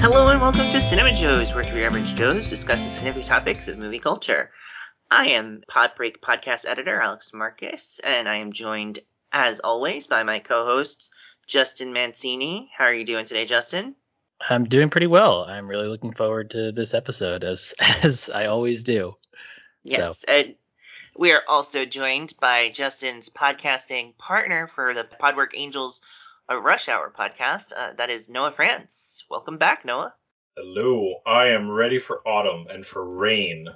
Hello and welcome to Cinema Joes, where three average Joes discuss the significant topics of movie culture. I am Podbreak podcast editor Alex Marcus, and I am joined, as always, by my co-hosts Justin Mancini. How are you doing today, Justin? I'm doing pretty well. I'm really looking forward to this episode, as as I always do. Yes, so. and we are also joined by Justin's podcasting partner for the Podwork Angels a Rush Hour podcast. Uh, that is Noah France. Welcome back, Noah. Hello. I am ready for autumn and for rain.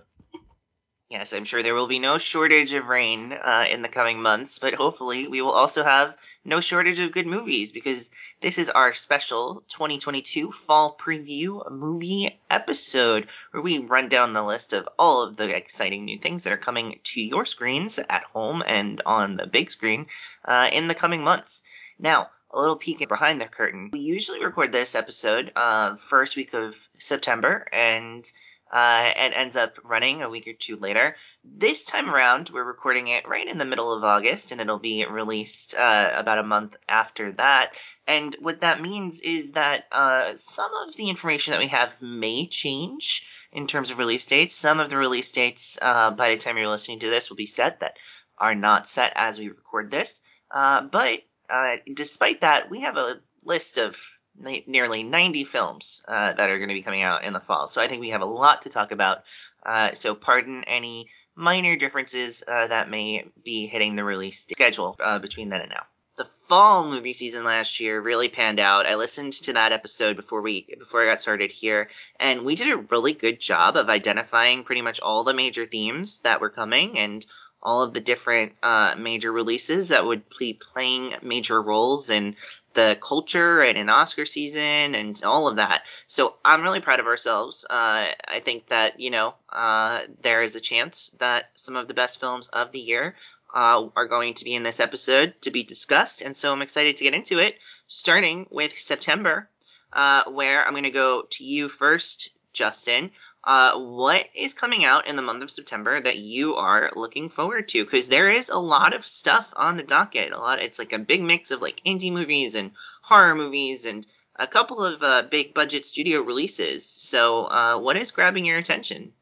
Yes, I'm sure there will be no shortage of rain uh, in the coming months, but hopefully we will also have no shortage of good movies because this is our special 2022 fall preview movie episode where we run down the list of all of the exciting new things that are coming to your screens at home and on the big screen uh, in the coming months. Now, a little peek behind the curtain. We usually record this episode uh, first week of September and uh, it ends up running a week or two later. This time around, we're recording it right in the middle of August, and it'll be released uh, about a month after that. And what that means is that uh, some of the information that we have may change in terms of release dates. Some of the release dates, uh, by the time you're listening to this, will be set that are not set as we record this. Uh, but uh, despite that, we have a list of nearly 90 films uh, that are going to be coming out in the fall. So I think we have a lot to talk about. Uh, so pardon any minor differences uh, that may be hitting the release schedule uh, between then and now. The fall movie season last year really panned out. I listened to that episode before we before I got started here, and we did a really good job of identifying pretty much all the major themes that were coming and all of the different uh, major releases that would be playing major roles in the culture and in Oscar season and all of that. So I'm really proud of ourselves. Uh, I think that you know uh, there is a chance that some of the best films of the year uh, are going to be in this episode to be discussed, and so I'm excited to get into it. Starting with September, uh, where I'm going to go to you first, Justin uh, what is coming out in the month of September that you are looking forward to? Because there is a lot of stuff on the docket. A lot. It's like a big mix of like indie movies and horror movies and a couple of uh, big budget studio releases. So, uh, what is grabbing your attention?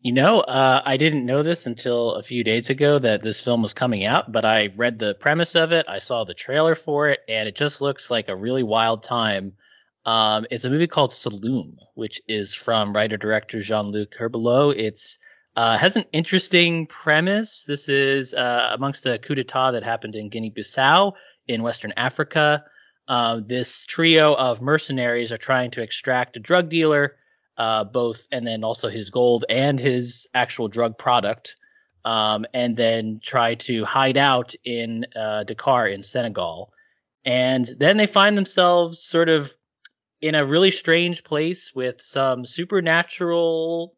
You know, uh, I didn't know this until a few days ago that this film was coming out, but I read the premise of it, I saw the trailer for it, and it just looks like a really wild time um, it's a movie called Saloum, which is from writer director Jean Luc Herbulot. It's uh, has an interesting premise. This is uh, amongst a coup d'état that happened in Guinea-Bissau in Western Africa. Uh, this trio of mercenaries are trying to extract a drug dealer, uh, both and then also his gold and his actual drug product, um, and then try to hide out in uh, Dakar in Senegal. And then they find themselves sort of in a really strange place with some supernatural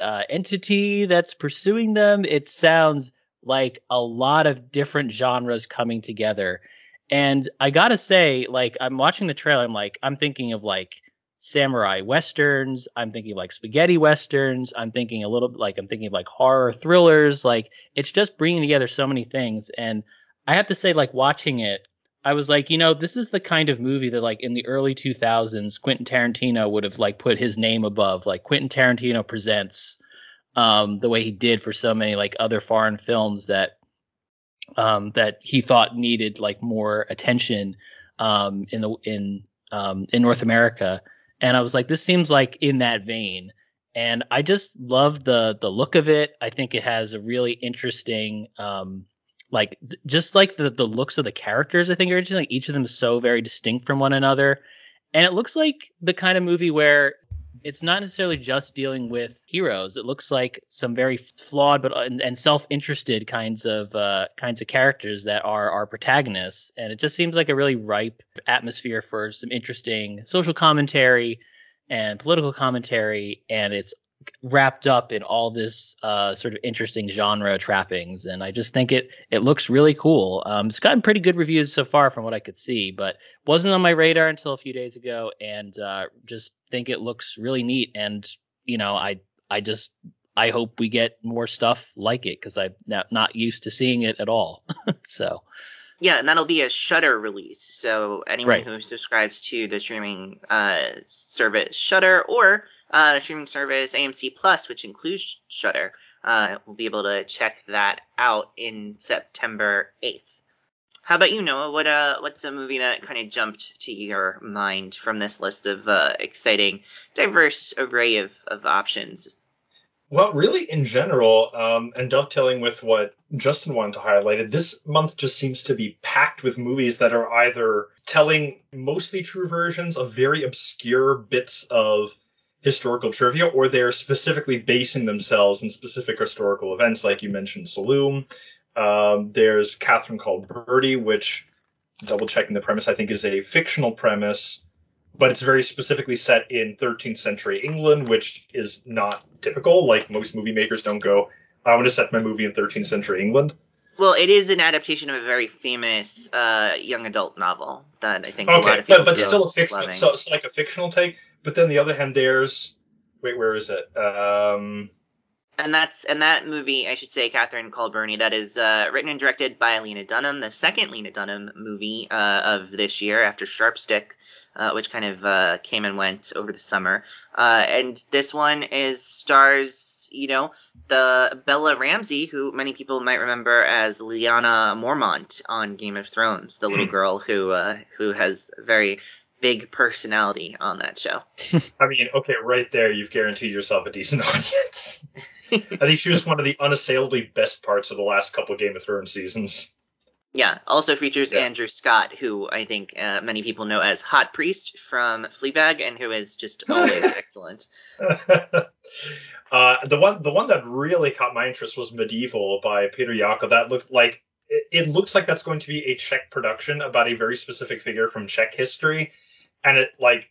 uh, entity that's pursuing them. It sounds like a lot of different genres coming together. And I gotta say, like, I'm watching the trailer, I'm like, I'm thinking of like samurai westerns. I'm thinking like spaghetti westerns. I'm thinking a little like I'm thinking of like horror thrillers. Like, it's just bringing together so many things. And I have to say, like, watching it, I was like, you know, this is the kind of movie that like in the early 2000s Quentin Tarantino would have like put his name above. Like Quentin Tarantino presents um, the way he did for so many like other foreign films that um, that he thought needed like more attention um, in the in um, in North America. And I was like, this seems like in that vein. And I just love the the look of it. I think it has a really interesting um, like just like the the looks of the characters i think are interesting. like each of them is so very distinct from one another. And it looks like the kind of movie where it's not necessarily just dealing with heroes. It looks like some very flawed but and, and self-interested kinds of uh, kinds of characters that are our protagonists. And it just seems like a really ripe atmosphere for some interesting social commentary and political commentary. And it's wrapped up in all this uh, sort of interesting genre trappings, and I just think it it looks really cool. Um, it's gotten pretty good reviews so far from what I could see, but wasn't on my radar until a few days ago, and uh, just think it looks really neat. And you know, I I just I hope we get more stuff like it because I'm not, not used to seeing it at all. so yeah, and that'll be a Shudder release. So anyone Right. who subscribes to the streaming uh, service Shudder or uh, the streaming service AMC Plus, which includes Shudder, uh, will be able to check that out in September 8th. How about you, Noah? What uh, what's a movie that kind of jumped to your mind from this list of uh, exciting, diverse array of, of options? Well, really, in general, um, and dovetailing with what Justin wanted to highlight, this month just seems to be packed with movies that are either telling mostly true versions of very obscure bits of historical trivia, or they're specifically basing themselves in specific historical events, like you mentioned, Saloum. Um, there's Catherine Called Birdy, which, double checking the premise, I think is a fictional premise but it's very specifically set in 13th century England, which is not typical. Like most movie makers don't go, I want to set my movie in 13th century England. Well, it is an adaptation of a very famous uh, young adult novel that I think a lot Okay, of people but but still a loving. so it's like a fictional take. But then the other hand, there's wait, where is it? Um, and that's and that movie, I should say, Catherine Called Birdy, that is uh, written and directed by Lena Dunham, the second Lena Dunham movie uh, of this year after Sharp Stick, uh, which kind of uh, came and went over the summer. Uh, and this one is stars, you know, the Bella Ramsey, who many people might remember as Lyanna Mormont on Game of Thrones, the little Hmm. girl who uh, who has very big personality on that show. I mean, okay, right there, you've guaranteed yourself a decent audience. I think she was one of the unassailably best parts of the last couple Game of Thrones seasons. Yeah, also features Yeah. Andrew Scott, who I think uh, many people know as Hot Priest from Fleabag, and who is just always excellent. uh, the one the one that really caught my interest was Medieval by Peter Jákl. That looked like it, it looks like that's going to be a Czech production about a very specific figure from Czech history, and it like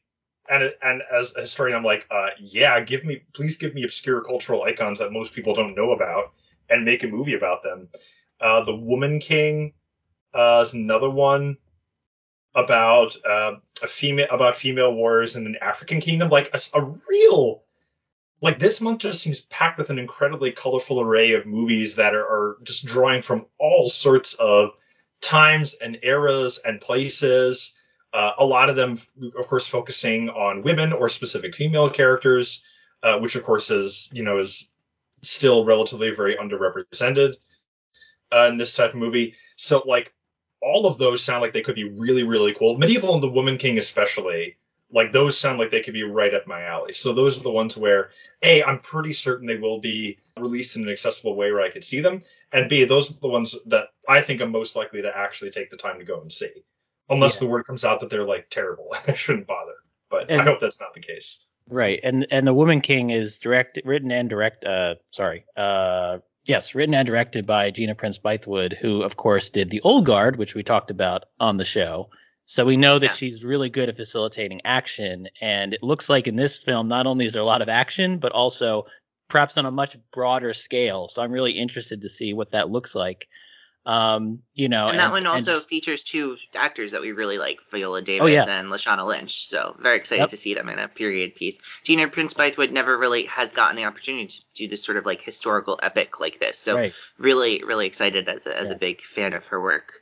and it, and as a historian, I'm like, uh, yeah, give me please give me obscure cultural icons that most people don't know about, and make a movie about them. Uh, the Woman King uh, is another one about uh, a female about female warriors in an African kingdom, like a real like this month just seems packed with an incredibly colorful array of movies that are, are just drawing from all sorts of times and eras and places. Uh, a lot of them, of course, focusing on women or specific female characters, uh, which of course is you know is still relatively very underrepresented uh, in this type of movie. So like all of those sound like they could be really really cool. Medieval and the Woman King especially, like those sound like they could be right up my alley. So those are the ones where a I'm pretty certain they will be released in an accessible way where I could see them, and b those are the ones that I think I'm most likely to actually take the time to go and see. Unless Yeah. the word comes out that they're like terrible, I shouldn't bother. But I hope that's not the case. Right, and and the Woman King is direct, written and direct. Uh, sorry. Uh, yes, written and directed by Gina Prince Bythewood, who of course did the Old Guard, which we talked about on the show. So we know that Yeah. she's really good at facilitating action, and it looks like in this film, not only is there a lot of action, but also perhaps on a much broader scale. So I'm really interested to see what that looks like. Um, you know, and that one also just- features two actors that we really like, Viola Davis Oh, yeah. and Lashana Lynch. So very excited Yep. to see them in a period piece. Gina Prince Bythewood never really has gotten the opportunity to do this sort of like historical epic like this. So right. really, really excited as a, as Yeah. a big fan of her work.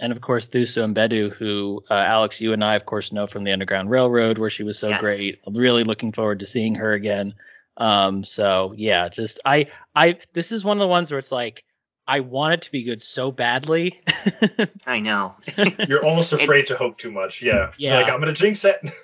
and of course Thuso Mbedu, who uh, Alex, you and I, of course, know from the Underground Railroad, where she was so Yes. great. I'm really looking forward to seeing her again. Um, so yeah, just I, I, this is one of the ones where it's like I want it to be good so badly. I know. You're almost afraid to hope too much. Yeah. Yeah. Like I'm gonna jinx it.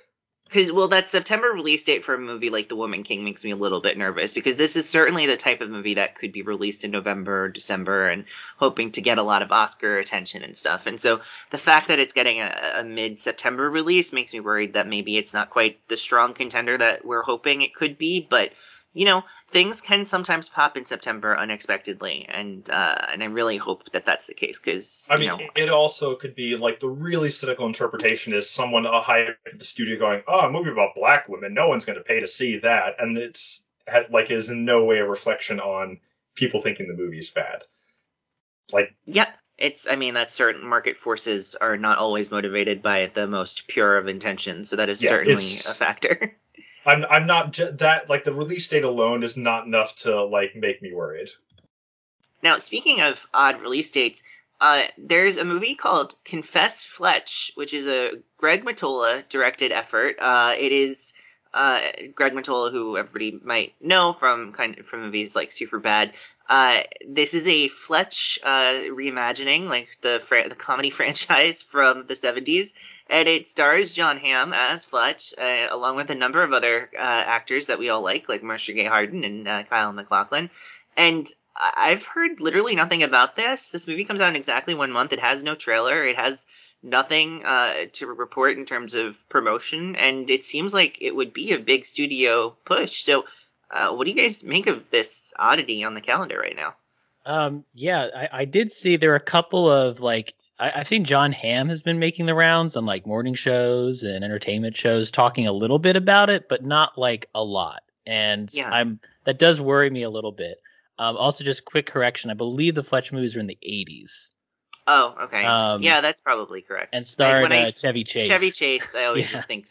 Because well, that September release date for a movie like The Woman King makes me a little bit nervous because this is certainly the type of movie that could be released in November, December, and hoping to get a lot of Oscar attention and stuff. And so the fact that it's getting a, a mid-September release makes me worried that maybe it's not quite the strong contender that we're hoping it could be. But you know, things can sometimes pop in September unexpectedly, and uh, and I really hope that that's the case because I mean, know. it also could be like the really cynical interpretation is someone hired at the studio going, "Oh, a movie about black women. No one's going to pay to see that," and it's like is in no way a reflection on people thinking the movie's bad. Like, Yeah, it's. I mean, that certain market forces are not always motivated by the most pure of intentions, so that is Yeah, certainly a factor. I'm I'm not j- that like the release date alone is not enough to like make me worried. Now, speaking of odd release dates, uh, there's a movie called Confess Fletch, which is a Greg Mottola directed effort. Uh, it is uh, Greg Mottola, who everybody might know from kind of from movies like Superbad. Uh, this is a Fletch uh, reimagining, like the the comedy franchise from the 70s, and it stars Jon Hamm as Fletch, uh, along with a number of other uh, actors that we all like, like Marcia Gay Harden and uh, Kyle MacLachlan. And I- I've heard literally nothing about this. This movie comes out in exactly one month. It has no trailer. It has nothing to report in terms of promotion, and it seems like it would be a big studio push. So, uh, what do you guys make of this oddity on the calendar right now? Um, yeah, I, I did see there are a couple of like I, I've seen Jon Hamm has been making the rounds on like morning shows and entertainment shows, talking a little bit about it, but not like a lot. And Yeah. I'm that does worry me a little bit. Um, also, just quick correction, I believe the Fletch movies are in the 80s Oh, okay. Um, yeah, that's probably correct. and Like, starred when I uh, s- Chevy Chase. Chevy Chase, I always Yeah. just think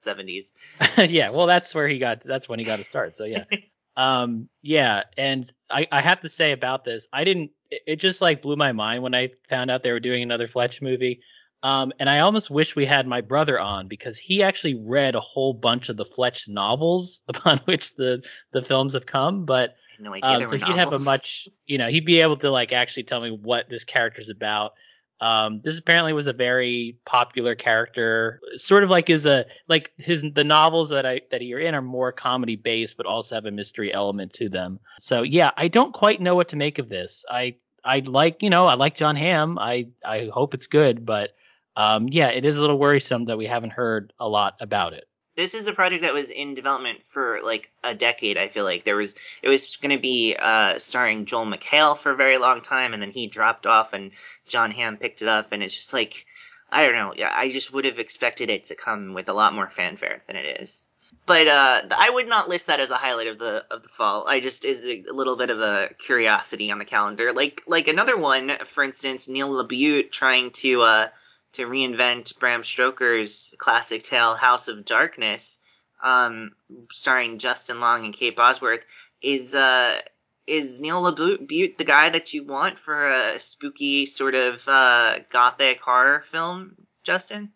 70s. yeah, well, that's where he got. That's when he got to start. So yeah, um, yeah, and I, I have to say about this, I didn't. It, it just like blew my mind when I found out they were doing another Fletch movie. Um, and I almost wish we had my brother on because he actually read a whole bunch of the Fletch novels upon which the the films have come. But I no idea um, so he'd have a much, you know, he'd be able to like actually tell me what this character's about. Um, this apparently was a very popular character, sort of like is a like his the novels that I that you're in are more comedy based, but also have a mystery element to them. So yeah, I don't quite know what to make of this. I I like you know I like Jon Hamm. I I hope it's good, but um, yeah, it is a little worrisome that we haven't heard a lot about it. This is a project that was in development for like a decade. I feel like there was it was going to be uh, starring Joel McHale for a very long time, and then he dropped off, and Jon Hamm picked it up, and it's just like I don't know. Yeah, I just would have expected it to come with a lot more fanfare than it is. But uh, I would not list that as a highlight of the of the fall. I just is a little bit of a curiosity on the calendar. Like like another one, for instance, Neil LaBute trying to uh, to reinvent Bram Stoker's classic tale House of Darkness, um, starring Justin Long and Kate Bosworth, is uh, is Neil LaBute the guy that you want for a spooky sort of uh, gothic horror film, Justin?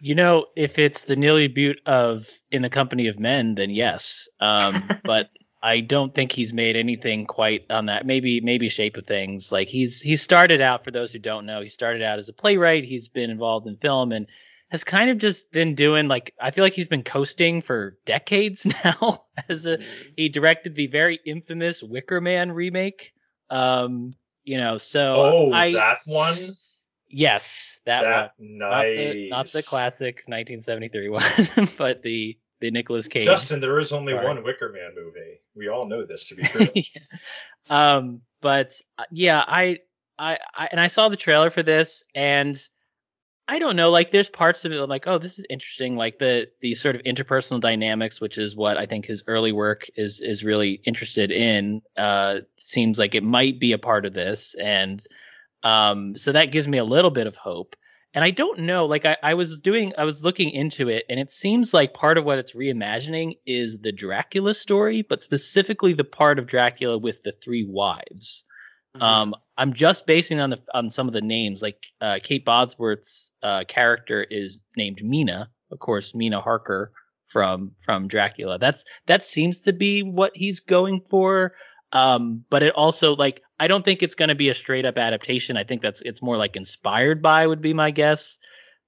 You know, if it's the Neil LaBute of In the Company of Men, then yes. Um, but I don't think he's made anything quite on that. Maybe maybe Shape of Things. Like he's he started out for those who don't know, he started out as a playwright. He's been involved in film and has kind of just been doing like I feel like he's been coasting for decades now. As a he directed the very infamous Wicker Man remake. Um, you know, so Oh, I that one. yes, that, one That not nice. the not the classic 1973 one, but the the Nicolas Cage. Justin, there is only Sorry. one Wicker Man movie. We all know this to be true. um, but uh, yeah, I, I I and I saw the trailer for this, and I don't know, like there's parts of it I'm like, oh, this is interesting, like the the sort of interpersonal dynamics, which is what I think his early work is is really interested in. Uh, seems like it might be a part of this, and um, so that gives me a little bit of hope. And I don't know, like I, I was doing, I was looking into it, and it seems like part of what it's reimagining is the Dracula story, but specifically the part of Dracula with the three wives. Mm-hmm. Um, I'm just basing on the on some of the names, like uh, Kate Bosworth's uh, character is named Mina, of course, Mina Harker from from Dracula. That's that seems to be what he's going for. Um, but it also like I don't think it's going to be a straight up adaptation. I think that's it's more like inspired by would be my guess.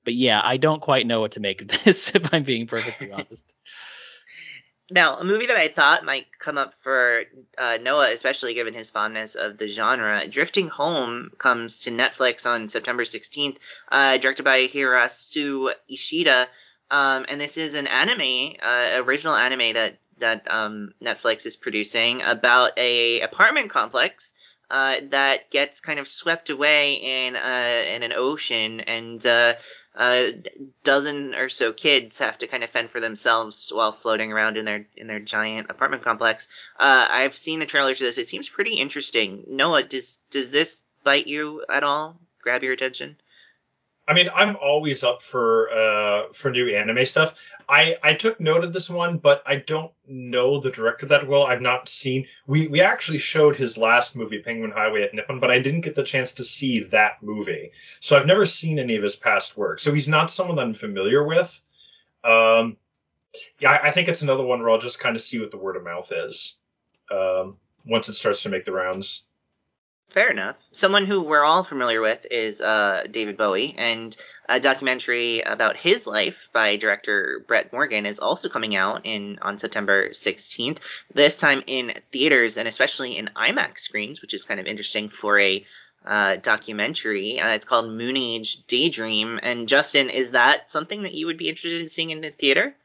But yeah, I don't quite know what to make of this if I'm being perfectly honest. Now, a movie that I thought might come up for uh, Noah, especially given his fondness of the genre, Drifting Home comes to Netflix on September 16th, uh, directed by Hiroyasu Ishida. Um, and this is an anime, uh, original anime that that um, Netflix is producing about a apartment complex uh, that gets kind of swept away in uh, in an ocean, and uh, a dozen or so kids have to kind of fend for themselves while floating around in their in their giant apartment complex. Uh, I've seen the trailer to this; it seems pretty interesting. Noah, does does this bite you at all? Grab your attention? I mean, I'm always up for uh, for new anime stuff. I I took note of this one, but I don't know the director that well. I've not seen. We we actually showed his last movie, Penguin Highway at Nippon, but I didn't get the chance to see that movie. So I've never seen any of his past work. So he's not someone that I'm familiar with. Um, yeah, I, I think it's another one where I'll just kind of see what the word of mouth is um, once it starts to make the rounds. Fair enough. Someone who we're all familiar with is uh, David Bowie, and a documentary about his life by director Brett Morgen is also coming out in on September 16th. This time in theaters and especially in IMAX screens, which is kind of interesting for a uh, documentary. Uh, it's called Moonage Daydream. And Justin, is that something that you would be interested in seeing in the theater?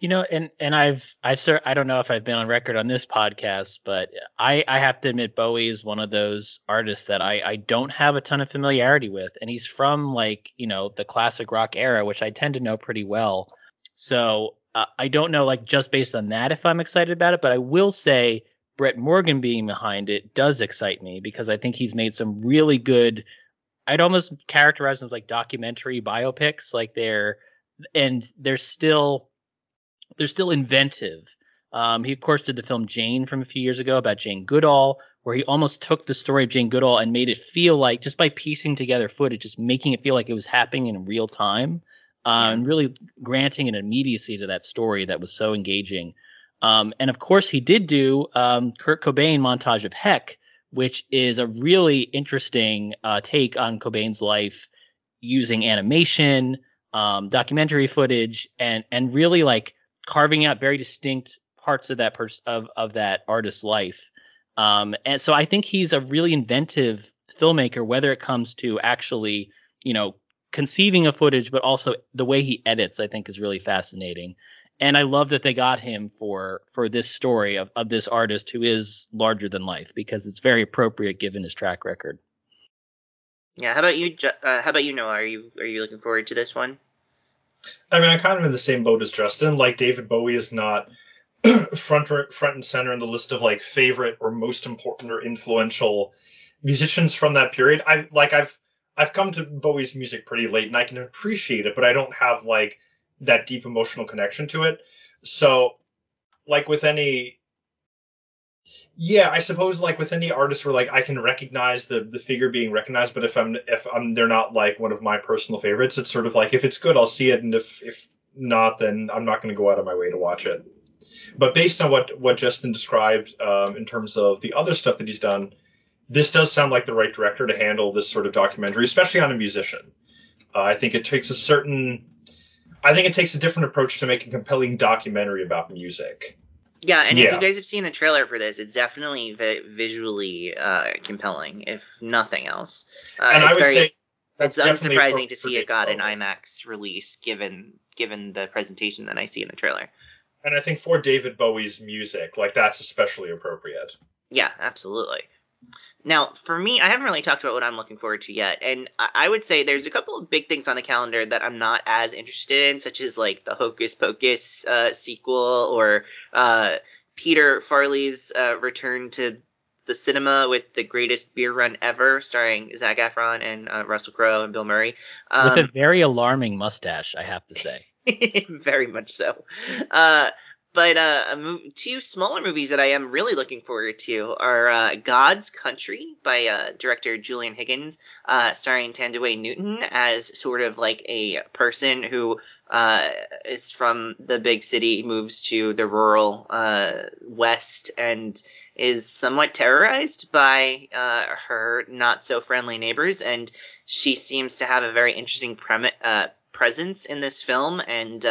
You know, and and I've I've sir I don't know if I've been on record on this podcast, but I I have to admit Bowie is one of those artists that I I don't have a ton of familiarity with, and he's from like you know the classic rock era, which I tend to know pretty well. So uh, I don't know like just based on that if I'm excited about it, but I will say Brett Morgen being behind it does excite me because I think he's made some really good. I'd almost characterize them as like documentary biopics, like they're and they're still they're still inventive. Um, he of course did the film Jane from a few years ago about Jane Goodall, where he almost took the story of Jane Goodall and made it feel like just by piecing together footage, just making it feel like it was happening in real time, uh, and really granting an immediacy to that story that was so engaging. Um, and of course, he did do um, Kurt Cobain montage of Heck, which is a really interesting uh, take on Cobain's life using animation, um, documentary footage, and and really like carving out very distinct parts of that of of that artist's life. Um, and so I think he's a really inventive filmmaker, whether it comes to actually, you know, conceiving of footage, but also the way he edits. I think is really fascinating. And I love that they got him for for this story of, of this artist who is larger than life because it's very appropriate given his track record. Yeah. How about you? Uh, how about you, Noah? Are you are you looking forward to this one? I mean, I'm kind of in the same boat as Justin. Like David Bowie is not front front and center in the list of like favorite or most important or influential musicians from that period. I like I've I've come to Bowie's music pretty late and I can appreciate it, but I don't have like that deep emotional connection to it. So like with any yeah, I suppose like with any artist where like I can recognize the the figure being recognized, but if I'm if I'm they're not like one of my personal favorites, it's sort of like if it's good, I'll see it, and if if not, then I'm not going to go out of my way to watch it. But based on what what Justin described um, in terms of the other stuff that he's done, this does sound like the right director to handle this sort of documentary, especially on a musician. Uh, I think it takes a certain, I think it takes a different approach to make a compelling documentary about music. Yeah, and yeah. if you guys have seen the trailer for this, it's definitely vi- visually uh, compelling, if nothing else. Uh, and I would very, say it's unsurprising to see it got an IMAX release, given given the presentation that I see in the trailer. And I think for David Bowie's music, like that's especially appropriate. Yeah, absolutely. Now, for me, I haven't really talked about what I'm looking forward to yet, and I would say there's a couple of big things on the calendar that I'm not as interested in, such as like the Hocus Pocus uh, sequel or uh, Peter Farrelly's uh, return to the cinema with the greatest beer run ever, starring Zac Efron and uh, Russell Crowe and Bill Murray, um, with a very alarming mustache, I have to say. very much so. Uh, but uh, two smaller movies that I am really looking forward to are uh, God's Country by uh, director Julian Higgins, uh, starring Thandiwe Newton as sort of like a person who uh, is from the big city, moves to the rural uh, west, and is somewhat terrorized by her not so friendly neighbors. And she seems to have a very interesting pre- presence in this film, and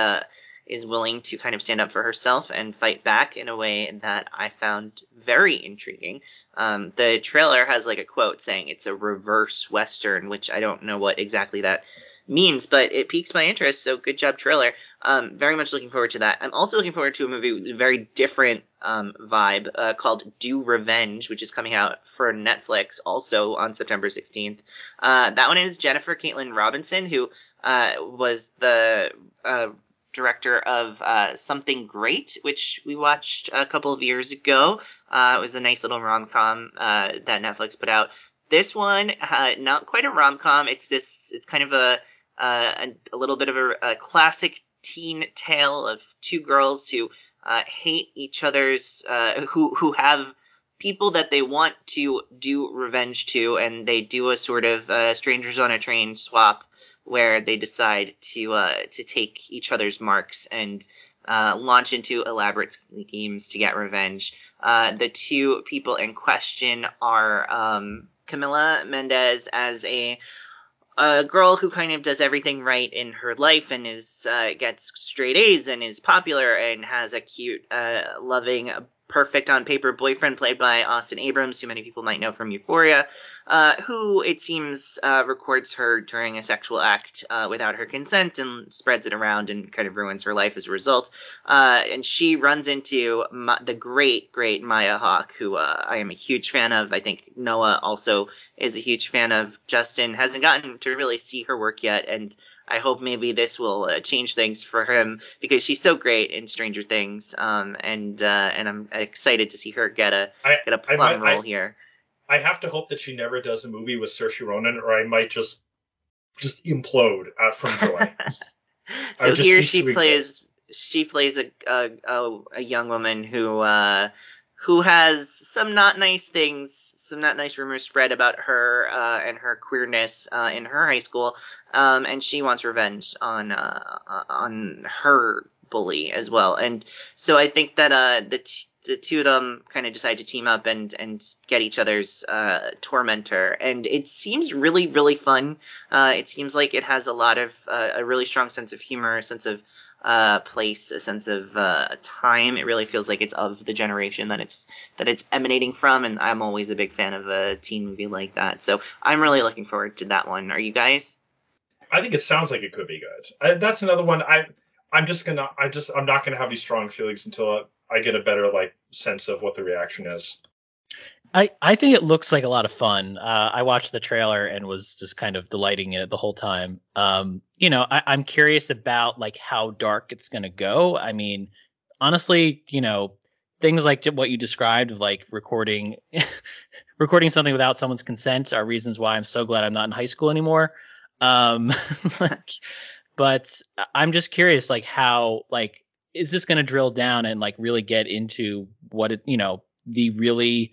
is willing to kind of stand up for herself and fight back in a way that I found very intriguing. Um, the trailer has like a quote saying it's a reverse western, which I don't know what exactly that means, but it piques my interest. So good job, trailer. Um, very much looking forward to that. I'm also looking forward to a movie with a very different um, vibe uh, called Do Revenge, which is coming out for Netflix also on September 16th. Uh, that one is Jennifer Kaytin Robinson, who uh, was the uh, director of uh, Someone Great, which we watched a couple of years ago. Uh, it was a nice little rom com uh, that Netflix put out. This one, uh, not quite a rom com. It's this. It's kind of a uh, a, a, little bit of a, a, classic teen tale of two girls who uh, hate each other's, uh, who who have people that they want to do revenge to, and they do a sort of strangers on a train swap where they decide to uh, to take each other's marks and uh, launch into elaborate schemes to get revenge. Uh, the two people in question are um, Camila Mendes as a a girl who kind of does everything right in her life and is uh, gets straight A's and is popular and has a cute, uh, loving perfect on paper boyfriend played by Austin Abrams, who many people might know from Euphoria, uh, who it seems uh, records her during a sexual act uh, without her consent and spreads it around and kind of ruins her life as a result. Uh, and she runs into Ma- the great, great Maya Hawke, who uh, I am a huge fan of. I think Noah also is a huge fan of. Justin hasn't gotten to really see her work yet, and I hope maybe this will uh, change things for him because she's so great in Stranger Things, um, and uh, and I'm excited to see her get a I, get a plum I, role I, here. I have to hope that she never does a movie with Saoirse Ronan, or I might just just implode from joy. so here she plays she plays a, a a young woman who uh, who has some not nice things some not nice rumors spread about her uh, and her queerness uh, in her high school, um, and she wants revenge on uh, on her bully as well. And so I think that uh, the t- the two of them kind of decide to team up and and get each other's uh, tormentor, and it seems really really fun. Uh, it seems like it has a lot of uh, a really strong sense of humor, a sense of uh, place, a sense of uh, time. It really feels like it's of the generation that it's that it's emanating from, and I'm always a big fan of a teen movie like that. So I'm really looking forward to that one. Are you guys? I think it sounds like it could be good. I, that's another one. I I'm just gonna I just I'm not gonna have any strong feelings until I get a better like sense of what the reaction is. I, I think it looks like a lot of fun. Uh, I watched the trailer and was just kind of delighting in it the whole time. Um, you know, I, I'm curious about like how dark it's gonna go. I mean, honestly, you know, things like what you described, like recording recording something without someone's consent, are reasons why I'm so glad I'm not in high school anymore. Um, like, but I'm just curious, like how like is this gonna drill down and like really get into what it, you know, the really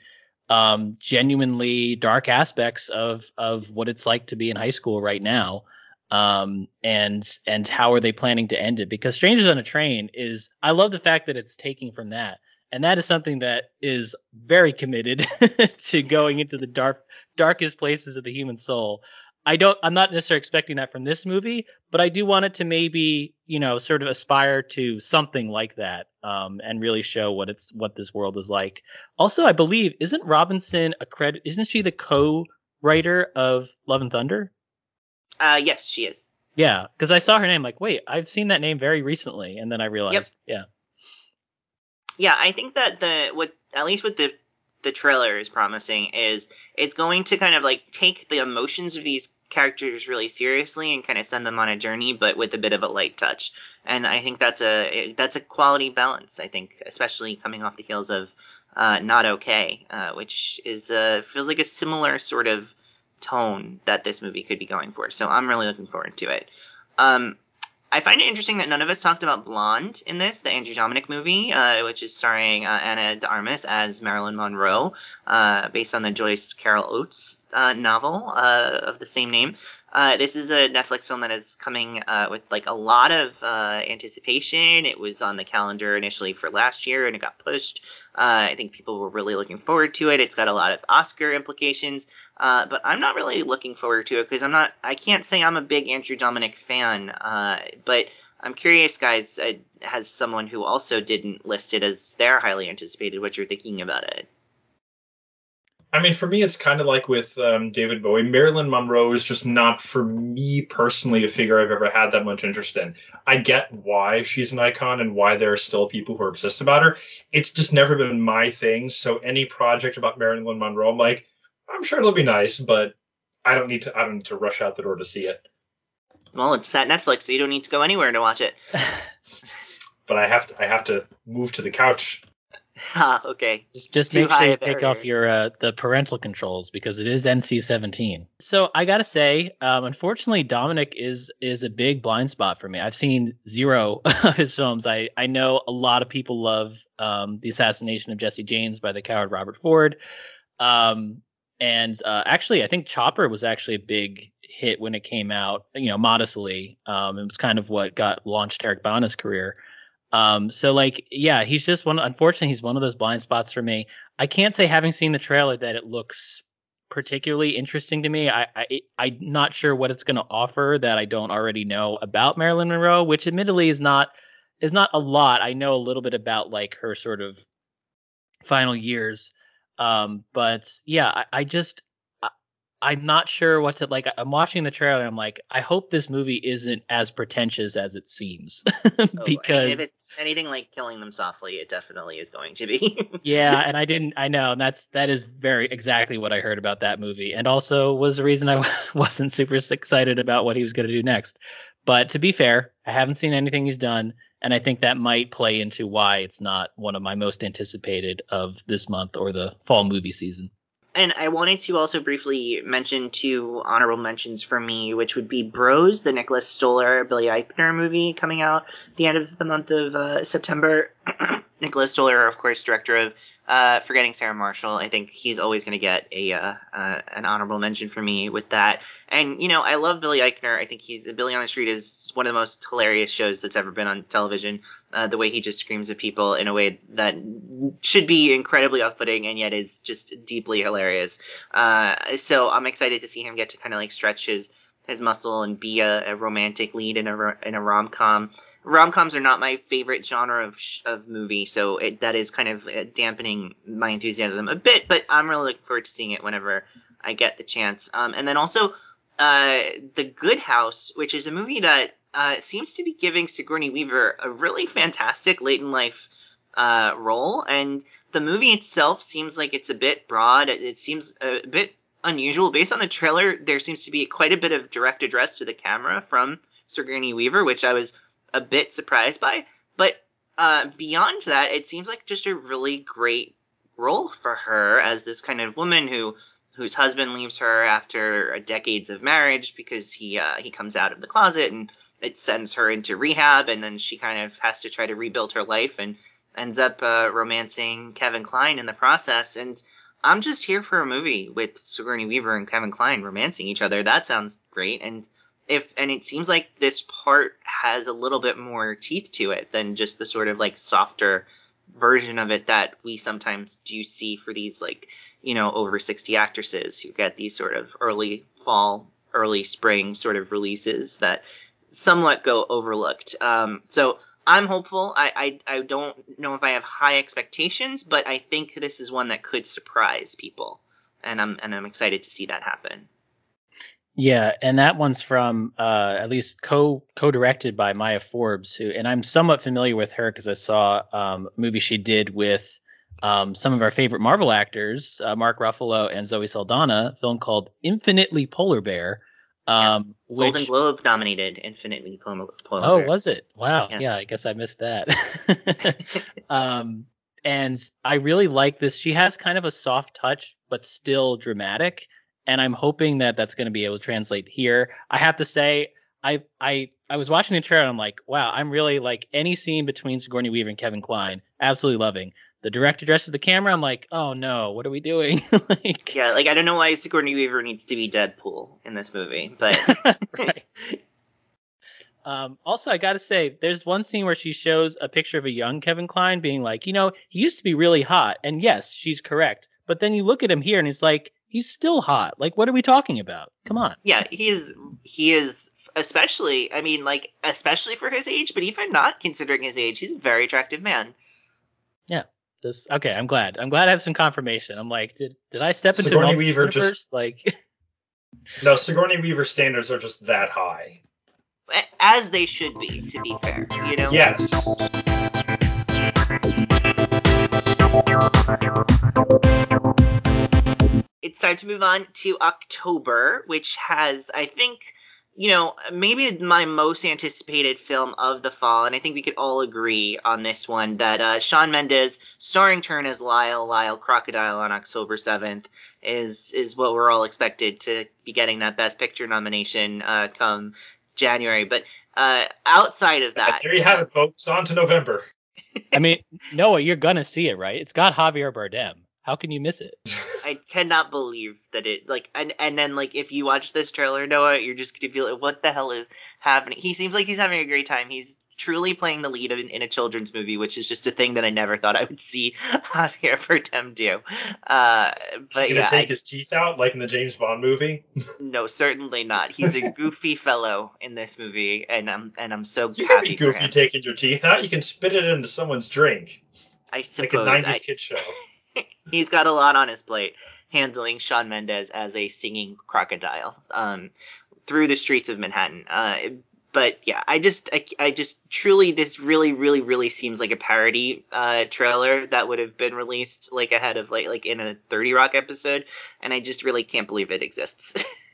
um, genuinely dark aspects of of what it's like to be in high school right now. Um, and and how are they planning to end it? Because strangers on a train is i love the fact that it's taking from that. And that is something that is very committed to going into the dark darkest places of the human soul I don't I'm not necessarily expecting that from this movie, but I do want it to maybe, you know, sort of aspire to something like that um, and really show what it's what this world is like. Also, I believe isn't Robinson a credit isn't she the co-writer of Love and Thunder? Uh yes, she is. Yeah, because I saw her name like, wait, I've seen that name very recently and then I realized, yep. yeah. Yeah, I think that the what at least with the the trailer is promising is it's going to kind of like take the emotions of these characters really seriously and kind of send them on a journey, but with a bit of a light touch. And I think that's a that's a quality balance. I think, especially coming off the heels of uh, Not Okay, uh, which is uh, feels like a similar sort of tone that this movie could be going for. So I'm really looking forward to it. Um, I find it interesting that none of us talked about Blonde in this, the Andrew Dominik movie, uh, which is starring uh, Ana de Armas as Marilyn Monroe, uh, based on the Joyce Carol Oates uh, novel uh, of the same name. Uh, this is a Netflix film that is coming uh, with like a lot of uh, anticipation. It was on the calendar initially for last year and it got pushed. Uh, I think people were really looking forward to it. It's got a lot of Oscar implications, uh, but I'm not really looking forward to it because I'm not. I can't say I'm a big Andrew Dominik fan, but I'm curious, guys, has someone who also didn't list it as their highly anticipated, what you're thinking about it. I mean, for me, it's kind of like with um, David Bowie. Marilyn Monroe is just not, for me personally, a figure I've ever had that much interest in. I get why she's an icon and why there are still people who are obsessed about her. It's just never been my thing. So any project about Marilyn Monroe, I'm like, I'm sure it'll be nice, but I don't need to. I don't need to rush out the door to see it. Well, it's at Netflix, so you don't need to go anywhere to watch it. but I have to. I have to move to the couch Ah, okay. Just, just Too make sure you take off your uh, the parental controls because it is NC-17. So I gotta say, um, unfortunately, Dominik is is a big blind spot for me. I've seen zero of his films. I I know a lot of people love um, the assassination of Jesse James by the coward Robert Ford. Um, and uh, actually, I think Chopper was actually a big hit when it came out. You know, modestly. Um, it was kind of what got launched Eric Bana's career. Um, so like, yeah, he's just one. Unfortunately, he's one of those blind spots for me. I can't say having seen the trailer that it looks particularly interesting to me. I, I I'm not sure what it's going to offer that I don't already know about Marilyn Monroe, which admittedly is not is not a lot. I know a little bit about like her sort of final years. Um, but yeah, I, I just I'm not sure what to like. I'm watching the trailer. And I'm like, I hope this movie isn't as pretentious as it seems, Oh, because if it's anything like killing them softly, it definitely is going to be. yeah, and I didn't. I know and that's that is very exactly what I heard about that movie, and also was the reason I wasn't super excited about what he was going to do next. But to be fair, I haven't seen anything he's done, and I think that might play into why it's not one of my most anticipated of this month or the fall movie season. And I wanted to also briefly mention two honorable mentions for me, which would be Bros, the Nicholas Stoller Billy Eichner movie coming out the end of the month of uh, September. Nicholas Stoller, of course, director of uh, Forgetting Sarah Marshall. I think he's always going to get a uh, uh, an honorable mention for me with that. And you know, I love Billy Eichner. I think he's Billy on the Street is one of the most hilarious shows that's ever been on television. Uh, the way he just screams at people in a way that should be incredibly off-putting and yet is just deeply hilarious. Uh, so I'm excited to see him get to kind of like stretch his his muscle and be a, a romantic lead in a in a rom com. Rom coms are not my favorite genre of of movie, so it, that is kind of uh, dampening my enthusiasm a bit. But I'm really looking forward to seeing it whenever I get the chance. Um, and then also uh, The Good House, which is a movie that uh, seems to be giving Sigourney Weaver a really fantastic late in life uh, role, and the movie itself seems like it's a bit broad. It seems a bit unusual. Based on the trailer, there seems to be quite a bit of direct address to the camera from Sigourney Weaver, which I was a bit surprised by. But uh, beyond that, it seems like just a really great role for her as this kind of woman who whose husband leaves her after decades of marriage because he uh, he comes out of the closet and it sends her into rehab and then she kind of has to try to rebuild her life and ends up uh, romancing Kevin Kline in the process and I'm just here for a movie with Sigourney Weaver and Kevin Kline romancing each other. That sounds great and if and it seems like this part has a little bit more teeth to it than just the sort of like softer version of it that we sometimes do see for these like you know over 60 actresses who get these sort of early fall early spring sort of releases that somewhat go overlooked um, so i'm hopeful I, I i don't know if i have high expectations but i think this is one that could surprise people and i'm and i'm excited to see that happen Yeah, and that one's from uh, at least co co directed by Maya Forbes, who and I'm somewhat familiar with her because I saw um, a movie she did with um, some of our favorite Marvel actors, uh, Mark Ruffalo and Zoe Saldana, a film called Infinitely Polar Bear. Um, which, golden globe nominated infinitely polar, Oh, was it? Wow. Yes. Yeah, I guess I missed that. um, and I really like this. She has kind of a soft touch, but still dramatic. And I'm hoping that that's going to be able to translate here. I have to say, I I I was watching the trailer and I'm like, wow, I'm really like any scene between Sigourney Weaver and Kevin Kline, absolutely loving. The director addresses the camera. I'm like, oh no, what are we doing? like, Yeah, like I don't know why Sigourney Weaver needs to be Deadpool in this movie, but right. Um, also, I gotta say, there's one scene where she shows a picture of a young Kevin Kline being like, you know, he used to be really hot, and yes, she's correct. But then you look at him here, and it's like he's still hot. Like, what are we talking about? Come on. yeah, he is he is especially I mean like especially for his age, but even not considering his age, he's a very attractive man. This okay. I'm glad. I'm glad I have some confirmation. I'm like, did did I step into Sigourney an alternate Weaver just- Like, No, Sigourney Weaver standards are just that high. As they should be, to be fair, you know. Yes. it's time to move on to October, which has, I think, you know, maybe my most anticipated film of the fall, and I think we could all agree on this one that uh, Shawn Mendes, starring Turn as Lyle, Lyle Crocodile on October 7th, is is what we're all expected to be getting that Best Picture nomination uh, come January. But uh, outside of that, there you have it, folks. On to November. I mean, Noah, you're gonna see it, right? It's got Javier Bardem. How can you miss it? I cannot believe that it like and and then like if you watch this trailer, Noah, you're just gonna feel like what the hell is happening. He seems like he's having a great time. He's truly playing the lead in, in a children's movie, which is just a thing that I never thought I would see Javier Bardem do. Uh, but He's gonna yeah, take I- his teeth out like in the James Bond movie. no, certainly not. He's a goofy fellow in this movie, and I'm and I'm so You can happy be for goofy taking your teeth out. You can spit it into someone's drink, I suppose. like a '90s I, kid show. He's got a lot on his plate handling Shawn Mendes as a singing crocodile um, through the streets of Manhattan. Uh, but yeah, I just, I, I just truly, this really, really, really seems like a parody uh, trailer that would have been released like ahead of like, like in a 30 Rock episode, and I just really can't believe it exists.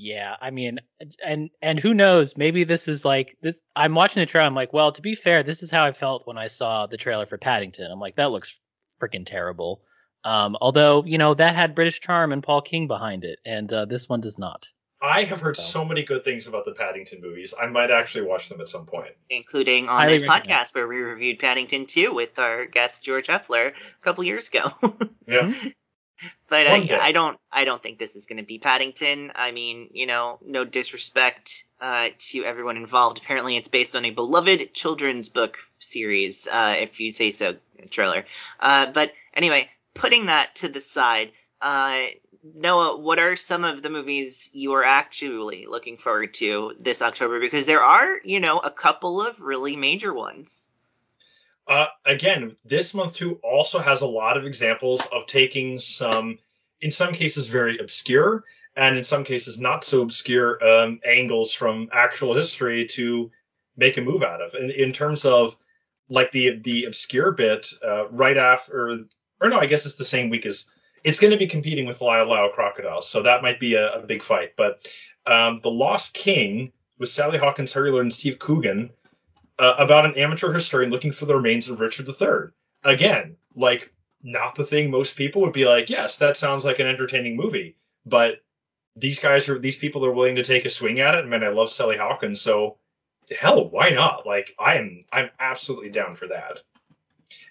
Yeah, I mean, and and who knows? Maybe this is like this. I'm watching the trailer. I'm like, well, to be fair, this is how I felt when I saw the trailer for Paddington. I'm like, that looks freaking terrible. Um, although you know that had British charm and Paul King behind it, and uh, this one does not. I have heard So. so many good things about the Paddington movies. I might actually watch them at some point. Including on Highly this podcast where we reviewed Paddington 2 with our guest George Heffler a couple years ago. Yeah. But One yeah, day. I don't I don't think this is going to be Paddington. I mean, you know, no disrespect uh, to everyone involved. Apparently, it's based on a beloved children's book series, uh, if you say so, trailer. Uh, but anyway, putting that to the side, uh, Noah, what are some of the movies you are actually looking forward to this October? Because there are, you know, a couple of really major ones. Uh, again, this month too also has a lot of examples of taking some, in some cases, very obscure, and in some cases not so obscure um, angles from actual history to make a move out of. In, in terms of like the the obscure bit, uh, right after, or no, I guess it's the same week as it's going to be competing with Lyle Lyle Crocodile, so that might be a, a big fight. But um, the Lost King with Sally Hawkins, Harry Lloyd, and Steve Coogan uh, about an amateur historian looking for the remains of Richard III. Again, like not the thing most people would be like, yes, that sounds like an entertaining movie, but these guys are these people are willing to take a swing at it. And mean, I love Sally Hawkins, so hell, why not? Like, I am I'm absolutely down for that.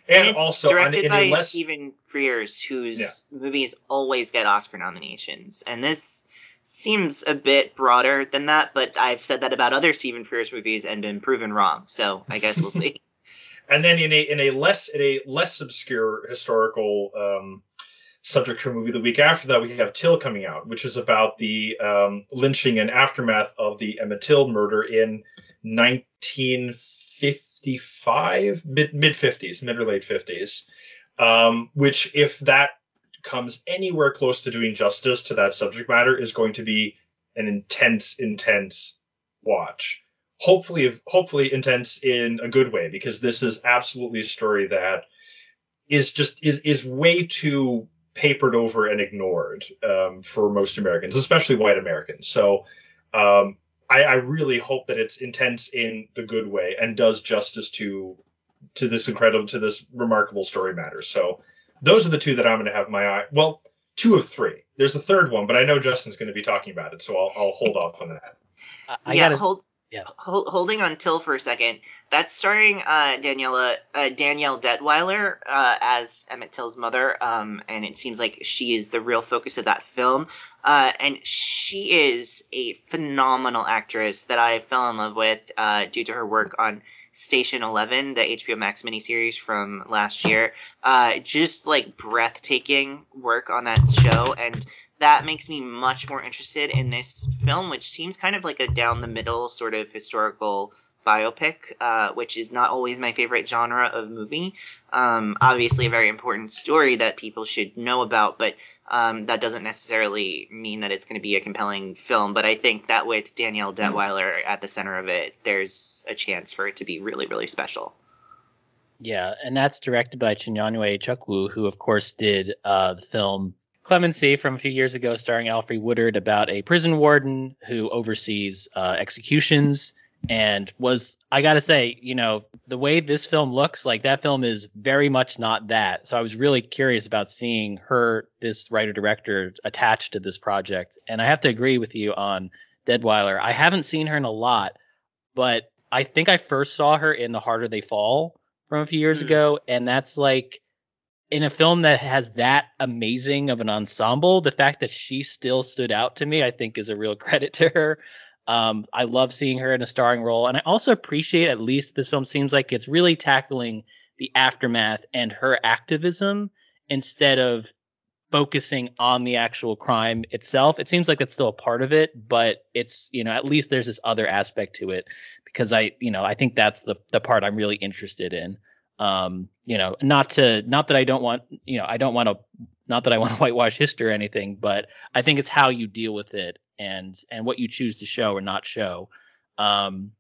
And, it's also, directed in by a less Stephen Frears, whose Yeah. movies always get Oscar nominations, and this seems a bit broader than that. But I've said that about other Stephen Frears movies and been proven wrong. So I guess we'll see. and then in a in a less in a less obscure historical um, subject for a movie the week after that we have Till coming out, which is about the um, lynching and aftermath of the Emmett Till murder in 1955, mid mid 50s, mid or late 50s. Um, which if that comes anywhere close to doing justice to that subject matter is going to be an intense, intense watch hopefully hopefully intense in a good way because this is absolutely a story that is just is is way too papered over and ignored um, for most Americans, especially white Americans. So um, I, I really hope that it's intense in the good way and does justice to to this incredible to this remarkable story matter. So those are the two that I'm going to have my eye. Well, two of three. There's a third one, but I know Justin's going to be talking about it, so I'll, I'll hold off on that. I, I yeah, gotta. hold. Yeah. Hold, holding on Till for a second. That's starring uh, Daniela uh, Danielle Deadwyler uh, as Emmett Till's mother, um, and it seems like she is the real focus of that film. Uh, and she is a phenomenal actress that I fell in love with uh, due to her work on Station Eleven, the HBO Max miniseries from last year. Uh, just like breathtaking work on that show, and that makes me much more interested in this film, which seems kind of like a down the middle sort of historical biopic, uh, which is not always my favorite genre of movie. Um, obviously, a very important story that people should know about, but um, that doesn't necessarily mean that it's going to be a compelling film. But I think that with Danielle Deadwyler at the center of it, there's a chance for it to be really, really special. Yeah, and that's directed by Chinonye Chukwu, who of course did uh, the film Clemency from a few years ago, starring Alfre Woodard, about a prison warden who oversees uh, executions. and was I gotta say, you know, the way this film looks, like that film is very much not that. So I was really curious about seeing her, this writer director, attached to this project. And I have to agree with you on Deadwyler. I haven't seen her in a lot, but I think I first saw her in The Harder They Fall from a few years mm. ago, and that's like in a film that has that amazing of an ensemble, the fact that she still stood out to me, I think is a real credit to her. Um, I love seeing her in a starring role, and I also appreciate at least this film seems like it's really tackling the aftermath and her activism instead of focusing on the actual crime itself. It seems like it's still a part of it, but it's you know at least there's this other aspect to it because I you know I think that's the the part I'm really interested in. Um, you know, not to not that I don't want you know I don't want to not that I want to whitewash history or anything, but I think it's how you deal with it and and what you choose to show or not show. Um,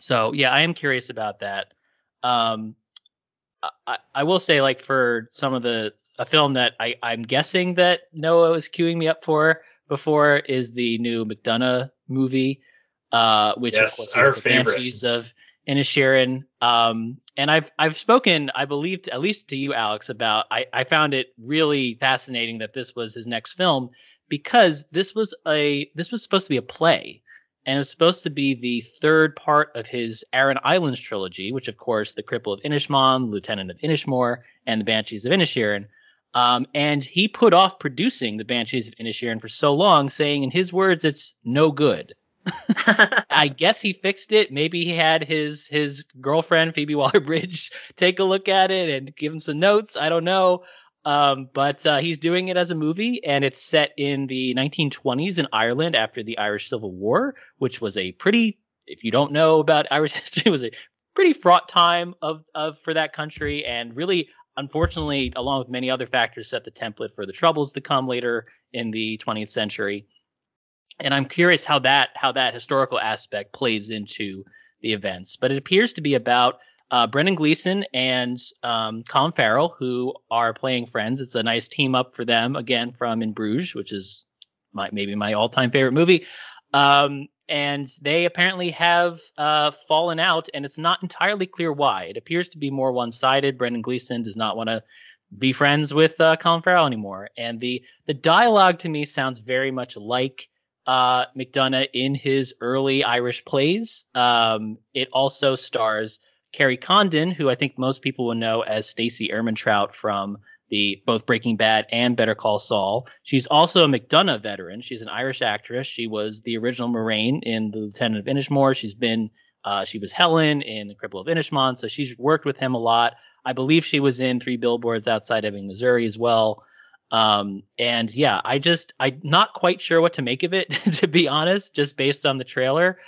so yeah, I am curious about that. Um, I, I will say like for some of the a film that I I'm guessing that Noah was queuing me up for before is the new McDonagh movie, uh, which yes, of course is the favorite. Banshees of Inisherin. Um, and I've I've spoken, I believe, at least to you, Alex, about I I found it really fascinating that this was his next film because this was a this was supposed to be a play and it was supposed to be the third part of his Aran Islands trilogy, which of course the Cripple of Inishmaan, Lieutenant of Inishmore, and the Banshees of Inisherin. Um, and he put off producing the Banshees of Inisherin for so long, saying in his words, it's no good. I guess he fixed it. Maybe he had his his girlfriend Phoebe Waller-Bridge take a look at it and give him some notes. I don't know. Um, but uh, he's doing it as a movie, and it's set in the 1920s in Ireland after the Irish Civil War, which was a pretty, if you don't know about Irish history, was a pretty fraught time of, of for that country, and really, unfortunately, along with many other factors, set the template for the troubles to come later in the 20th century. And I'm curious how that how that historical aspect plays into the events. But it appears to be about uh, Brendan Gleeson and um, Colin Farrell, who are playing friends. It's a nice team up for them again from In Bruges, which is my, maybe my all-time favorite movie. Um, and they apparently have uh, fallen out, and it's not entirely clear why. It appears to be more one-sided. Brendan Gleeson does not want to be friends with uh, Colin Farrell anymore, and the the dialogue to me sounds very much like uh, McDonagh in his early Irish plays. Um, it also stars Kerry Condon, who I think most people will know as Stacey Ehrmantraut from the both Breaking Bad and Better Call Saul. She's also a McDonagh veteran. She's an Irish actress. She was the original Moiraine in The Lieutenant of Inishmore. She's been uh, she was Helen in The Cripple of Inishmaan, so she's worked with him a lot. I believe she was in Three Billboards Outside Ebbing, Missouri as well. Um, and yeah, I just I'm not quite sure what to make of it to be honest, just based on the trailer.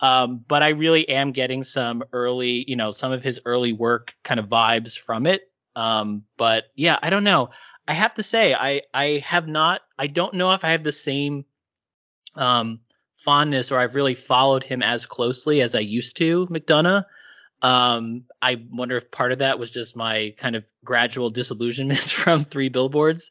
Um, but I really am getting some early, you know, some of his early work kind of vibes from it. Um, but yeah, I don't know. I have to say, I I have not. I don't know if I have the same um, fondness or I've really followed him as closely as I used to McDonagh. Um, I wonder if part of that was just my kind of gradual disillusionment from Three Billboards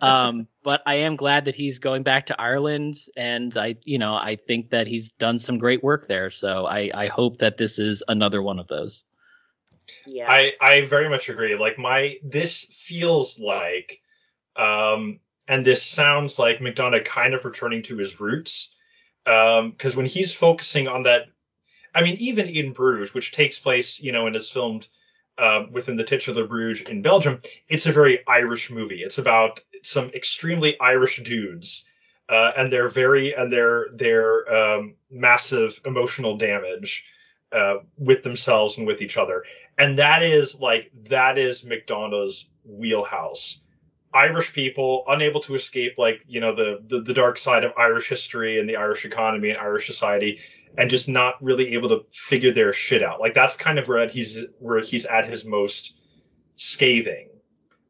um, but I am glad that he's going back to Ireland, and I, you know, I think that he's done some great work there. So I, I hope that this is another one of those. Yeah, I, I very much agree. Like my, this feels like, um, and this sounds like McDonagh kind of returning to his roots, um, because when he's focusing on that, I mean, even in Bruges, which takes place, you know, and is filmed uh, within the titular Bruges in Belgium, it's a very Irish movie. It's about some extremely Irish dudes, uh, and their very and their their um, massive emotional damage uh, with themselves and with each other, and that is like that is McDonagh's wheelhouse. Irish people unable to escape like you know the, the the dark side of Irish history and the Irish economy and Irish society, and just not really able to figure their shit out. Like that's kind of where he's where he's at his most scathing,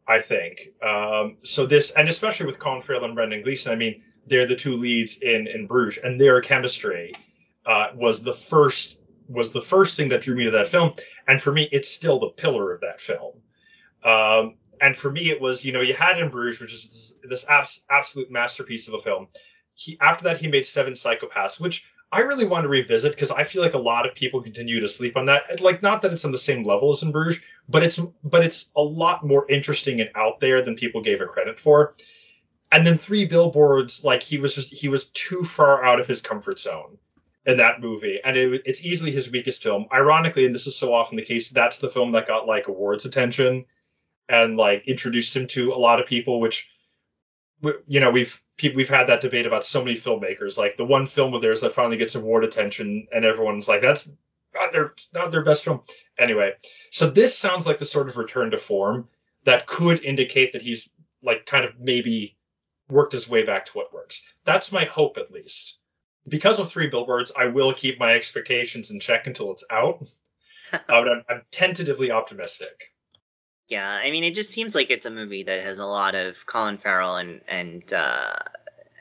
I think. Um, so this, and especially with Colin and Brendan Gleeson, I mean, they're the two leads in in Bruges, and their chemistry uh, was the first was the first thing that drew me to that film, and for me, it's still the pillar of that film. Um, and for me, it was you know you had in Bruges, which is this, this abs- absolute masterpiece of a film. He after that he made Seven Psychopaths, which I really want to revisit because I feel like a lot of people continue to sleep on that. Like, not that it's on the same level as in Bruges, but it's but it's a lot more interesting and out there than people gave it credit for. And then Three Billboards, like he was just he was too far out of his comfort zone in that movie, and it, it's easily his weakest film. Ironically, and this is so often the case, that's the film that got like awards attention and like introduced him to a lot of people, which you know we've we've had that debate about so many filmmakers. Like the one film of theirs that finally gets award attention, and everyone's like, that's not their not their best film. Anyway, so this sounds like the sort of return to form that could indicate that he's like kind of maybe worked his way back to what works. That's my hope at least. Because of Three Billboards, I will keep my expectations in check until it's out. uh, but I'm, I'm tentatively optimistic. Yeah, I mean, it just seems like it's a movie that has a lot of Colin Farrell and and uh,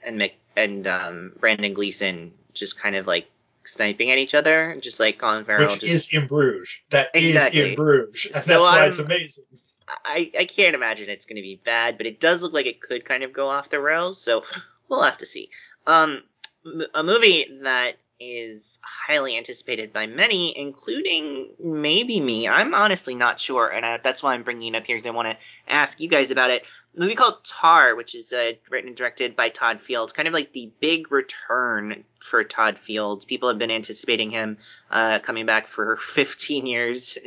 and Mick and um, Brendan Gleeson just kind of like sniping at each other, just like Colin Farrell. Which just, is in Bruges. That exactly. is in Bruges, and so that's why I'm, it's amazing. I I can't imagine it's going to be bad, but it does look like it could kind of go off the rails. So we'll have to see. Um, a movie that is highly anticipated by many, including maybe me. I'm honestly not sure, and I, that's why I'm bringing it up here because I want to ask you guys about it. Movie called Tar, which is uh, written and directed by Todd Fields, kind of like the big return for Todd Fields. People have been anticipating him uh, coming back for 15 years,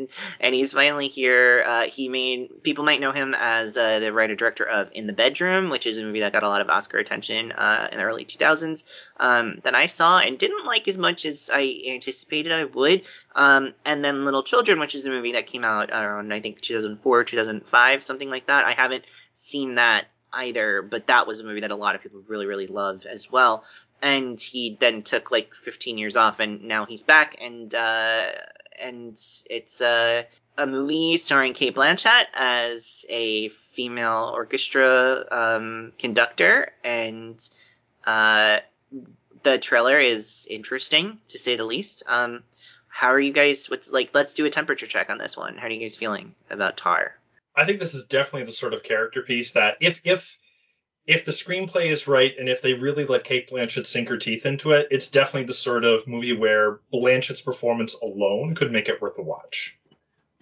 and he's finally here. Uh, he made people might know him as uh, the writer director of In the Bedroom, which is a movie that got a lot of Oscar attention uh, in the early 2000s. Um, that I saw and didn't like as much as I anticipated I would. Um, and then Little Children, which is a movie that came out around I think 2004, 2005, something like that. I haven't seen that either, but that was a movie that a lot of people really, really loved as well. And he then took like 15 years off, and now he's back, and uh, and it's a a movie starring Cate Blanchett as a female orchestra um, conductor, and uh, the trailer is interesting to say the least. Um, how are you guys? What's like? Let's do a temperature check on this one. How are you guys feeling about Tar? I think this is definitely the sort of character piece that if if if the screenplay is right and if they really let Cate Blanchett sink her teeth into it, it's definitely the sort of movie where Blanchett's performance alone could make it worth a watch.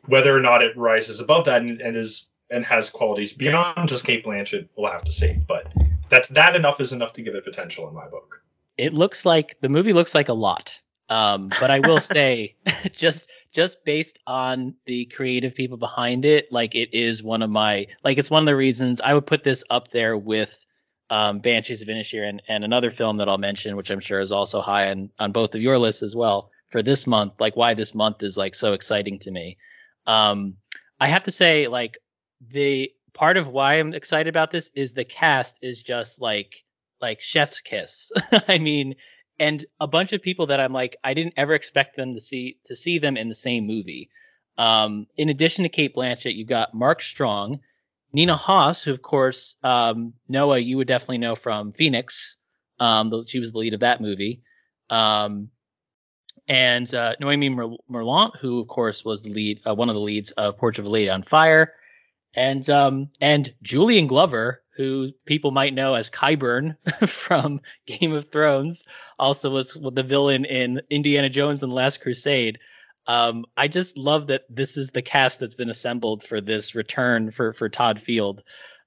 Whether or not it rises above that and, and is and has qualities beyond just Cate Blanchett, we'll have to see. But that's that enough is enough to give it potential in my book. It looks like the movie looks like a lot. Um, but I will say, just just based on the creative people behind it, like it is one of my like it's one of the reasons I would put this up there with um, Banshees of Inisherin and, and another film that I'll mention, which I'm sure is also high on on both of your lists as well for this month. Like why this month is like so exciting to me. Um, I have to say, like the part of why I'm excited about this is the cast is just like like chef's kiss. I mean, and a bunch of people that I'm like, I didn't ever expect them to see to see them in the same movie. Um, in addition to Cate Blanchett, you've got Mark Strong, Nina Hoss, who of course um, Noah you would definitely know from Phoenix. Um, she was the lead of that movie. Um, and uh, Noémie Merlant, who of course was the lead, uh, one of the leads of Portrait of a Lady on Fire, and um, and Julian Glover, who people might know as Qyburn from Game of Thrones, also was the villain in Indiana Jones and the Last Crusade. Um, I just love that this is the cast that's been assembled for this return for for Todd Field.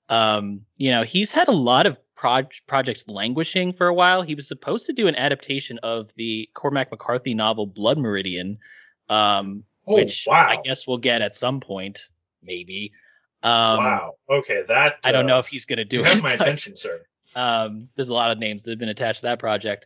Um, you know, he's had a lot of projects languishing for a while. He was supposed to do an adaptation of the Cormac McCarthy novel Blood Meridian, um, oh, which wow. I guess we'll get at some point, maybe. Um, wow. Okay, that uh, I don't know uh, if he's gonna do it. Has my attention, sir. Um, there's a lot of names that have been attached to that project.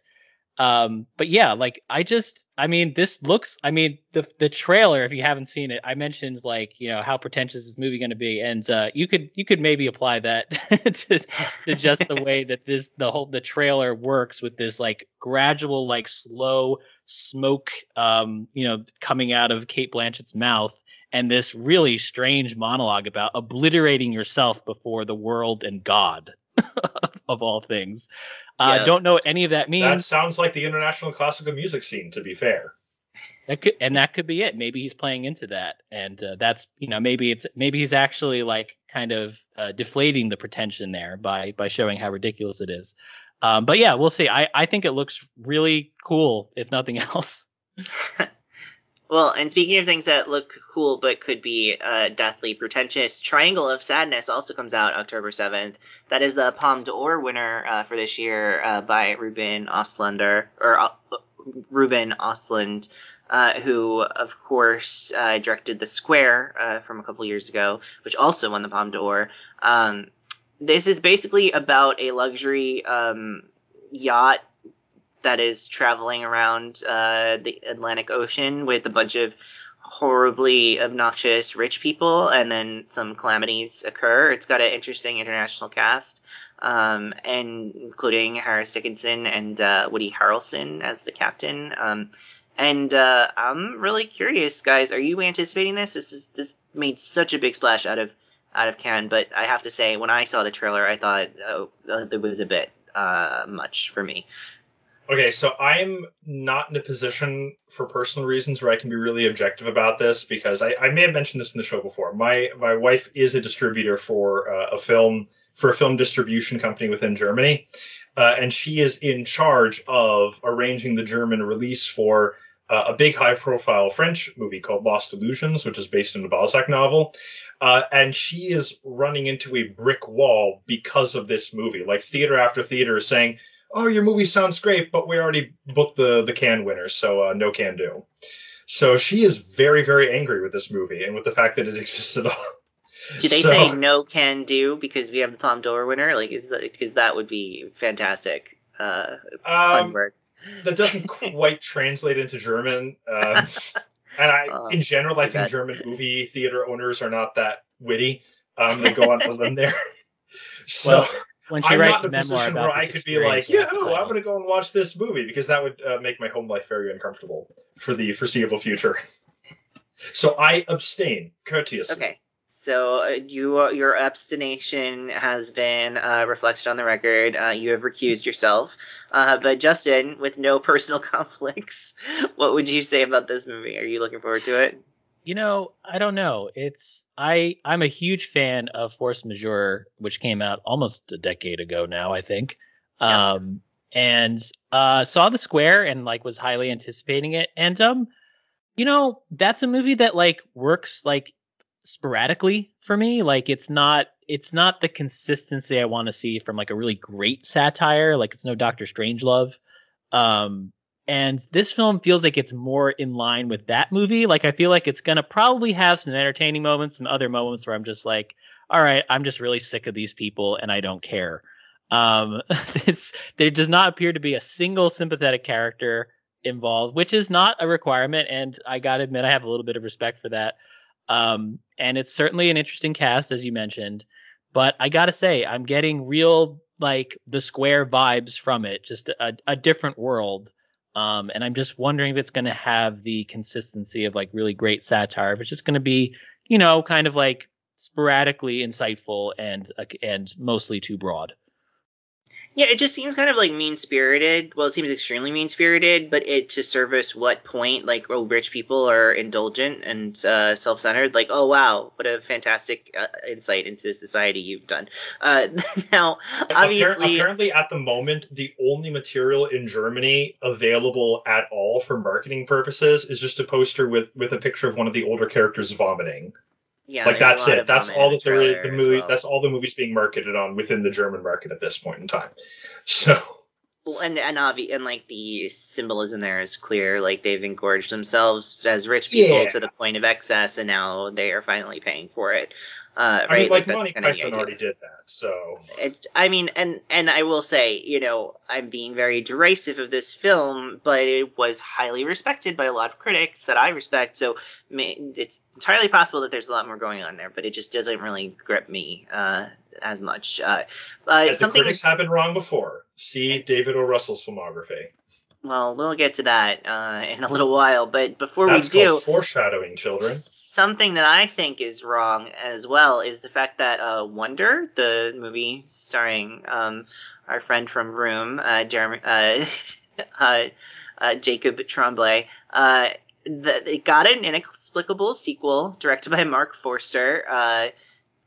Um, but yeah, like I just, I mean, this looks, I mean, the the trailer, if you haven't seen it, I mentioned like, you know, how pretentious this movie going to be, and uh, you could you could maybe apply that to, to just the way that this the whole the trailer works with this like gradual like slow smoke, um, you know, coming out of Cate Blanchett's mouth, and this really strange monologue about obliterating yourself before the world and God, of all things. Uh, yeah. Don't know what any of that means. That sounds like the international classical music scene, to be fair. That could, and that could be it. Maybe he's playing into that, and uh, that's you know maybe it's maybe he's actually like kind of uh, deflating the pretension there by by showing how ridiculous it is. Um, but yeah, we'll see. I, I think it looks really cool, if nothing else. well, and speaking of things that look cool but could be uh, deathly pretentious, Triangle of Sadness also comes out October 7th. That is the Palme d'Or winner uh, for this year uh, by Ruben Östlund, or uh, Ruben Östlund. Uh, who, of course, uh, directed The Square uh, from a couple years ago, which also won the Palme d'Or. Um, this is basically about a luxury um, yacht that is traveling around uh, the Atlantic Ocean with a bunch of horribly obnoxious rich people, and then some calamities occur. It's got an interesting international cast, um, and including Harris Dickinson and uh, Woody Harrelson as the captain. Um, and uh, I'm really curious, guys. Are you anticipating this? This is this made such a big splash out of out of Cannes, but I have to say, when I saw the trailer, I thought oh, it was a bit uh, much for me. Okay, so I'm not in a position for personal reasons where I can be really objective about this because I, I may have mentioned this in the show before. My my wife is a distributor for uh, a film for a film distribution company within Germany, uh, and she is in charge of arranging the German release for uh, a big high profile French movie called Lost Illusions, which is based on a Balzac novel. Uh, and she is running into a brick wall because of this movie. Like theater after theater is saying, "Oh, your movie sounds great, but we already booked the the Cannes winner, so uh, no can do." So she is very very angry with this movie and with the fact that it exists at all. Do they so, say no can do because we have the Palme d'Or winner? Like, is because that would be fantastic. Uh, um, that doesn't quite translate into German. Um, and I, uh, in general, I think German movie theater owners are not that witty. Um, they go on a limb there. so well, when she I'm not in a position where I could be like, yeah, oh, I'm going to go and watch this movie because that would uh, make my home life very uncomfortable for the foreseeable future. so I abstain courteously. Okay. So uh, you your abstination has been uh, reflected on the record. Uh, you have recused yourself. Uh, but Justin, with no personal conflicts, what would you say about this movie? Are you looking forward to it? You know, I don't know. It's I I'm a huge fan of Force Majeure, which came out almost a decade ago now, I think. Yeah. Um, and uh, saw the Square and like was highly anticipating it. And um, you know, that's a movie that like works like sporadically for me. Like it's not it's not the consistency I want to see from like a really great satire. Like it's no Doctor Strangelove. Um and this film feels like it's more in line with that movie. Like I feel like it's gonna probably have some entertaining moments and other moments where I'm just like, all right, I'm just really sick of these people and I don't care. Um, it's there does not appear to be a single sympathetic character involved, which is not a requirement, and I gotta admit I have a little bit of respect for that. Um, and it's certainly an interesting cast, as you mentioned. But I gotta say, I'm getting real like the square vibes from it, just a, a different world. Um, and I'm just wondering if it's going to have the consistency of like really great satire, if it's just going to be, you know, kind of like sporadically insightful and uh, and mostly too broad. Yeah, it just seems kind of like mean spirited. Well, it seems extremely mean spirited, but it to service what point? Like, oh, rich people are indulgent and uh, self centered. Like, oh wow, what a fantastic uh, insight into society you've done. Uh, now, obviously, apparently, at the moment, the only material in Germany available at all for marketing purposes is just a poster with with a picture of one of the older characters vomiting. Yeah, like that's it. That's all that the movie. Well. That's all the movies being marketed on within the German market at this point in time. So. Well, and and obvi- and like the symbolism there is clear. Like they've engorged themselves as rich people yeah. to the point of excess, and now they are finally paying for it. Uh, I right? mean, like, like Monty Python already did that, so. It, I mean, and and I will say, you know, I'm being very derisive of this film, but it was highly respected by a lot of critics that I respect. So it's entirely possible that there's a lot more going on there, but it just doesn't really grip me uh, as much. Uh, uh, something the critics have been wrong before. See David O. Russell's filmography. Well, we'll get to that uh, in a little while, but before That's we do, foreshadowing, children. something that I think is wrong as well is the fact that uh, Wonder, the movie starring um, our friend from Room, uh, Jeremy, uh, uh, uh Jacob Tremblay, uh, the, it got an inexplicable sequel directed by Mark Forster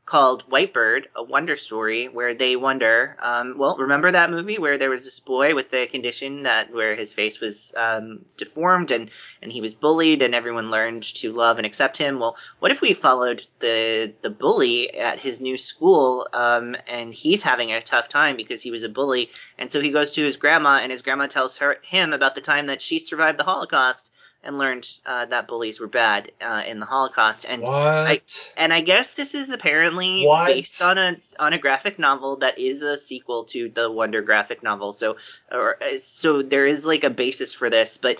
called Whitebird, a wonder story where they wonder. Um, well, remember that movie where there was this boy with the condition that where his face was um, deformed and and he was bullied and everyone learned to love and accept him. Well, what if we followed the the bully at his new school um, and he's having a tough time because he was a bully and so he goes to his grandma and his grandma tells her him about the time that she survived the Holocaust and learned uh, that bullies were bad uh, in the Holocaust. And what? I, and I guess this is apparently What? based on a on a graphic novel that is a sequel to the Wonder graphic novel. So or uh, so there is like a basis for this, but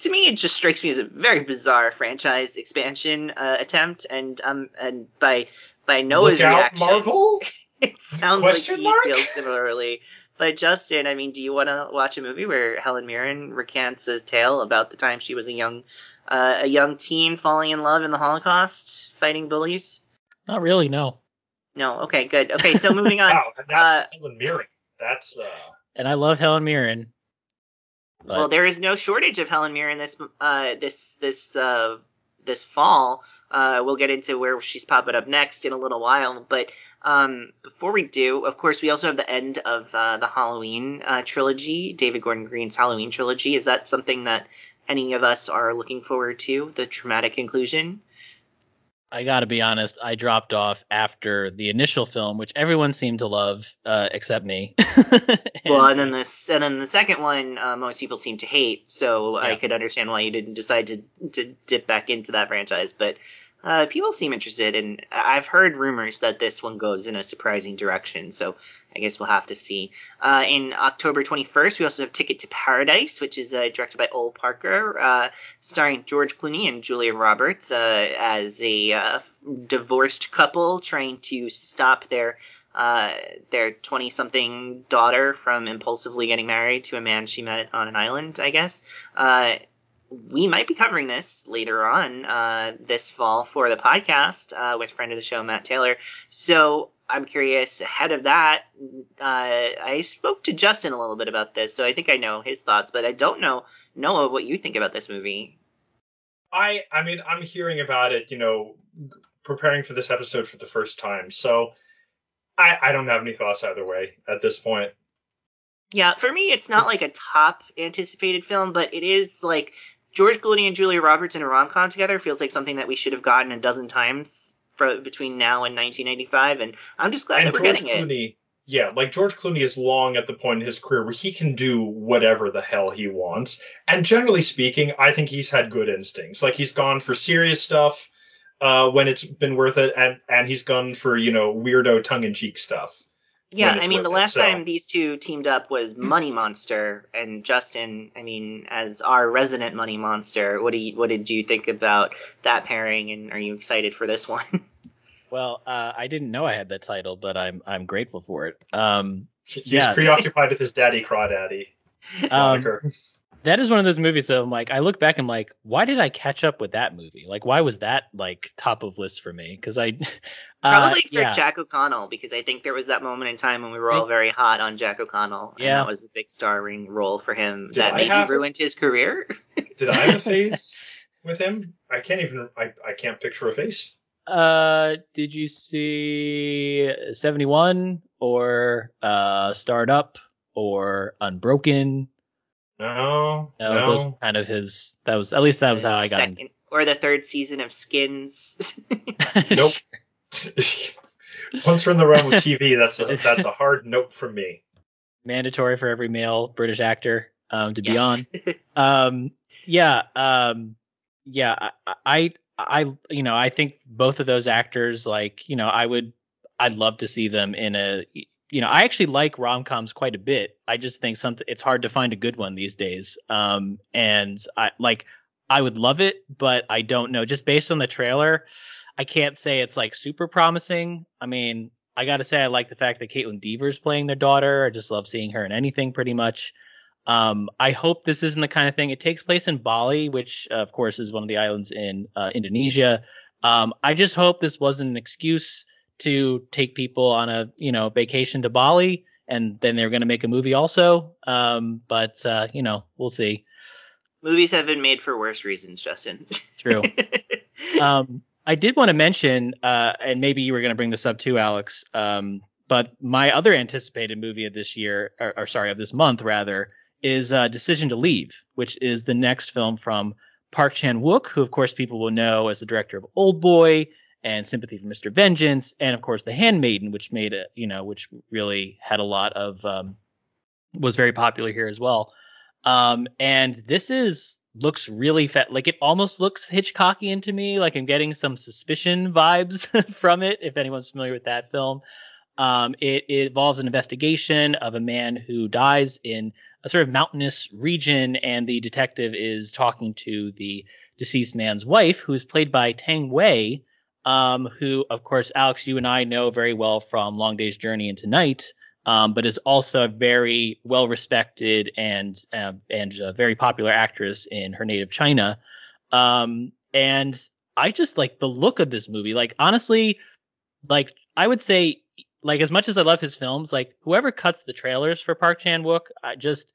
to me it just strikes me as a very bizarre franchise expansion uh, attempt. And um and by by Noah's Look reaction, Marvel. it sounds Question like he mark? feels similarly. But Justin, I mean, do you want to watch a movie where Helen Mirren recants a tale about the time she was a young, uh, a young teen falling in love in the Holocaust, fighting bullies? Not really, no. No. Okay, good. Okay, so moving on. Wow, and that's Helen Mirren. That's uh. And I love Helen Mirren. But Well, there is no shortage of Helen Mirren this uh, this this uh, this fall. Uh, we'll get into where she's popping up next in a little while, but um, before we do, of course, we also have the end of uh, the Halloween uh, trilogy, David Gordon Green's Halloween trilogy. Is that something that any of us are looking forward to? The dramatic conclusion. I gotta be honest, I dropped off after the initial film, which everyone seemed to love, uh, except me. well, and then this, and then the second one, uh, most people seem to hate. So I could understand why you didn't decide to to dip back into that franchise. But uh, people seem interested, and I've heard rumors that this one goes in a surprising direction. So I guess we'll have to see. Uh, in October 21st, we also have Ticket to Paradise, which is uh, directed by Ol Parker, uh, starring George Clooney and Julia Roberts uh, as a uh, divorced couple trying to stop their their 20 something daughter from impulsively getting married to a man she met on an island, I guess. We might be covering this later on uh, this fall for the podcast uh, with friend of the show, Matt Taylor. So I'm curious, ahead of that, uh, I spoke to Justin a little bit about this, so I think I know his thoughts, but I don't know, Noah, what you think about this movie. I I mean I'm hearing about it, you know, preparing for this episode for the first time. So I I don't have any thoughts either way at this point. Yeah, for me, it's not like a top anticipated film, but it is like George Clooney and Julia Roberts in a rom com together feels like something that we should have gotten a dozen times for between now and 1995, and I'm just glad and that we're George getting it. Yeah, like George Clooney is long at the point in his career where he can do whatever the hell he wants. And generally speaking, I think he's had good instincts. Like he's gone for serious stuff uh, when it's been worth it, and and he's gone for you know weirdo tongue in cheek stuff. Yeah, I mean, the last so. time these two teamed up was Money Monster, and Justin, I mean, as our resident Money Monster, what do you, what did you think about that pairing, and are you excited for this one? well, uh, I didn't know I had that title, but I'm I'm grateful for it. Um, He's Yeah. preoccupied with his daddy crawdaddy um, moniker. That is one of those movies that I'm like, I look back and I'm like, why did I catch up with that movie? Like, why was that like top of list for me? Because I uh, Probably for yeah. Jack O'Connell, because I think there was that moment in time when we were all very hot on Jack O'Connell, and Yeah. that was a big starring role for him Did that I maybe have it? ruined his career. Did I have a face with him? I can't even. I, I can't picture a face. Uh, did you see 71 or uh Starred Up or Unbroken? No, No, no. those were kind of his. That was at least that was The how I got. him. second, or the third season of Skins. Nope. Once we're in the realm of TV, that's a that's a hard note from me. Mandatory for every male British actor um, to be on. Um, yeah, um, yeah, I, I, I, you know, I think both of those actors, like, you know, I would, I'd love to see them in a, you know, I actually like rom coms quite a bit. I just think something, it's hard to find a good one these days. Um, and I like, I would love it, but I don't know. Just based on the trailer, I can't say it's like super promising. I mean, I got to say, I like the fact that Kaitlyn Dever's playing their daughter. I just love seeing her in anything pretty much. Um, I hope this isn't the kind of thing. It takes place in Bali, which uh, of course is one of the islands in uh, Indonesia. Um, I just hope this wasn't an excuse to take people on a you know vacation to Bali, and then they're going to make a movie also. Um, but uh, you know, we'll see. Movies have been made for worse reasons, Justin. True. um, I did want to mention, uh, and maybe you were going to bring this up too, Alex. Um, but my other anticipated movie of this year, or, or sorry, of this month rather, is uh, Decision to Leave, which is the next film from Park Chan Wook, who of course people will know as the director of Old Boy and Sympathy for Mr. Vengeance, and of course The Handmaiden, which made it, you know, which really had a lot of um, was very popular here as well. Um, and this is looks really fat. Like it almost looks Hitchcockian to me. Like I'm getting some suspicion vibes from it. If anyone's familiar with that film, um, it, it, involves an investigation of a man who dies in a sort of mountainous region, and the detective is talking to the deceased man's wife, who is played by Tang Wei, um, who, of course, Alex, you and I know very well from Long Day's Journey into Night um, but is also a very well respected and uh, and very popular actress in her native China. Um, and I just like the look of this movie. Like honestly, like I would say, like as much as I love his films, like whoever cuts the trailers for Park Chan Wook, I just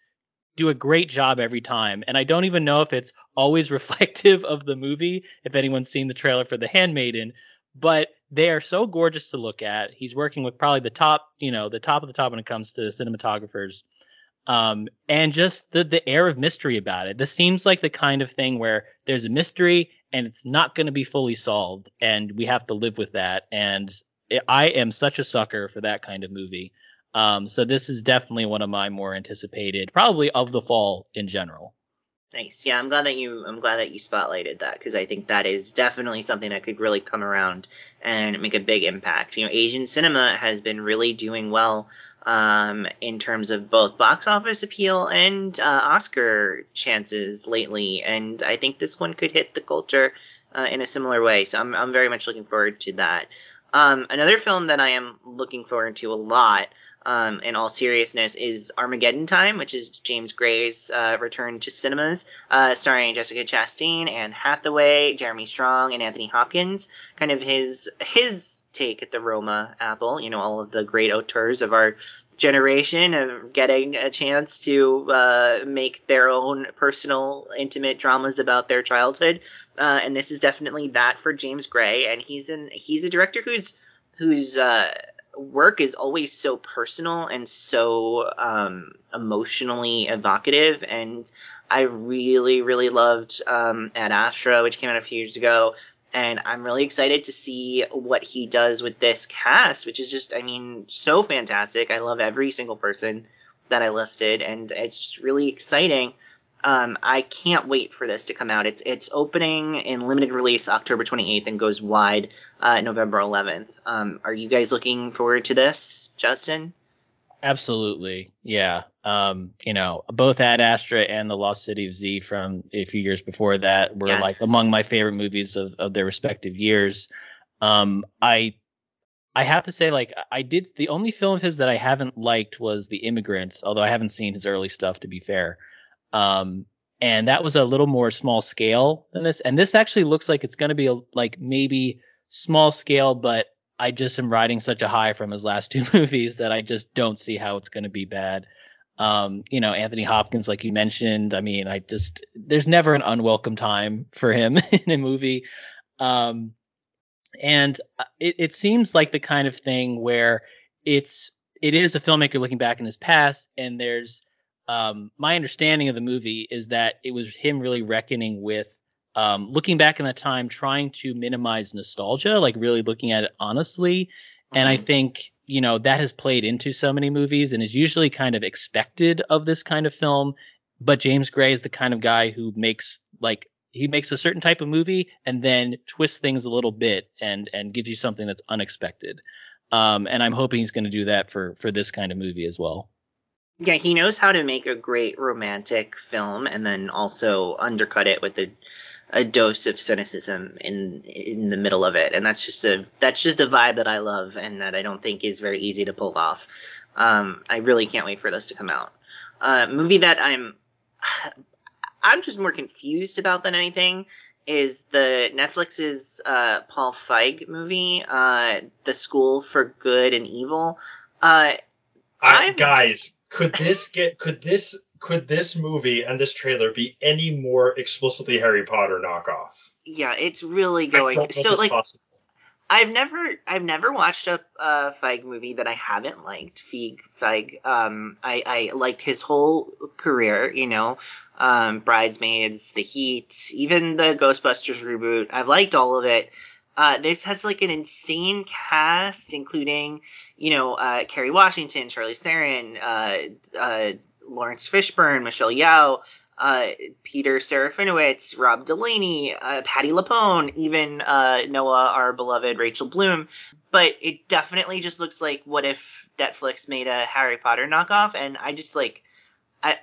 do a great job every time. And I don't even know if it's always reflective of the movie. If anyone's seen the trailer for The Handmaiden, but they are so gorgeous to look at. He's working with probably the top, you know, the top of the top when it comes to cinematographers. Um, and just the the air of mystery about it. This seems like the kind of thing where there's a mystery and it's not going to be fully solved, and we have to live with that. And I am such a sucker for that kind of movie. Um, so this is definitely one of my more anticipated, probably of the fall in general. Nice. Yeah, I'm glad that you I'm glad that you spotlighted that because I think that is definitely something that could really come around and make a big impact. You know, Asian cinema has been really doing well um, in terms of both box office appeal and uh, Oscar chances lately, and I think this one could hit the culture uh, in a similar way. So I'm I'm very much looking forward to that. Um, another film that I am looking forward to a lot um, in all seriousness, is Armageddon Time, which is James Gray's uh, return to cinemas, uh, starring Jessica Chastain, Anne Hathaway, Jeremy Strong, and Anthony Hopkins. Kind of his his take at the Roma apple. You know, all of the great auteurs of our generation of getting a chance to uh, make their own personal, intimate dramas about their childhood. Uh, and this is definitely that for James Gray, and he's an he's a director who's who's uh, work is always so personal and so um, emotionally evocative. And I really, really loved um, Ad Astra, which came out a few years ago. And I'm really excited to see what he does with this cast, which is just, I mean, so fantastic. I love every single person that I listed, and it's really exciting. Um, I can't wait for this to come out. It's it's opening in limited release October 28th and goes wide uh, November 11th. Um, are you guys looking forward to this, Justin? Absolutely, yeah. Um, you know, both Ad Astra and The Lost City of Z from a few years before that were yes. like among my favorite movies of, of their respective years. Um, I I have to say, like, I did the only film of his that I haven't liked was The Immigrants, although I haven't seen his early stuff to be fair. Um, and that was a little more small scale than this. And this actually looks like it's going to be a, like maybe small scale, but I just am riding such a high from his last two movies that I just don't see how it's going to be bad. Um, you know, Anthony Hopkins, like you mentioned, I mean, I just, there's never an unwelcome time for him in a movie. Um, and it, it seems like the kind of thing where it's, it is a filmmaker looking back in his past and there's, um, my understanding of the movie is that it was him really reckoning with um, looking back in the time, trying to minimize nostalgia, like really looking at it honestly. Mm-hmm. And I mm-hmm. think, you know, that has played into so many movies and is usually kind of expected of this kind of film. But James Gray is the kind of guy who makes like he makes a certain type of movie and then twists things a little bit and and gives you something that's unexpected. Um, and I'm hoping he's going to do that for for this kind of movie as well yeah, he knows how to make a great romantic film and then also undercut it with a a dose of cynicism in in the middle of it, and that's just a that's just a vibe that I love and that I don't think is very easy to pull off. Um, I really can't wait for this to come out. Uh, movie that I'm I'm just more confused about than anything is the Netflix's uh, Paul Feig movie, uh, The School for Good and Evil. Uh, I, guys, could this get could this could this movie and this trailer be any more explicitly Harry Potter knockoff? yeah, it's really going. don't know if So it's like, possible. I've never I've never watched a, a Feig movie that I haven't liked. Feig Feig. Um, I I liked his whole career. You know, um, Bridesmaids, The Heat, even the Ghostbusters reboot. I've liked all of it. Uh, this has like an insane cast, including you know uh, Kerry Washington, Charlize Theron, uh, uh, Laurence Fishburne, Michelle Yeoh, uh, Peter Serafinowicz, Rob Delaney, uh, Patti LuPone, even uh, Noah, our beloved Rachel Bloom. But it definitely just looks like what if Netflix made a Harry Potter knockoff, and I just like, I,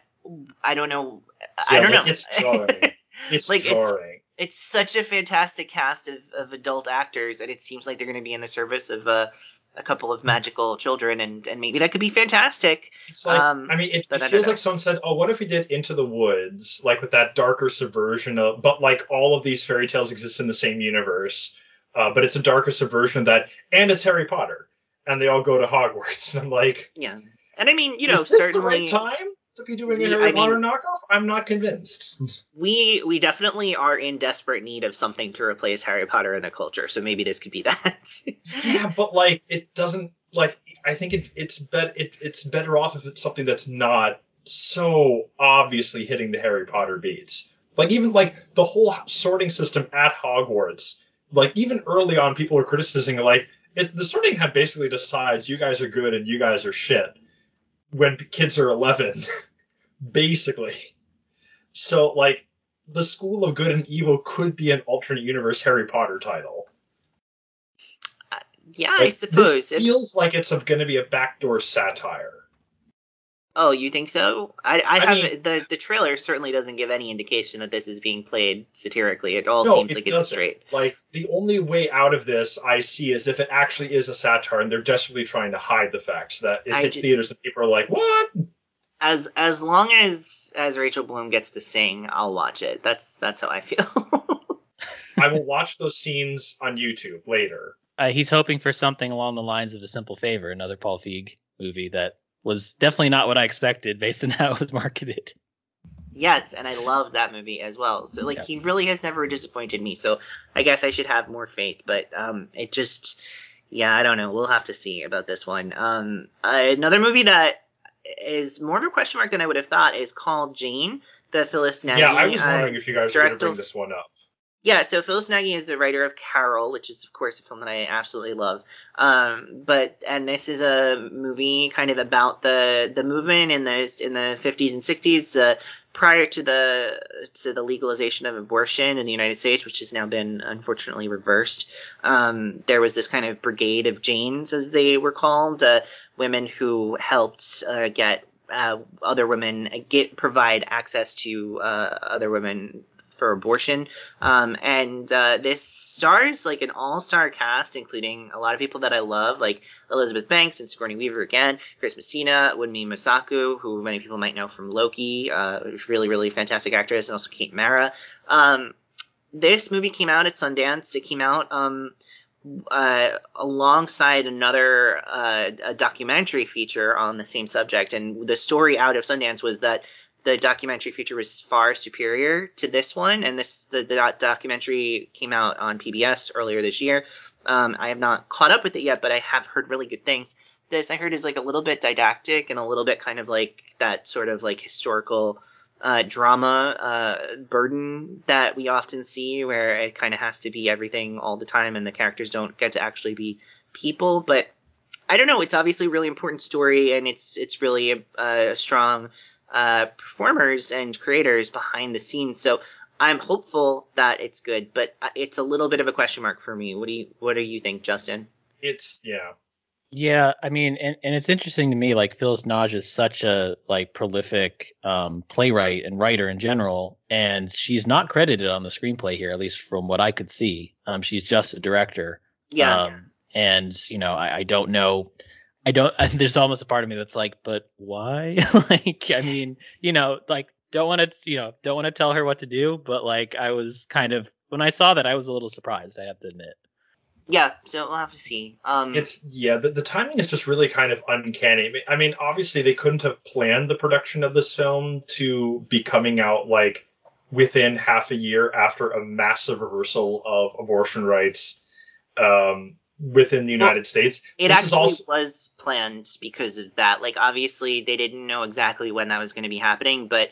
I don't know, I don't like, know. it's jarring. It's Like, jarring. it's such a fantastic cast of, of adult actors, and it seems like they're going to be in the service of uh, a couple of magical children, and and maybe that could be fantastic. It's like, Um, I mean, it, it feels like someone said, "Oh, what if we did Into the Woods, like with that darker subversion of, but like all of these fairy tales exist in the same universe, uh, but it's a darker subversion of that, and it's Harry Potter, and they all go to Hogwarts." And I'm like, Yeah, and I mean, you know, is this certainly the right time to be doing a Harry I mean- Potter knockoff? I'm not convinced. we we definitely are in desperate need of something to replace Harry Potter in the culture. So maybe this could be that. yeah, but like it doesn't like I think it, it's bet it, it's better off if it's something that's not so obviously hitting the Harry Potter beats. Like even like the whole sorting system at Hogwarts. Like even early on, people were criticizing like it, the sorting hat basically decides you guys are good and you guys are shit when kids are 11, basically. So like the School of Good and Evil could be an alternate universe Harry Potter title. Uh, yeah, I suppose. This It- feels like it's going to be a backdoor satire. oh, you think so? I I, I have mean- the the trailer certainly doesn't give any indication that this is being played satirically. It all No, seems it like it's doesn't. straight. Like the only way out of this I see is if it actually is a satire and they're desperately trying to hide the facts that it I hits did- theaters and people are like, "What?" As as long as as Rachel Bloom gets to sing, I'll watch it. That's that's how I feel. I will watch those scenes on YouTube later. Uh, he's hoping for something along the lines of A Simple Favor, another Paul Feig movie that was definitely not what I expected based on how it was marketed. Yes, and I love that movie as well. So like Yeah. he really has never disappointed me. So I guess I should have more faith. But um, it just yeah, I don't know. We'll have to see about this one. Um, another movie that is more of a question mark than I would have thought is called Jane, the Phyllis Nagy. yeah, I was uh, wondering if you guys were going to bring this one up. yeah, so Phyllis Nagy is the writer of Carol, which is of course a film that I absolutely love. Um, but and this is a movie kind of about the the movement in the in the 50s and 60s uh, prior to the to the legalization of abortion in the United States, which has now been unfortunately reversed. Um, there was this kind of brigade of Janes, as they were called, uh, women who helped uh, get uh, other women get provide access to uh, other women for abortion. Um, and uh, this stars like an all-star cast, including a lot of people that I love, like Elizabeth Banks and Sigourney Weaver again, Chris Messina, Wunmi Mosaku, who many people might know from Loki, uh, really really fantastic actress, and also Kate Mara. Um, this movie came out at Sundance. It came out um, uh, alongside another uh, a documentary feature on the same subject, and the story out of Sundance was that the documentary feature was far superior to this one, and this the, the documentary came out on PBS earlier this year. Um, I have not caught up with it yet, but I have heard really good things. This I heard is like a little bit didactic and a little bit kind of like that sort of like historical uh, drama uh, burden that we often see, where it kind of has to be everything all the time, and the characters don't get to actually be people. But I don't know. It's obviously a really important story, and it's it's really a, a strong uh, performers and creators behind the scenes. So I'm hopeful that it's good, but uh, it's a little bit of a question mark for me. What do you What do you think, Justin? It's yeah. Yeah, I mean, and, and it's interesting to me, like Phyllis Nagy is such a like prolific um, playwright and writer in general, and she's not credited on the screenplay here, at least from what I could see. Um, she's just a director. Yeah, Um, and you know, I, I don't know. I don't. There's almost a part of me that's like, but why? like, I mean, you know, like don't want to, you know, don't want to tell her what to do, but like, I was kind of when I saw that, I was a little surprised. I have to admit. yeah. So we'll have to see. Um, It's yeah, the, the timing is just really kind of uncanny. I mean, obviously they couldn't have planned the production of this film to be coming out like within half a year after a massive reversal of abortion rights um, within the United well, States. It this actually also- was planned because of that. Like obviously they didn't know exactly when that was going to be happening, but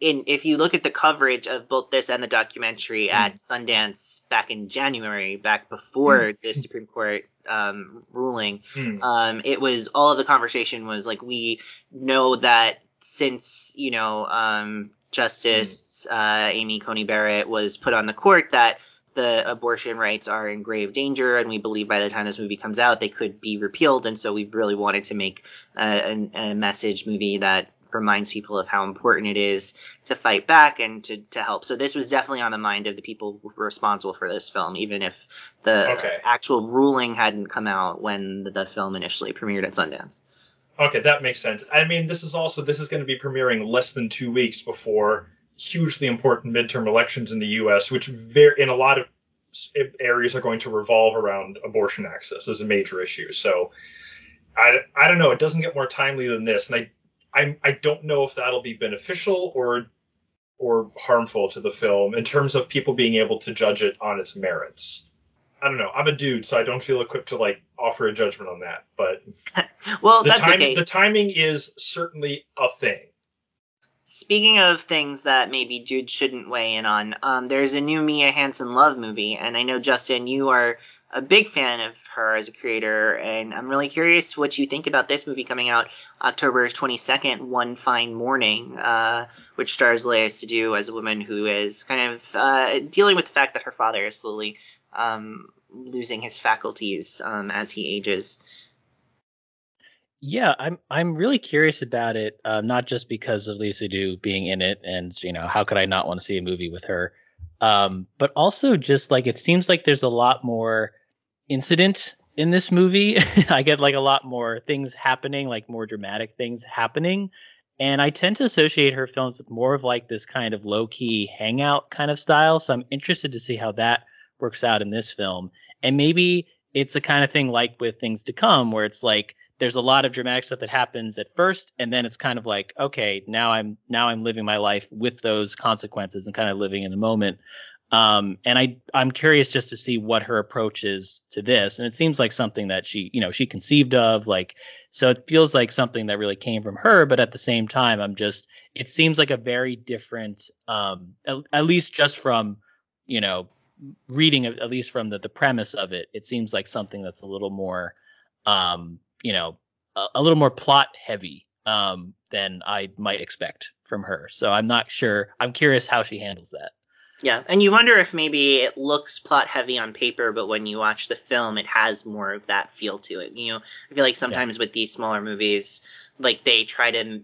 in if you look at the coverage of both this and the documentary mm. at Sundance back in January, back before mm. the Supreme Court um, ruling, mm. um, it was all of the conversation was like we know that since you know um, Justice uh, Amy Coney Barrett was put on the court that the abortion rights are in grave danger, and we believe by the time this movie comes out, they could be repealed. And so we really wanted to make uh, a, a, message movie that reminds people of how important it is to fight back and to, to help. So this was definitely on the mind of the people responsible for this film, even if the okay. actual ruling hadn't come out when the, the film initially premiered at Sundance. Okay, that makes sense. I mean, this is also this is going to be premiering less than two weeks before hugely important midterm elections in the U.S., which very, in a lot of areas are going to revolve around abortion access as a major issue. So I, I don't know. It doesn't get more timely than this, and I I I don't know if that'll be beneficial or or harmful to the film in terms of people being able to judge it on its merits. I don't know. I'm a dude, so I don't feel equipped to like offer a judgment on that. But well, the that's timing, okay. The timing is certainly a thing. Speaking of things that maybe Jude shouldn't weigh in on, um, there's a new Mia Hansen-Løve movie, and I know Justin, you are a big fan of her as a creator, and I'm really curious what you think about this movie coming out October 22nd, One Fine Morning, uh, which stars Léa Seydoux as a woman who is kind of uh, dealing with the fact that her father is slowly um, losing his faculties um, as he ages. Yeah, I'm I'm really curious about it, uh, not just because of Léa Seydoux being in it, and you know how could I not want to see a movie with her, um, but also just like it seems like there's a lot more incident in this movie. I get like a lot more things happening, like more dramatic things happening, and I tend to associate her films with more of like this kind of low key hangout kind of style. So I'm interested to see how that works out in this film, and maybe it's the kind of thing like with things to come, where it's like there's a lot of dramatic stuff that happens at first and then it's kind of like okay now i'm now i'm living my life with those consequences and kind of living in the moment. Um, and i i'm curious just to see what her approach is to this and it seems like something that she you know she conceived of like so it feels like something that really came from her but at the same time i'm just it seems like a very different um at, at least just from you know reading at least from the, the premise of it it seems like something that's a little more um you know, a, a little more plot heavy um, than I might expect from her. So I'm not sure. I'm curious how she handles that. Yeah, and you wonder if maybe it looks plot heavy on paper, but when you watch the film, it has more of that feel to it. You know, I feel like sometimes yeah. with these smaller movies, like they try to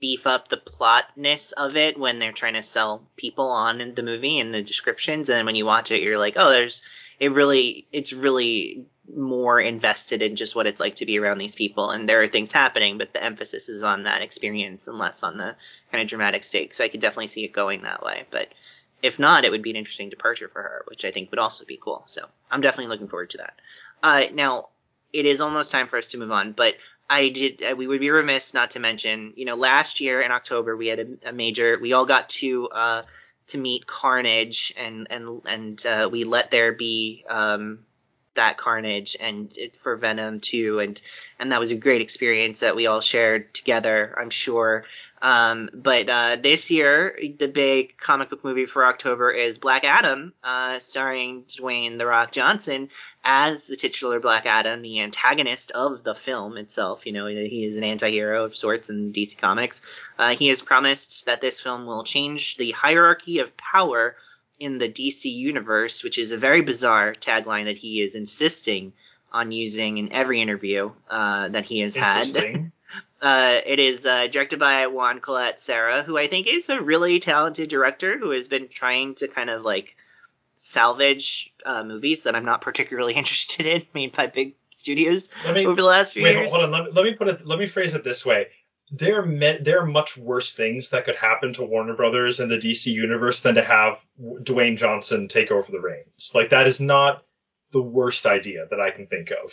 beef up the plotness of it when they're trying to sell people on the movie and the descriptions, and then when you watch it, you're like, oh, there's it really, it's really more invested in just what it's like to be around these people. And there are things happening but the emphasis is on that experience and less on the kind of dramatic stake so i could definitely see it going that way. But if not it would be an interesting departure for her which i think would also be cool. So i'm definitely looking forward to that. Uh, now it is almost time for us to move on but i did uh, we would be remiss not to mention you know last year in october we had a, a major we all got to uh, to meet carnage and and and uh, we let there be um, that Carnage and it, for Venom too, and and that was a great experience that we all shared together. I'm sure. Um, but uh, this year, the big comic book movie for October is Black Adam, uh, starring Dwayne the Rock Johnson as the titular Black Adam, the antagonist of the film itself. You know, he is an anti-hero of sorts in DC Comics. Uh, he has promised that this film will change the hierarchy of power in the DC universe, which is a very bizarre tagline that he is insisting on using in every interview uh, that he has had. uh, it is uh, directed by Juan Collet-Serra, who I think is a really talented director who has been trying to kind of like salvage uh, movies that I'm not particularly interested in made by big studios me, over the last few years. wait, years. Hold on, let me, let me put it. Let me phrase it this way there are me- there are much worse things that could happen to Warner Brothers and the DC universe than to have Dwayne Johnson take over the reins. Like that is not the worst idea that I can think of.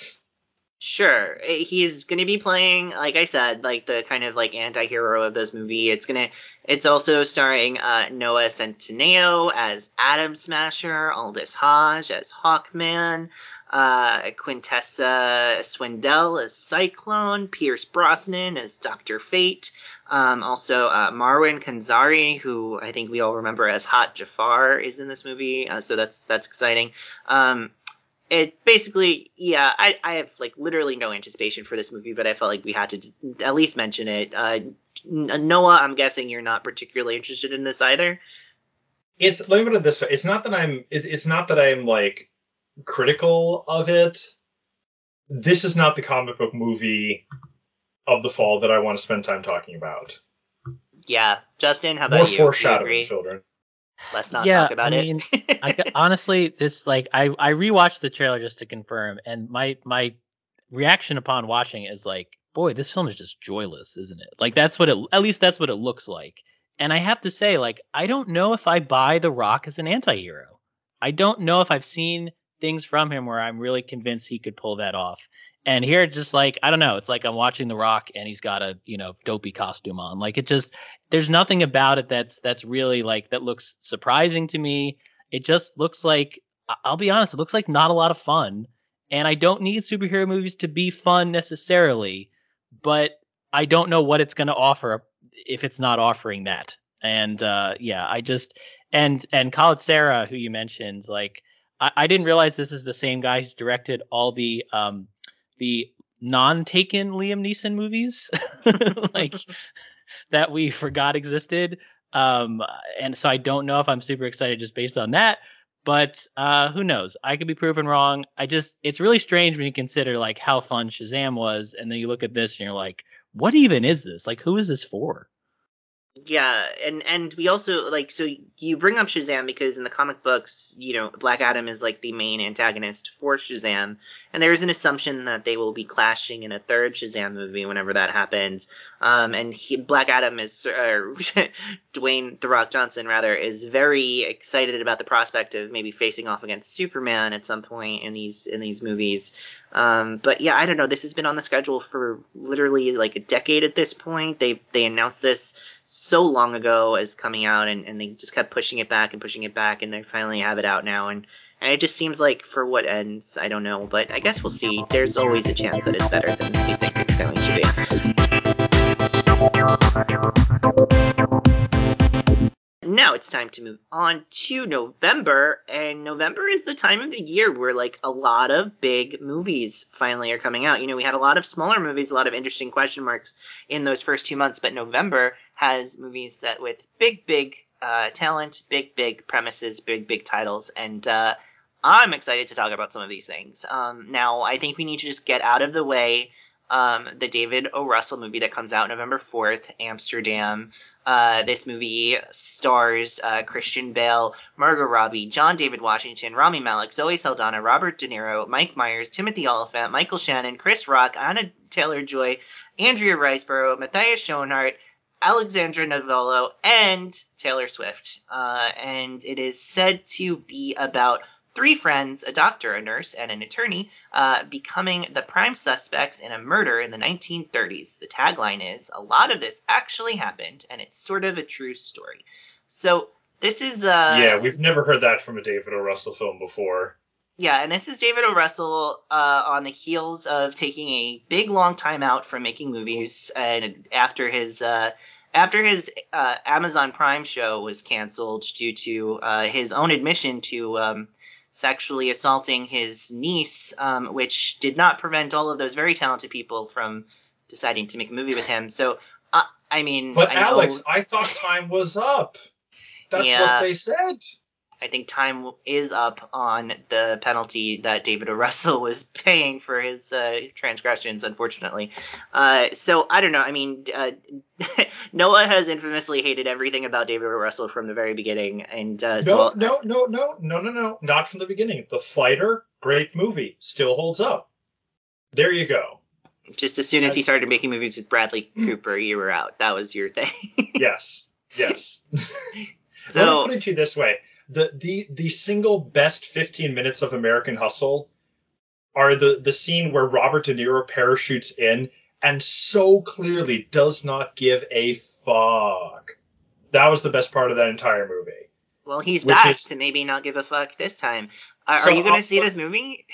Sure, eh, he's going to be playing, like I said, like the kind of like anti-hero of this movie. It's gonna, it's also starring uh, Noah Centineo as Atom Smasher, Aldis Hodge as Hawkman, uh, Quintessa Swindell as Cyclone, Pierce Brosnan as Doctor Fate, um, also uh, Marwan Kenzari, who I think we all remember as Hot Jafar, is in this movie, uh, so that's that's exciting. Um, it basically, yeah, I, I have like literally no anticipation for this movie, but I felt like we had to d- at least mention it. Uh, Noah, I'm guessing you're not particularly interested in this either. It's let me put it this way: it's not that I'm, it, it's not that I'm like critical of it. This is not the comic book movie of the fall that I want to spend time talking about. Yeah, Justin, how about More you? foreshadowing, children. Let's not yeah, talk about I it. mean, I, honestly, this like I I rewatched the trailer just to confirm, and my my reaction upon watching is like, boy, this film is just joyless, isn't it? Like that's what it at least that's what it looks like. And I have to say, like, I don't know if I buy The Rock as an anti-hero. I don't know if I've seen things from him where I'm really convinced he could pull that off. And here, just like I don't know, it's like I'm watching The Rock and he's got a you know dopey costume on. Like it just there's nothing about it that's that's really like that looks surprising to me. It just looks like I'll be honest, it looks like not a lot of fun. And I don't need superhero movies to be fun necessarily, but I don't know what it's going to offer if it's not offering that. And uh, yeah, I just and and Collet-Serra, who you mentioned, like I didn't realize this is the same guy who's directed all the um the non-taken Liam Neeson movies, like that we forgot existed. Um, and so I don't know if I'm super excited just based on that. But uh, who knows? I could be proven wrong. I just it's really strange when you consider like how fun Shazam was, and then you look at this and you're like, what even is this? Like, who is this for? Yeah, and and we also like so you bring up Shazam because in the comic books, you know, Black Adam is like the main antagonist for Shazam, and there is an assumption that they will be clashing in a third Shazam movie whenever that happens. Um, and he, Black Adam is uh, Dwayne the Rock Johnson rather is very excited about the prospect of maybe facing off against Superman at some point in these in these movies. Um, but yeah, I don't know. This has been on the schedule for literally like a decade at this point. They they announced this so long ago as coming out and, and they just kept pushing it back and pushing it back and they finally have it out now and, and it just seems like for what ends i don't know but i guess we'll see. There's always a chance that it's better than we think it's going to be now it's time to move on to November, and November is the time of the year where like a lot of big movies finally are coming out. You know, we had a lot of smaller movies, a lot of interesting question marks in those first two months, but November has movies that with big, big uh, talent, big, big premises, big, big titles, and uh, I'm excited to talk about some of these things. Um, now, I think we need to just get out of the way um, the David O. Russell movie that comes out November 4th, Amsterdam. Uh, this movie stars uh, Christian Bale, Margot Robbie, John David Washington, Rami Malek, Zoe Saldana, Robert De Niro, Mike Myers, Timothy Olyphant, Michael Shannon, Chris Rock, Anya Taylor-Joy, Andrea Riseborough, Matthias Schoenaerts, Alexandra Novello, and Taylor Swift. Uh, and it is said to be about three friends, a doctor, a nurse, and an attorney, uh, becoming the prime suspects in a murder in the 1930s. The tagline is, a lot of this actually happened, and it's sort of a true story. So this is uh Yeah, we've never heard that from a David O. Russell film before. Yeah, and this is David O. Russell uh, on the heels of taking a big long time out from making movies, and after his uh, after his uh, Amazon Prime show was canceled due to uh, his own admission to um, sexually assaulting his niece, um, which did not prevent all of those very talented people from deciding to make a movie with him. So, uh, I mean, But I Alex, know, I thought time was up. That's Yeah. what they said. I think time is up on the penalty that David O. Russell was paying for his uh, transgressions, unfortunately. Uh, so I don't know. I mean, uh, Noah has infamously hated everything about David O. Russell from the very beginning, and uh, so No, I'll- no, no, no, no, no, no. Not from the beginning. The Fighter, great movie, still holds up. There you go. just as soon as he started making movies with Bradley Cooper, you were out. That was your thing. Yes, yes. Let so me put it to you this way: the the the single best 15 minutes of American Hustle are the the scene where Robert De Niro parachutes in and so clearly does not give a fuck. That was the best part of that entire movie. Well, he's back is- to maybe not give a fuck this time. Uh, So are you going to see this movie?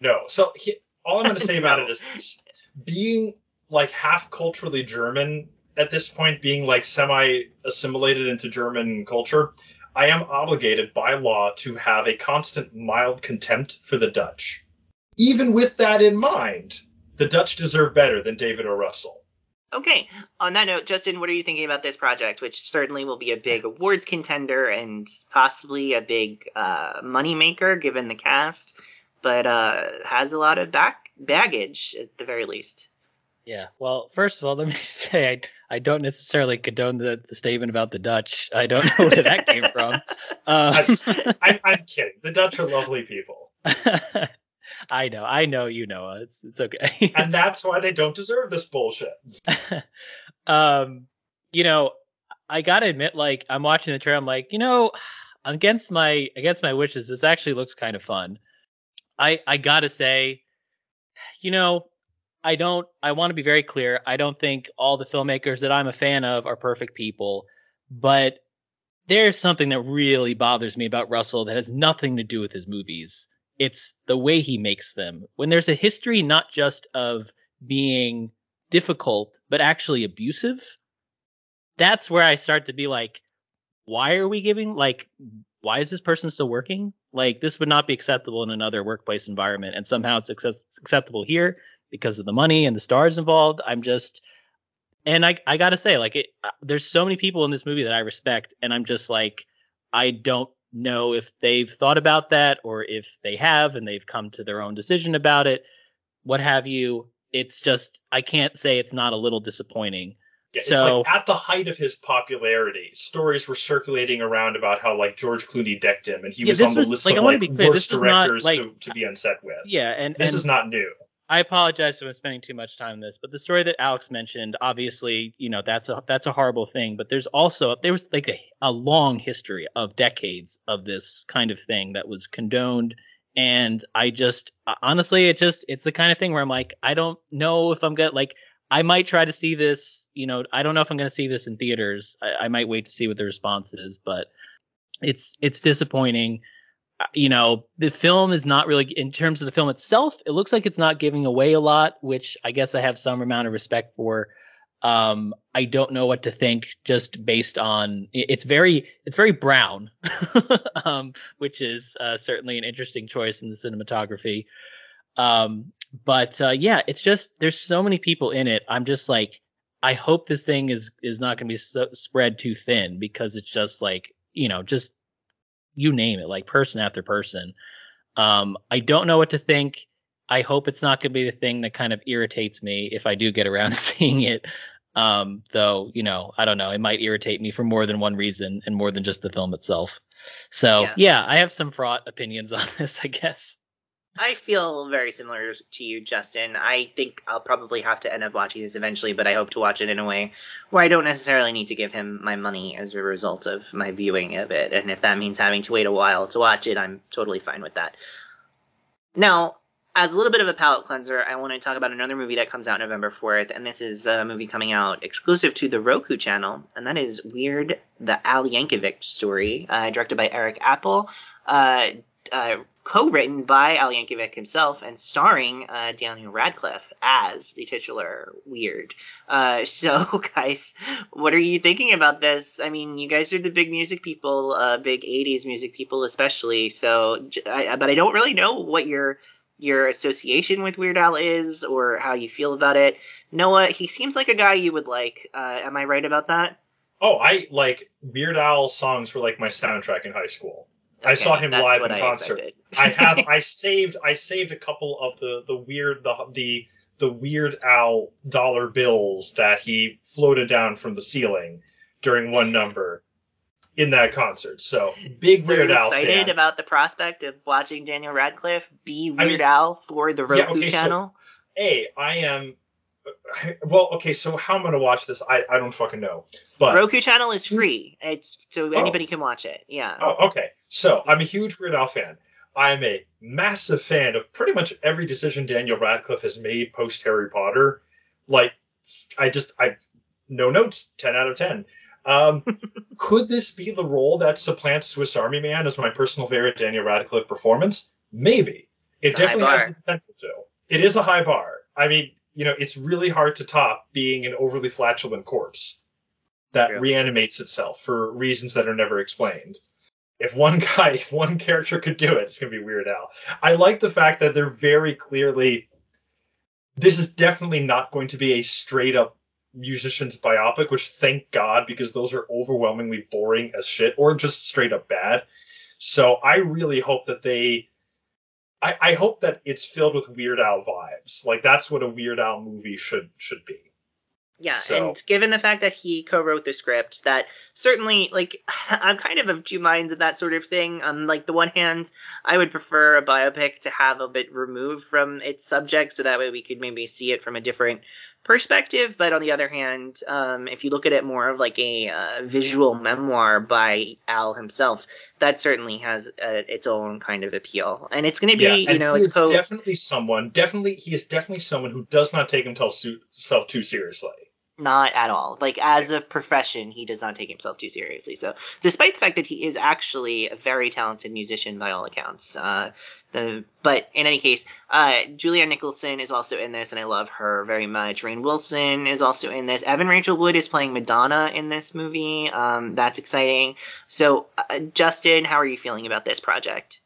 No. So he, all I'm going to say about it is this. being like half culturally German at this point, being like semi assimilated into German culture, I am obligated by law to have a constant mild contempt for the Dutch. Even with that in mind, the Dutch deserve better than David O. Russell. Okay. On that note, Justin, what are you thinking about this project, which certainly will be a big awards contender and possibly a big uh, moneymaker given the cast, but uh, has a lot of back baggage at the very least. Yeah. Well, first of all, let me say I I don't necessarily condone the, the statement about the Dutch. I don't know where that came from. Um, I'm, I'm kidding. The Dutch are lovely people, I know, I know, you know. It's it's okay. and that's why they don't deserve this bullshit. um, you know, I gotta admit, like I'm watching the trailer, I'm like, you know, against my against my wishes, this actually looks kind of fun. I I gotta say, you know, I don't. I want to be very clear. I don't think all the filmmakers that I'm a fan of are perfect people, but there's something that really bothers me about Russell that has nothing to do with his movies. It's the way he makes them. When there's a history not just of being difficult, but actually abusive, that's where I start to be like, why are we giving, like, why is this person still working? Like, this would not be acceptable in another workplace environment. And somehow it's acceptable here because of the money and the stars involved. I'm just, and I, I gotta say, like, it, uh, there's so many people in this movie that I respect, and I'm just like, I don't know if they've thought about that or if they have and they've come to their own decision about it, what have you. It's just, I can't say it's not a little disappointing. Yeah, it's So- like at the height of his popularity, stories were circulating around about how like George Clooney decked him, and he Yeah, was on the was- list like, of like worst is not, directors like- to, to be on set with. Yeah, and This and is not new. I apologize if I'm spending too much time on this, but the story that Alex mentioned, obviously, you know, that's a that's a horrible thing. But there's also there was like a, a long history of decades of this kind of thing that was condoned, and I just honestly, it just it's the kind of thing where I'm like, I don't know if I'm gonna like, I might try to see this, you know, I don't know if I'm gonna see this in theaters. I, I might wait to see what the response is, but it's it's disappointing uh, you know, the film is not really, in terms of the film itself, it looks like it's not giving away a lot, which I guess I have some amount of respect for. Um, I don't know what to think just based on it's very it's very brown, um, which is uh, certainly an interesting choice in the cinematography. Um, but uh, yeah, it's just there's so many people in it. I'm just like, I hope this thing is is not going to be so, spread too thin because it's just like you know just you name it, like person after person. Um, I don't know what to think. I hope it's not going to be the thing that kind of irritates me if I do get around to seeing it. Um, though, you know, I don't know, it might irritate me for more than one reason and more than just the film itself. So, Yeah. yeah, I have some fraught opinions on this, I guess. I feel very similar to you, Justin. I think I'll probably have to end up watching this eventually, but I hope to watch it in a way where I don't necessarily need to give him my money as a result of my viewing of it. And if that means having to wait a while to watch it, I'm totally fine with that. Now, as a little bit of a palate cleanser, I want to talk about another movie that comes out November 4th, and this is a movie coming out exclusive to the Roku channel, and that is Weird, the Al Yankovic story, uh, directed by Eric Appel. Uh, uh, co-written by Al Yankovic himself and starring uh, Daniel Radcliffe as the titular Weird. Uh, so, guys, what are you thinking about this? I mean, you guys are the big music people, uh, big '80s music people, especially. So, I, but I don't really know what your your association with Weird Al is or how you feel about it. Noah, he seems like a guy you would like. Uh, am I right about that? Oh, I like Weird Al songs were like my soundtrack in high school. I saw him live in I concert. I have I saved I saved a couple of the the weird the the the Weird Al dollar bills that he floated down from the ceiling during one number in that concert. So big So Weird Al excited fan. about the prospect of watching Daniel Radcliffe be Weird I mean- Al for the Roku Yeah, okay, so- channel? A, I am. Well, okay, so how I'm gonna watch this, I, I don't fucking know. But Roku channel is free. It's so Oh. anybody can watch it. Yeah. Oh, okay. So I'm a huge Weird Al fan. I'm a massive fan of pretty much every decision Daniel Radcliffe has made post Harry Potter. Like, I just, I, no notes, 10 out of 10. Um, could this be the role that supplants Swiss Army Man as my personal favorite Daniel Radcliffe performance? Maybe. It It's definitely has the potential to. It is a high bar. I mean, you know, it's really hard to top being an overly flatulent corpse that reanimates itself for reasons that are never explained. If one guy, if one character could do it, it's gonna be Weird Al. I like the fact that they're very clearly. This is definitely not going to be a straight up musician's biopic, which thank God because those are overwhelmingly boring as shit or just straight up bad. So I really hope that they. I, I hope that it's filled with Weird Al vibes. Like that's what a Weird Al movie should should be. Yeah, So- and given the fact that he co-wrote the script, that certainly like I'm kind of of two minds of that sort of thing. On like the one hand, I would prefer a biopic to have a bit removed from its subject, so that way we could maybe see it from a different perspective. But on the other hand, um, if you look at it more of like a uh, visual memoir by Al himself, that certainly has uh, its own kind of appeal, and it's going to be yeah, you know he it's is co definitely someone. Definitely, he is definitely someone who does not take himself too seriously. Not at all. Like as a profession, he does not take himself too seriously. So, despite the fact that he is actually a very talented musician by all accounts, uh, the but in any case, uh, Julianne Nicholson is also in this, and I love her very much. Rainn Wilson is also in this. Evan Rachel Wood is playing Madonna in this movie. Um, that's exciting. So, uh, Justin, how are you feeling about this project?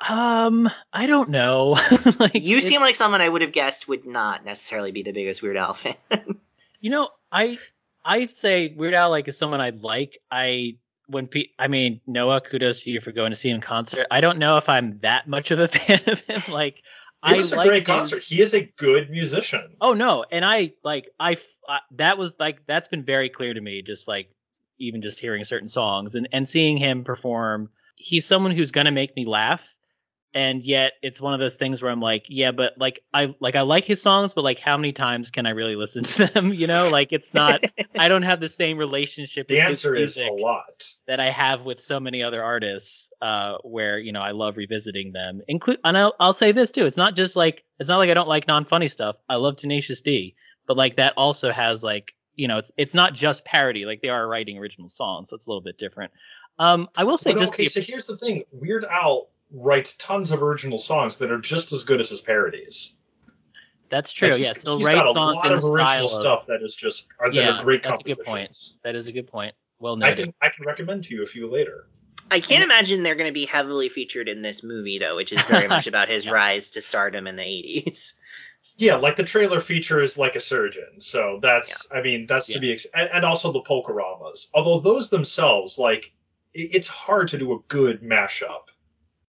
Um, I don't know. like You seem like someone I would have guessed would not necessarily be the biggest Weird Al fan. You know, I I say Weird Al like is someone I like. I when pe- I mean Noah, kudos to you for going to see him in concert. I don't know if I'm that much of a fan of him. Like It I was a like great his- concert. He is a good musician. Oh no, and I like I that was like that's been very clear to me. Just like even just hearing certain songs and and seeing him perform, he's someone who's gonna make me laugh. And yet it's one of those things where I'm like, yeah, but like I like I like his songs, but like how many times can I really listen to them? You know, like it's not. I don't have the same relationship The with answer his is a lot. that I have with so many other artists, uh, where you know I love revisiting them. Include, and I'll, I'll say this too: it's not just like it's not like I don't like non-funny stuff. I love Tenacious D, but like that also has like you know it's it's not just parody. Like they are writing original songs, so it's a little bit different. Um, I will say But just okay, the- so here's the thing: Weird Al writes tons of original songs that are just as good as his parodies. that's true. Like, he's- yeah, still he's write got a songs lot in of original style of- stuff that is just are, that Yeah, are great that's a good point. That is a good point. Well I noted. can I can recommend to you a few later. I can't imagine they're going to be heavily featured in this movie, though, which is very much about his Yeah. rise to stardom in the 80s. Yeah, like the trailer features like a surgeon, so that's I mean that's Yeah. to be ex- and, and also the Polkaramas. Although those themselves, like it, it's hard to do a good mashup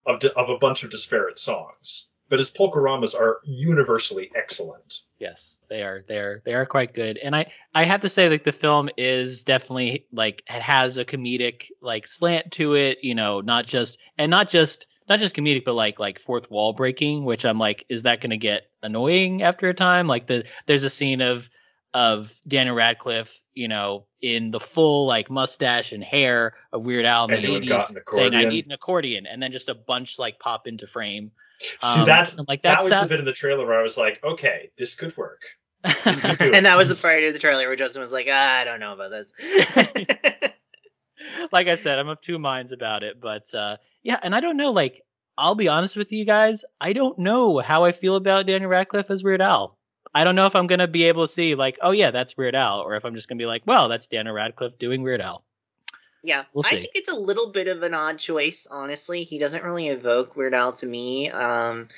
of of a bunch of disparate songs. But his Polkaramas are universally excellent. Yes, they are. They are. They are quite good. And I, I have to say, like the film is definitely like it has a comedic like slant to it. You know, not just and not just not just comedic, but like like fourth wall breaking. Which I'm like, is that going to get annoying after a time? Like the there's a scene of of Daniel Radcliffe, you know, in the full like mustache and hair of Weird Al in And the 80s, saying I need an accordion, and then just a bunch like pop into frame. See, Um, that's like that that was sounds- the bit in the trailer where I was like, okay, this could work. This could and that was the part of the trailer where Justin was like, ah, I don't know about this. like I said, I'm of two minds about it, but uh, yeah, and I don't know. Like, I'll be honest with you guys, I don't know how I feel about Daniel Radcliffe as Weird Al. I don't know if I'm gonna be able to see like, oh yeah, that's Weird Al, or if I'm just gonna be like, well, that's Daniel Radcliffe doing Weird Al. yeah, We'll I think it's a little bit of an odd choice, honestly. He doesn't really evoke Weird Al to me, um,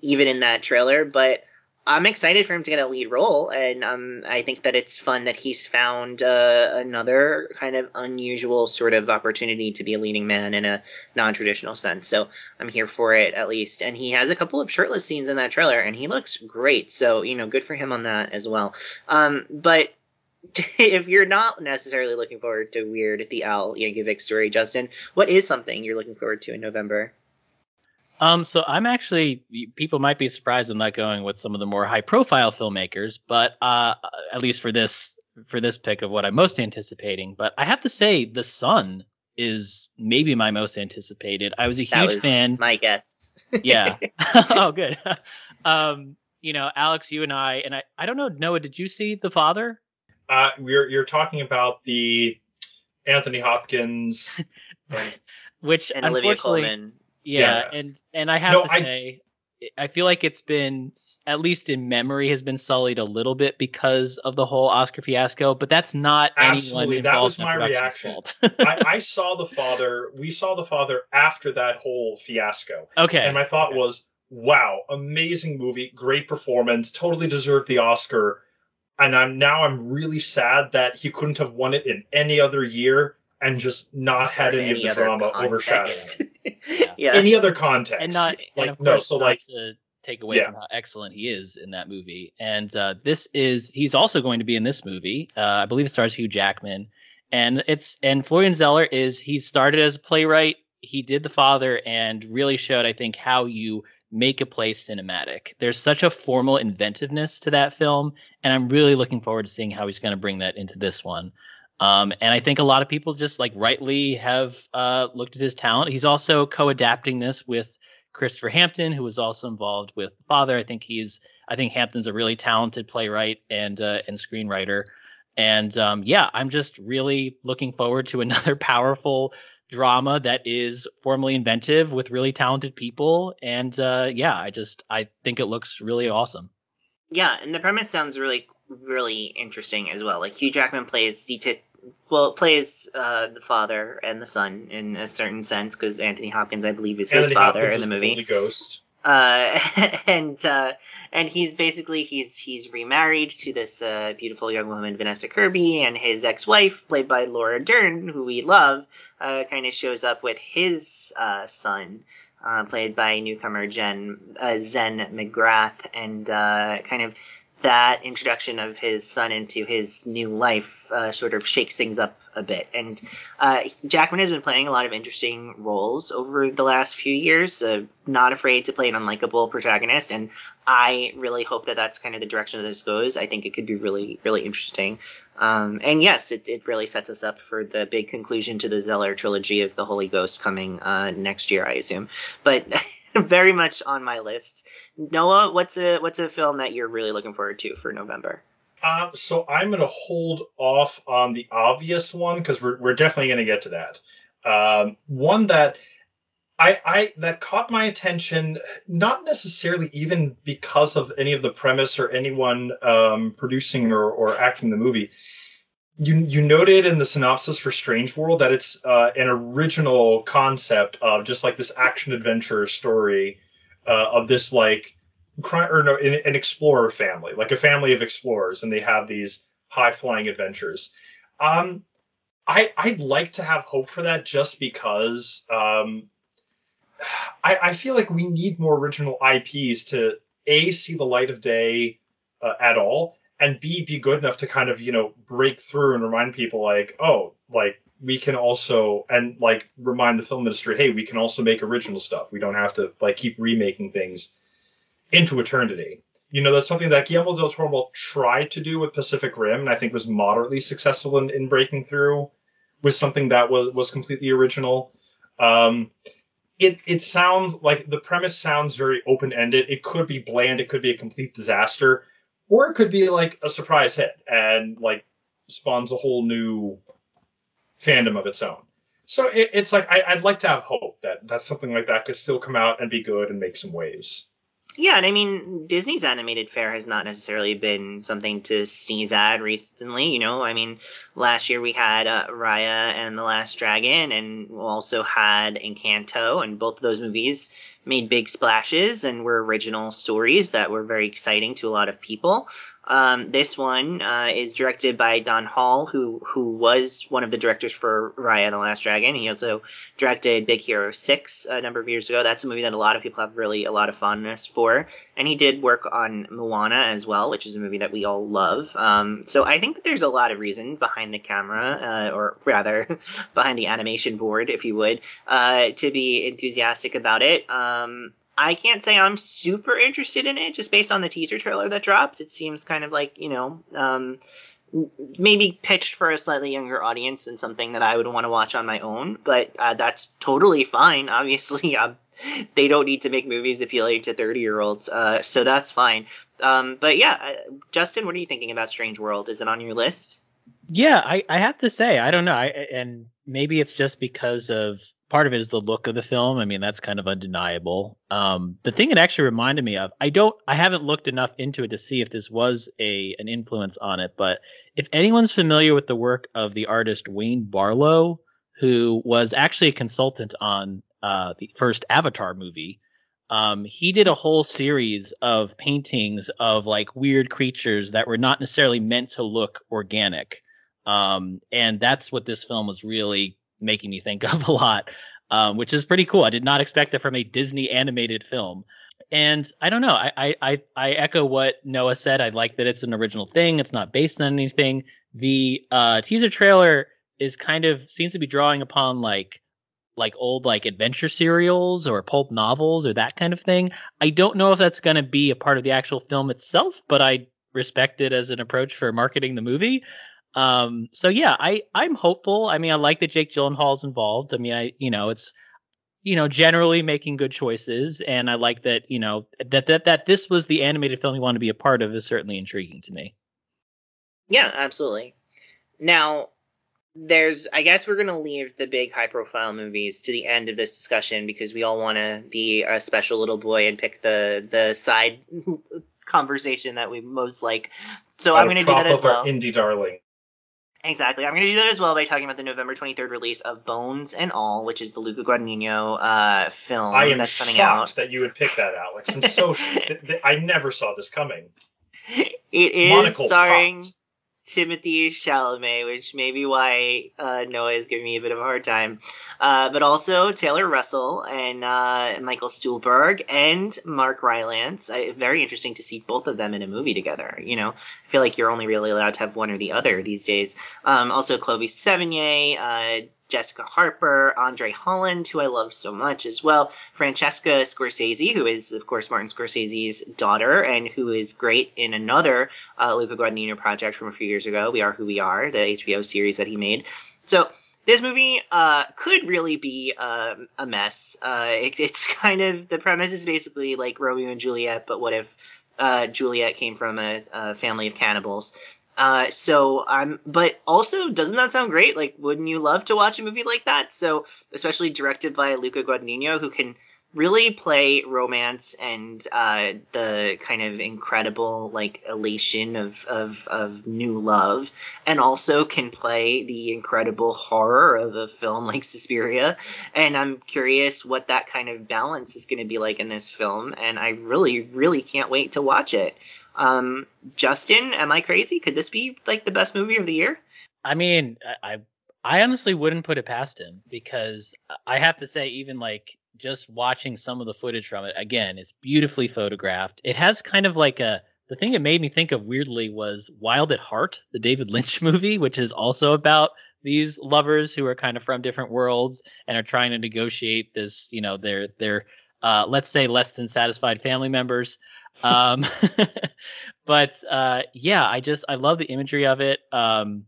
even in that trailer, but I'm excited for him to get a lead role, and um, I think that it's fun that he's found uh, another kind of unusual sort of opportunity to be a leading man in a non-traditional sense. So I'm here for it at least. And he has a couple of shirtless scenes in that trailer, and he looks great. So you know, good for him on that as well. Um, but if you're not necessarily looking forward to Weird the Al Yankovic story, Justin, what is something you're looking forward to in November? Um, so I'm actually people might be surprised I'm not going with some of the more high profile filmmakers, but uh, at least for this for this pick of what I'm most anticipating. But I have to say, The Son is maybe my most anticipated. I was a That huge was fan. my guess. yeah. oh, good. um, you know, Alex, you and I, and I, I don't know, Noah, did you see The Father? Uh, we're you're talking about the Anthony Hopkins. and- Which and Olivia unfortunately, Colman. Yeah, Yeah. and and I have No, to say, I feel like it's been, at least in memory, has been sullied a little bit because of the whole Oscar fiasco. But that's not Absolutely, that was my reaction. fault. I, I saw the father. We saw the father after that whole fiasco, okay. and my thought okay. was, "Wow, amazing movie, great performance, totally deserved the Oscar." And I'm now I'm really sad that he couldn't have won it in any other year and just not had or in any, of the other drama overshadowing context. it. Yeah. yeah. Any other context, and not like and of no, so not like to take away Yeah. from how excellent he is in that movie. And uh, this is he's also going to be in this movie. Uh, I believe it stars Hugh Jackman, and it's and Florian Zeller is he started as a playwright. He did The Father and really showed I think how you make a play cinematic. There's such a formal inventiveness to that film, and I'm really looking forward to seeing how he's going to bring that into this one. Um, and I think a lot of people just like rightly have uh, looked at his talent. He's also co-adapting this with Christopher Hampton, who was also involved with the Father. I think he's I think Hampton's a really talented playwright and uh, and screenwriter. And um, yeah, I'm just really looking forward to another powerful drama that is formally inventive with really talented people. And uh, yeah, I just I think it looks really awesome. Yeah, and the premise sounds really, really interesting as well. Like Hugh Jackman plays the well plays uh, the father and the son in a certain sense because Anthony Hopkins, I believe, is his father Hopkins in the movie. Holy Ghost. uh, and uh, and he's basically he's he's remarried to this uh, beautiful young woman Vanessa Kirby, and his ex-wife, played by Laura Dern, who we love, uh, kind of shows up with his uh, son, uh, played by newcomer Jen uh, Zen McGrath, and uh, kind of that introduction of his son into his new life uh, sort of shakes things up a bit. And uh, Jackman has been playing a lot of interesting roles over the last few years, uh, not afraid to play an unlikable protagonist. And I really hope that that's kind of the direction that this goes. I think it could be really, really interesting. Um, and yes, it, it really sets us up for the big conclusion to the Zeller trilogy of the Holy Ghost coming uh, next year, I assume. But very much on my list. Noah, what's a what's a film that you're really looking forward to for November? Um, so I'm gonna hold off on the obvious one because we're we're definitely gonna get to that. Um, one that I I that caught my attention, not necessarily even because of any of the premise or anyone um, producing or, or acting the movie. You you noted in the synopsis for Strange World that it's uh, an original concept of just like this action adventure story uh, of this like or no, an, an explorer family, like a family of explorers, and they have these high flying adventures. Um, I I'd like to have hope for that just because um, I I feel like we need more original IPs to a see the light of day uh, at all, and b be good enough to kind of you know break through and remind people like oh like we can also and like remind the film industry hey we can also make original stuff we don't have to like keep remaking things into eternity. You know, that's something that Guillermo del Toro tried to do with Pacific Rim, and I think was moderately successful in, in breaking through with something that was was completely original. Um, it it sounds like the premise sounds very open ended. It could be bland. It could be a complete disaster, or it could be like a surprise hit and like spawns a whole new fandom of its own. So it, it's like I, I'd like to have hope that that something like that could still come out and be good and make some waves. Yeah, and I mean Disney's animated fare has not necessarily been something to sneeze at recently. You know, I mean last year we had uh, Raya and the Last Dragon, and also had Encanto, and both of those movies made big splashes and were original stories that were very exciting to a lot of people. Um, this one uh, is directed by Don Hall, who who was one of the directors for Raya and the Last Dragon. He also directed Big Hero 6 a number of years ago. That's a movie that a lot of people have really a lot of fondness for. And he did work on Moana as well, which is a movie that we all love. Um, so I think that there's a lot of reason behind the camera, uh, or rather behind the animation board, if you would, uh, to be enthusiastic about it. Um, I can't say I'm super interested in it just based on the teaser trailer that dropped. It seems kind of like, you know, um, maybe pitched for a slightly younger audience and something that I would want to watch on my own, but uh, that's totally fine. Obviously, um, they don't need to make movies appealing to 30 year olds, uh, so that's fine. Um, but yeah, uh, Justin, what are you thinking about Strange World? Is it on your list? Yeah, I, I have to say, I don't know. I, and maybe it's just because of part of it is the look of the film. I mean, that's kind of undeniable. Um, the thing it actually reminded me of, I don't, I haven't looked enough into it to see if this was a an influence on it, but if anyone's familiar with the work of the artist Wayne Barlowe, who was actually a consultant on uh, the first Avatar movie, um, he did a whole series of paintings of like weird creatures that were not necessarily meant to look organic. Um, and that's what this film was really making me think of a lot, um, which is pretty cool. I did not expect that from a Disney animated film. And I don't know. I, I, I echo what Noah said. I like that it's an original thing. It's not based on anything. The uh, teaser trailer is kind of seems to be drawing upon like like old like adventure serials or pulp novels or that kind of thing. I don't know if that's going to be a part of the actual film itself, but I respect it as an approach for marketing the movie. Um, so yeah, I I'm hopeful. I mean, I like that Jake Gyllenhaal's involved. I mean, I you know it's you know generally making good choices, and I like that you know that that that this was the animated film you want to be a part of is certainly intriguing to me. Yeah, absolutely. Now, there's I guess we're gonna leave the big high profile movies to the end of this discussion because we all want to be a special little boy and pick the the side conversation that we most like. So I'm gonna do that as well. Indie darling. Exactly. I'm going to do that as well by talking about the November 23rd release of Bones and All, which is the Luca Guadagnino uh, film I am that's coming shocked out. that you would pick that, Alex. I'm so th- th- I never saw this coming. It is Monocle starring popped. Timothée Chalamet, which may be why uh, Noah is giving me a bit of a hard time. Uh, but also Taylor Russell and uh, Michael Stuhlbarg and Mark Rylance. I, very interesting to see both of them in a movie together. You know, I feel like you're only really allowed to have one or the other these days. Um, also Chloe Sevigny, uh, Jessica Harper, Andre Holland, who I love so much as well, Francesca Scorsese, who is of course Martin Scorsese's daughter and who is great in another uh, Luca Guadagnino project from a few years ago, We Are Who We Are, the HBO series that he made. So this movie uh, could really be um, a mess. Uh, it, it's kind of the premise is basically like Romeo and Juliet, but what if uh, Juliet came from a, a family of cannibals? Uh, so I'm, but also, doesn't that sound great? Like, wouldn't you love to watch a movie like that? So, especially directed by Luca Guadagnino, who can really play romance and uh, the kind of incredible like elation of, of of new love, and also can play the incredible horror of a film like Suspiria. And I'm curious what that kind of balance is going to be like in this film, and I really, really can't wait to watch it. Um, Justin, am I crazy? Could this be like the best movie of the year? I mean, I I honestly wouldn't put it past him because I have to say, even like just watching some of the footage from it, again, it's beautifully photographed. It has kind of like a the thing it made me think of weirdly was Wild at Heart, the David Lynch movie, which is also about these lovers who are kind of from different worlds and are trying to negotiate this, you know, their their uh, let's say less than satisfied family members. Um, but uh, yeah, I just I love the imagery of it. Um,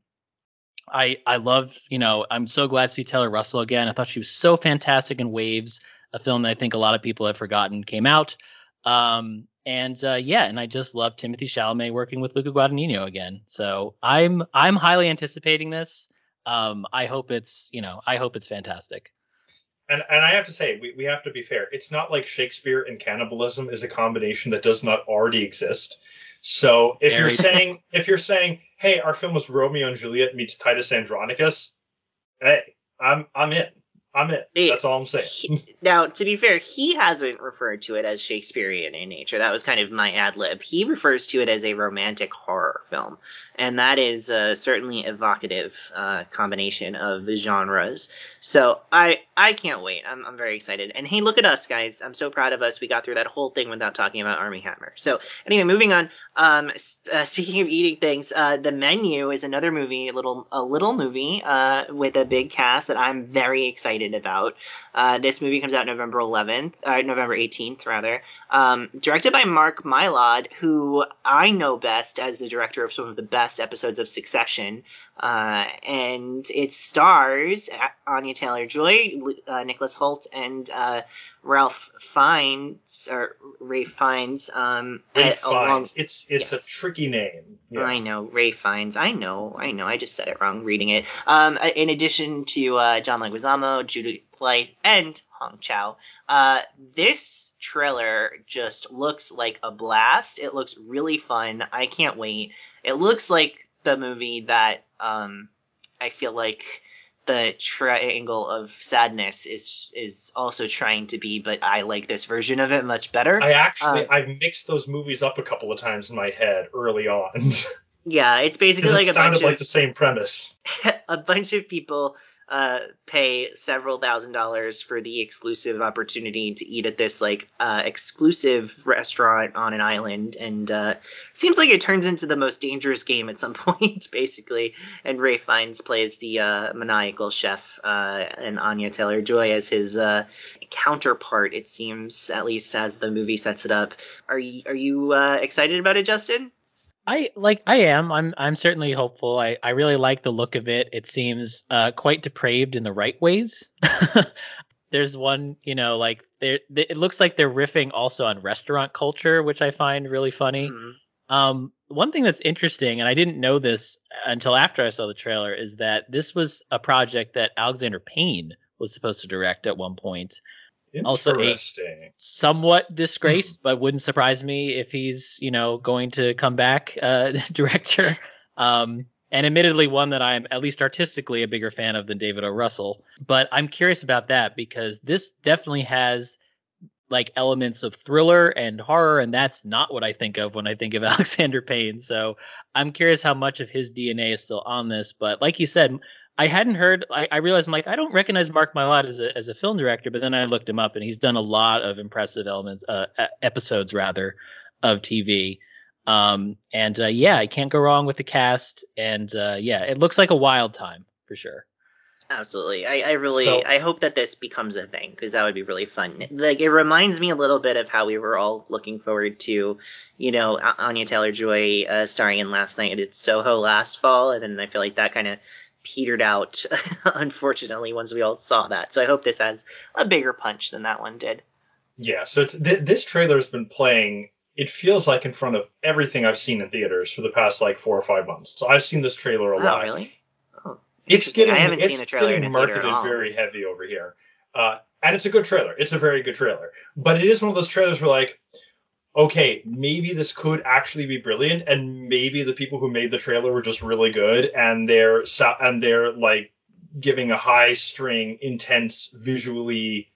I I love you know I'm so glad to see Taylor Russell again. I thought she was so fantastic in Waves, a film that I think a lot of people have forgotten came out. Um, and uh, yeah, and I just love Timothée Chalamet working with Luca Guadagnino again. So I'm I'm highly anticipating this. Um, I hope it's you know I hope it's fantastic. And and I have to say, we, we have to be fair. It's not like Shakespeare and cannibalism is a combination that does not already exist. So if you're saying if you're saying, hey, our film was Romeo and Juliet meets Titus Andronicus, hey, I'm I'm in. I'm in. Hey, That's all I'm saying. He- now, to be fair, he hasn't referred to it as Shakespearean in nature. That was kind of my ad lib. He refers to it as a romantic horror film, and that is uh, certainly evocative uh, combination of genres. So I I can't wait. I'm I'm very excited. And hey, look at us, guys! I'm so proud of us. We got through that whole thing without talking about Armie Hammer. So anyway, moving on. Um, uh, speaking of eating things, uh, the menu is another movie, a little a little movie uh, with a big cast that I'm very excited excited about. Uh, this movie comes out November 11th, uh, November 18th rather. Um, directed by Mark Mylod, who I know best as the director of some of the best episodes of Succession. Uh, and it stars Anya Taylor Joy, uh, Nicholas Hoult, and uh, Ralph Fiennes or Rafe Fiennes. Um, Rafe Fiennes. Along, it's it's yes. a tricky name. Yeah. I know Rafe Fiennes. I know. I know. I just said it wrong reading it. Um, uh, in addition to uh, John Leguizamo, Judy And Hong Chau, uh, this trailer just looks like a blast. It looks really fun. I can't wait. It looks like the movie that um, I feel like the triangle of sadness is is also trying to be, but I like this version of it much better. I actually uh, I've mixed those movies up a couple of times in my head early on. yeah, it's basically like it a bunch like the same premise. a bunch of people uh, pay several thousand dollars for the exclusive opportunity to eat at this like uh, exclusive restaurant on an island, and uh, seems like it turns into the most dangerous game at some point, basically. And Rafe Fiennes plays the uh, maniacal chef, uh, and Anya Taylor Joy as his uh, counterpart. It seems, at least as the movie sets it up. Are are you excited about it, Justin? I like I am. I'm I'm certainly hopeful. I, I really like the look of it. It seems uh, quite depraved in the right ways. There's one, you know, like they it looks like they're riffing also on restaurant culture, which I find really funny. Mm-hmm. Um, one thing that's interesting, and I didn't know this until after I saw the trailer, is that this was a project that Alexander Payne was supposed to direct at one point. Also a somewhat disgraced, but wouldn't surprise me if he's, you know, going to come back uh, director. Um, and admittedly one that I'm at least artistically a bigger fan of than David O. Russell. But I'm curious about that because this definitely has like elements of thriller and horror, and that's not what I think of when I think of Alexander Payne. So I'm curious how much of his DNA is still on this. But like you said, I hadn't heard. I, I, realized I'm like I don't recognize Mark Mylod as a as a film director, but then I looked him up and he's done a lot of impressive elements, uh, episodes rather, of TV. Um, and uh, yeah, I can't go wrong with the cast. And uh, yeah, it looks like a wild time for sure. Absolutely. I, I really so, I hope that this becomes a thing because that would be really fun. Like it reminds me a little bit of how we were all looking forward to, you know, Anya Taylor Joy uh, starring in Last Night at Soho last fall, and then I feel like that kind of petered out, unfortunately, once we all saw that. So I hope this has a bigger punch than that one did. Yeah, so it's th- this trailer has been playing. It feels like in front of everything I've seen in theaters for the past like four or five months. So I've seen this trailer a oh, lot. Really? Oh, it's getting. I haven't it's seen the trailer getting marketed very heavy over here, uh, and it's a good trailer. It's a very good trailer, but it is one of those trailers where like okay, maybe this could actually be brilliant, and maybe the people who made the trailer were just really good, and they're and they're like giving a high string, intense, visually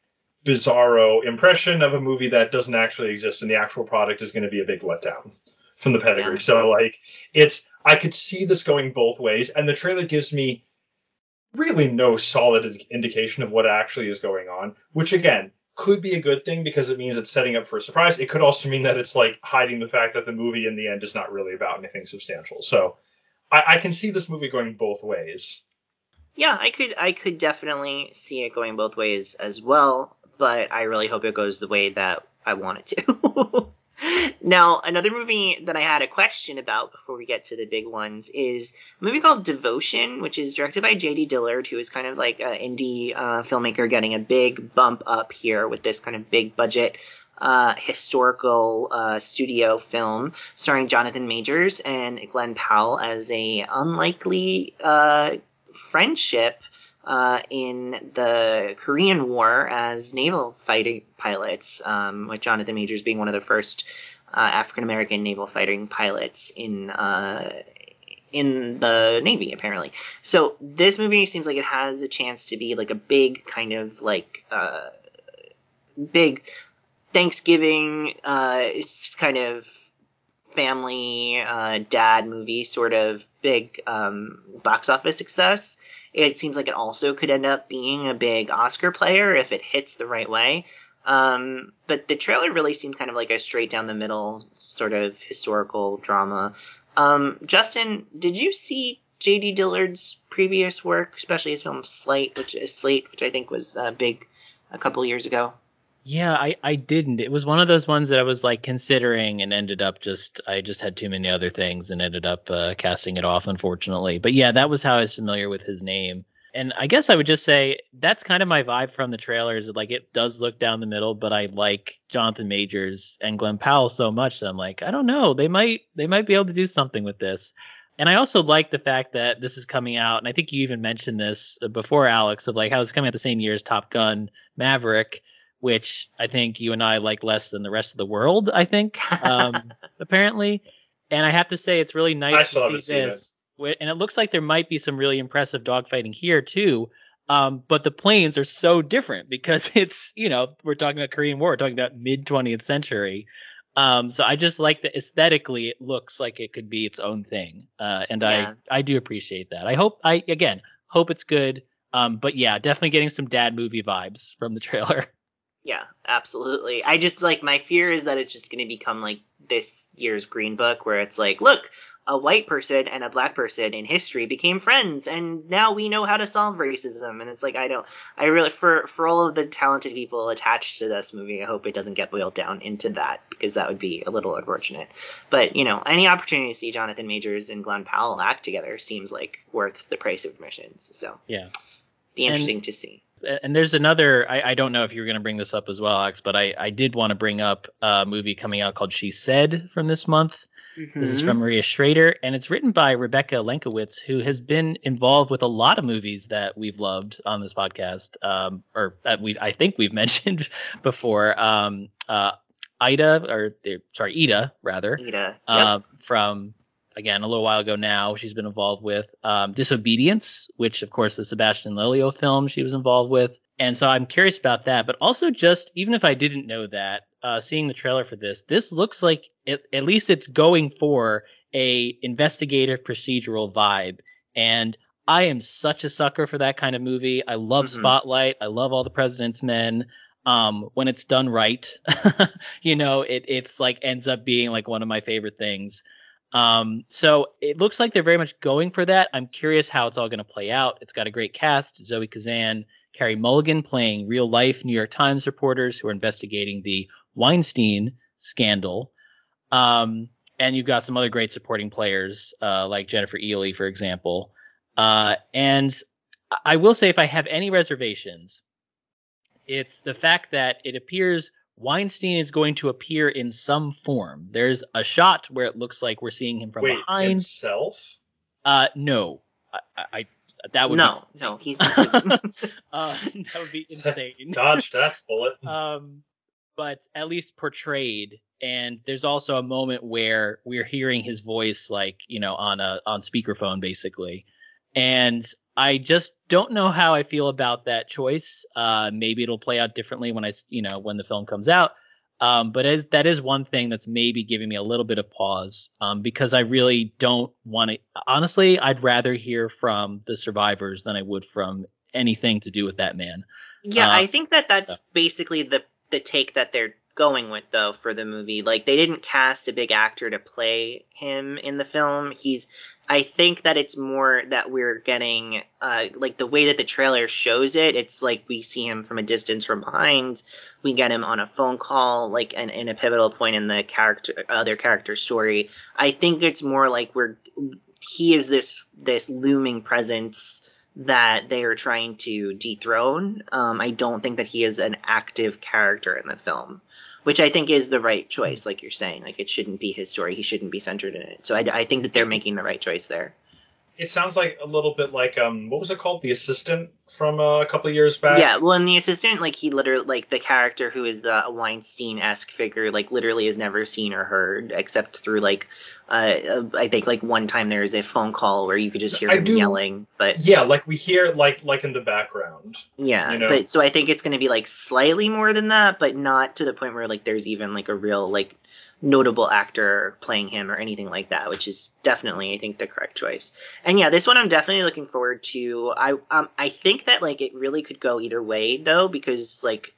bizarro impression of a movie that doesn't actually exist, and the actual product is going to be a big letdown from the pedigree. Yeah. So like, it's I could see this going both ways, and the trailer gives me really no solid indication of what actually is going on, which again could be a good thing because it means it's setting up for a surprise. It could also mean that it's like hiding the fact that the movie in the end is not really about anything substantial. So I, I can see this movie going both ways. Yeah, I could I could definitely see it going both ways as well, but I really hope it goes the way that I want it to. now, another movie that I had a question about before we get to the big ones is a movie called Devotion, which is directed by J.D. Dillard, who is kind of like an indie uh, filmmaker getting a big bump up here with this kind of big budget uh, historical uh, studio film starring Jonathan Majors and Glenn Powell as a unlikely uh, friendship uh, in the Korean War as naval fighting pilots, um, with Jonathan Majors being one of the first uh, African American naval fighting pilots in uh, in the Navy, apparently. So this movie seems like it has a chance to be like a big kind of like uh, big Thanksgiving. Uh, kind of family uh, dad movie, sort of big um, box office success it seems like it also could end up being a big Oscar player if it hits the right way. Um, but the trailer really seemed kind of like a straight down the middle sort of historical drama. Um, Justin, did you see J.D. Dillard's previous work, especially his film Slate, which is Slate, which I think was uh, big a couple years ago? Yeah, I, I didn't. It was one of those ones that I was like considering and ended up just I just had too many other things and ended up uh, casting it off, unfortunately. But yeah, that was how I was familiar with his name. And I guess I would just say that's kind of my vibe from the trailers. Like it does look down the middle, but I like Jonathan Majors and Glenn Powell so much that I'm like, I don't know, they might they might be able to do something with this. And I also like the fact that this is coming out, and I think you even mentioned this before, Alex, of like how it's coming out the same year as Top Gun Maverick which I think you and I like less than the rest of the world. I think, um, apparently, and I have to say it's really nice to see this. It. And it looks like there might be some really impressive dogfighting here too. Um, but the planes are so different because it's you know we're talking about Korean War, we're talking about mid 20th century. Um, so I just like that aesthetically it looks like it could be its own thing, uh, and yeah. I I do appreciate that. I hope I again hope it's good. Um, but yeah, definitely getting some dad movie vibes from the trailer. Yeah, absolutely. I just like my fear is that it's just going to become like this year's Green Book, where it's like, look, a white person and a black person in history became friends, and now we know how to solve racism. And it's like, I don't, I really, for for all of the talented people attached to this movie, I hope it doesn't get boiled down into that because that would be a little unfortunate. But you know, any opportunity to see Jonathan Majors and Glenn Powell act together seems like worth the price of admissions. So yeah, be interesting and, to see and there's another I, I don't know if you were going to bring this up as well alex but i i did want to bring up a movie coming out called she said from this month mm-hmm. this is from maria schrader and it's written by rebecca lenkiewicz who has been involved with a lot of movies that we've loved on this podcast um, or that we i think we've mentioned before um, uh, ida or sorry ida rather ida yep. uh, from again a little while ago now she's been involved with um, disobedience which of course the sebastian lelio film she was involved with. And so i'm curious about that but also just even if i didn't know that uh, seeing the trailer for this this looks like it, at least it's going for a investigative procedural vibe. And i am such a sucker for that kind of movie. I love mm-hmm. spotlight. I love all the president's men. Um, when it's done right, you know, it it's like ends up being like one of my favorite things. Um, so it looks like they're very much going for that. I'm curious how it's all going to play out. It's got a great cast: Zoe Kazan, Carey Mulligan playing real life New York Times reporters who are investigating the Weinstein scandal. Um, and you've got some other great supporting players uh, like Jennifer Ehle, for example. Uh, and I will say, if I have any reservations, it's the fact that it appears Weinstein is going to appear in some form. There's a shot where it looks like we're seeing him from Wait, behind. Himself? Uh, no. I, I that would no, be, no, he's uh, that would be insane. Dodge that bullet. um, but at least portrayed. And there's also a moment where we're hearing his voice, like you know, on a on speakerphone, basically. And I just don't know how I feel about that choice. Uh, maybe it'll play out differently when I, you know, when the film comes out. Um, but as that is one thing that's maybe giving me a little bit of pause um, because I really don't want to. Honestly, I'd rather hear from the survivors than I would from anything to do with that man. Yeah, uh, I think that that's so. basically the the take that they're going with though for the movie. Like they didn't cast a big actor to play him in the film. He's I think that it's more that we're getting uh, like the way that the trailer shows it. It's like we see him from a distance from behind. We get him on a phone call, like in, in a pivotal point in the character other character story. I think it's more like we're he is this this looming presence that they are trying to dethrone. Um, I don't think that he is an active character in the film which I think is the right choice. Like you're saying, like it shouldn't be his story. He shouldn't be centered in it. So I, I think that they're making the right choice there. It sounds like a little bit like um, what was it called? The Assistant from uh, a couple of years back. Yeah, well, in the assistant, like he literally, like the character who is the Weinstein esque figure, like literally is never seen or heard except through like, uh, I think like one time there is a phone call where you could just hear I him do, yelling, but yeah, like we hear like like in the background. Yeah, you know? but so I think it's gonna be like slightly more than that, but not to the point where like there's even like a real like notable actor playing him or anything like that, which is definitely I think the correct choice. And yeah, this one I'm definitely looking forward to. I um I think that like it really could go either way though because like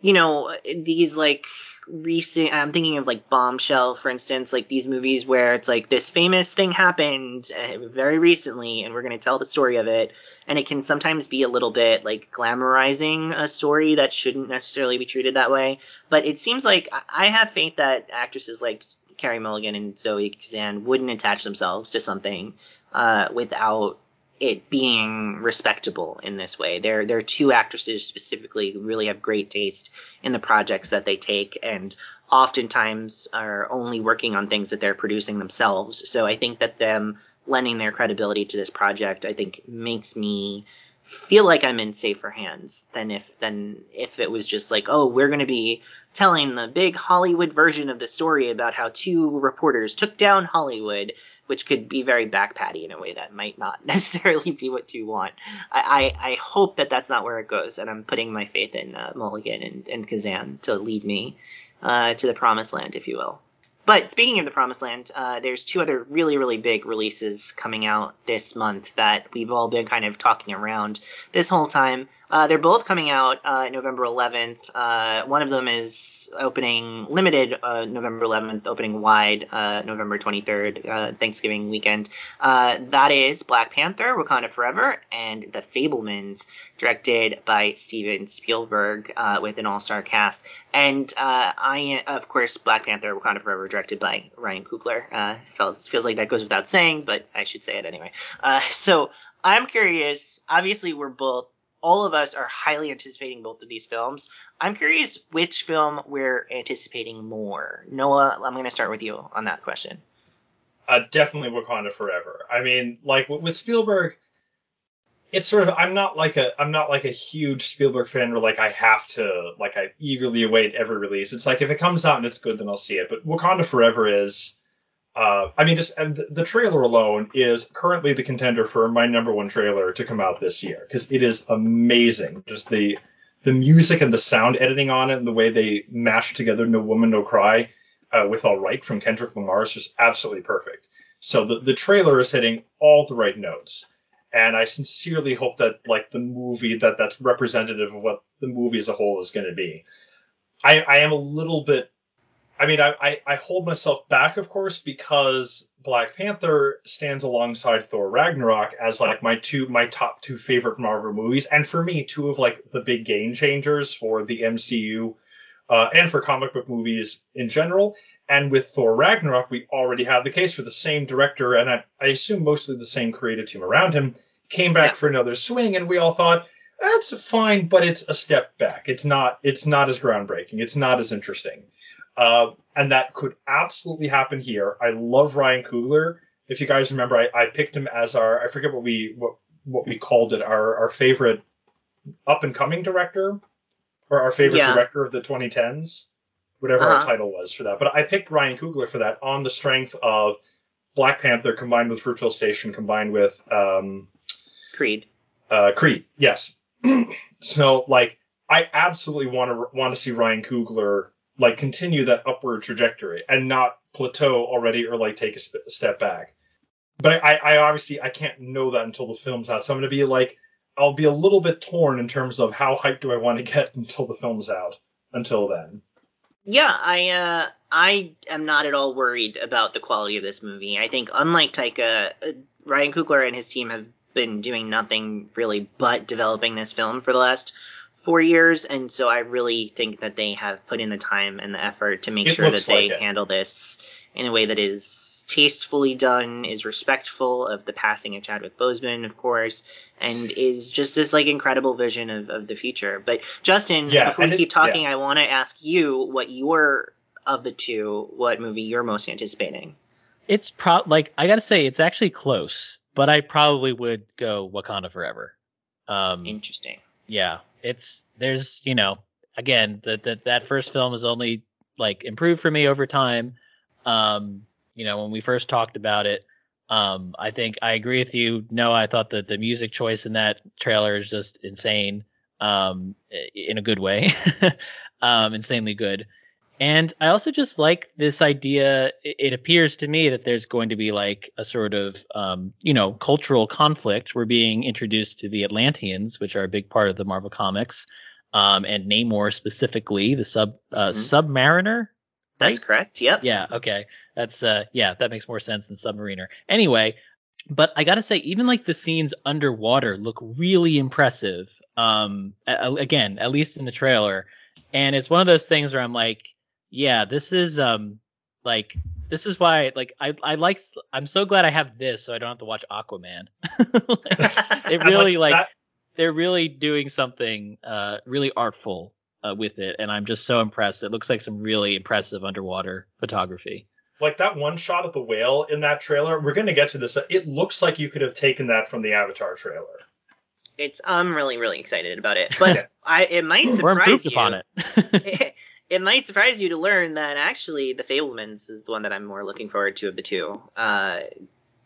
you know these like recent i'm thinking of like bombshell for instance like these movies where it's like this famous thing happened uh, very recently and we're going to tell the story of it and it can sometimes be a little bit like glamorizing a story that shouldn't necessarily be treated that way but it seems like i have faith that actresses like carey mulligan and zoe kazan wouldn't attach themselves to something uh, without it being respectable in this way. They're they're two actresses specifically who really have great taste in the projects that they take and oftentimes are only working on things that they're producing themselves. So I think that them lending their credibility to this project I think makes me feel like I'm in safer hands than if than if it was just like, oh, we're going to be telling the big Hollywood version of the story about how two reporters took down Hollywood which could be very backpatty in a way that might not necessarily be what you want. I, I, I hope that that's not where it goes, and I'm putting my faith in uh, Mulligan and, and Kazan to lead me uh, to the promised land, if you will. But speaking of the Promised Land, uh, there's two other really, really big releases coming out this month that we've all been kind of talking around this whole time. Uh, they're both coming out uh, November 11th. Uh, one of them is opening limited uh, November 11th, opening wide uh, November 23rd, uh, Thanksgiving weekend. that is Black Panther: Wakanda Forever and The Fabelmans, directed by Steven Spielberg with an all-star cast. And I, of course, Black Panther: Wakanda Forever, directed by Ryan Coogler. feels feels like that goes without saying, but I should say it anyway. so I'm curious. Obviously, we're both all of us are highly anticipating both of these films. I'm curious which film we're anticipating more. Noah, I'm going to start with you on that question. Uh, definitely Wakanda Forever. I mean, like with Spielberg, it's sort of I'm not like a I'm not like a huge Spielberg fan where like I have to like I eagerly await every release. It's like if it comes out and it's good, then I'll see it. But Wakanda Forever is uh, I mean, just the, the trailer alone is currently the contender for my number one trailer to come out this year because it is amazing. Just the the music and the sound editing on it and the way they mash together "No Woman No Cry" uh, with "All Right" from Kendrick Lamar is just absolutely perfect. So the the trailer is hitting all the right notes, and I sincerely hope that like the movie that that's representative of what the movie as a whole is going to be. I, I am a little bit I mean, I, I, I, hold myself back, of course, because Black Panther stands alongside Thor Ragnarok as like my two my top two favorite Marvel movies, and for me, two of like the big game changers for the MCU uh, and for comic book movies in general. And with Thor Ragnarok, we already have the case for the same director, and I, I assume mostly the same creative team around him, came back yeah. for another swing, and we all thought that's fine, but it's a step back. It's not it's not as groundbreaking. It's not as interesting. Uh, and that could absolutely happen here. I love Ryan Coogler. If you guys remember, I, I picked him as our I forget what we what what we called it our our favorite up and coming director or our favorite yeah. director of the 2010s, whatever uh-huh. our title was for that. But I picked Ryan Coogler for that on the strength of Black Panther combined with Fruitvale Station combined with um, Creed. Uh, Creed, yes. so like I absolutely want to want to see Ryan Coogler like continue that upward trajectory and not plateau already or like take a, sp- a step back. But I, I obviously I can't know that until the film's out. So I'm gonna be like I'll be a little bit torn in terms of how hyped do I want to get until the film's out. Until then. Yeah, I uh, I am not at all worried about the quality of this movie. I think unlike Taika, uh, Ryan Coogler and his team have been doing nothing really but developing this film for the last four years, and so I really think that they have put in the time and the effort to make it sure that they like handle this in a way that is tastefully done, is respectful of the passing of Chadwick Boseman, of course, and is just this like incredible vision of, of the future. But Justin, yeah, before we keep talking, yeah. I want to ask you what your of the two, what movie you're most anticipating. It's pro like I gotta say it's actually close, but I probably would go Wakanda Forever. Um, Interesting. Yeah, it's there's you know again that that that first film is only like improved for me over time. Um, you know when we first talked about it, um, I think I agree with you. No, I thought that the music choice in that trailer is just insane. Um, in a good way, um, insanely good. And I also just like this idea. It, appears to me that there's going to be like a sort of, um, you know, cultural conflict. We're being introduced to the Atlanteans, which are a big part of the Marvel comics. um, and Namor specifically, the sub uh, Mhm. Submariner. That's right? correct. Yep. Yeah, okay. That's uh yeah, that makes more sense than Submariner. Anyway, but I got to say even like the scenes underwater look really impressive. Um a- again, at least in the trailer. And it's one of those things where I'm like, yeah, this is um like this is why like I I like I'm so glad I have this so I don't have to watch Aquaman. it really like that- they're really doing something uh really artful uh, with it and I'm just so impressed. It looks like some really impressive underwater photography. like that one shot of the whale in that trailer. We're gonna get to this. It looks like you could have taken that from the Avatar trailer. It's I'm really really excited about it, but Yeah. I it might We're surprise improved you. upon it. it, it might surprise you to learn that actually the Fabelmans is the one that I'm more looking forward to of the two. Uh,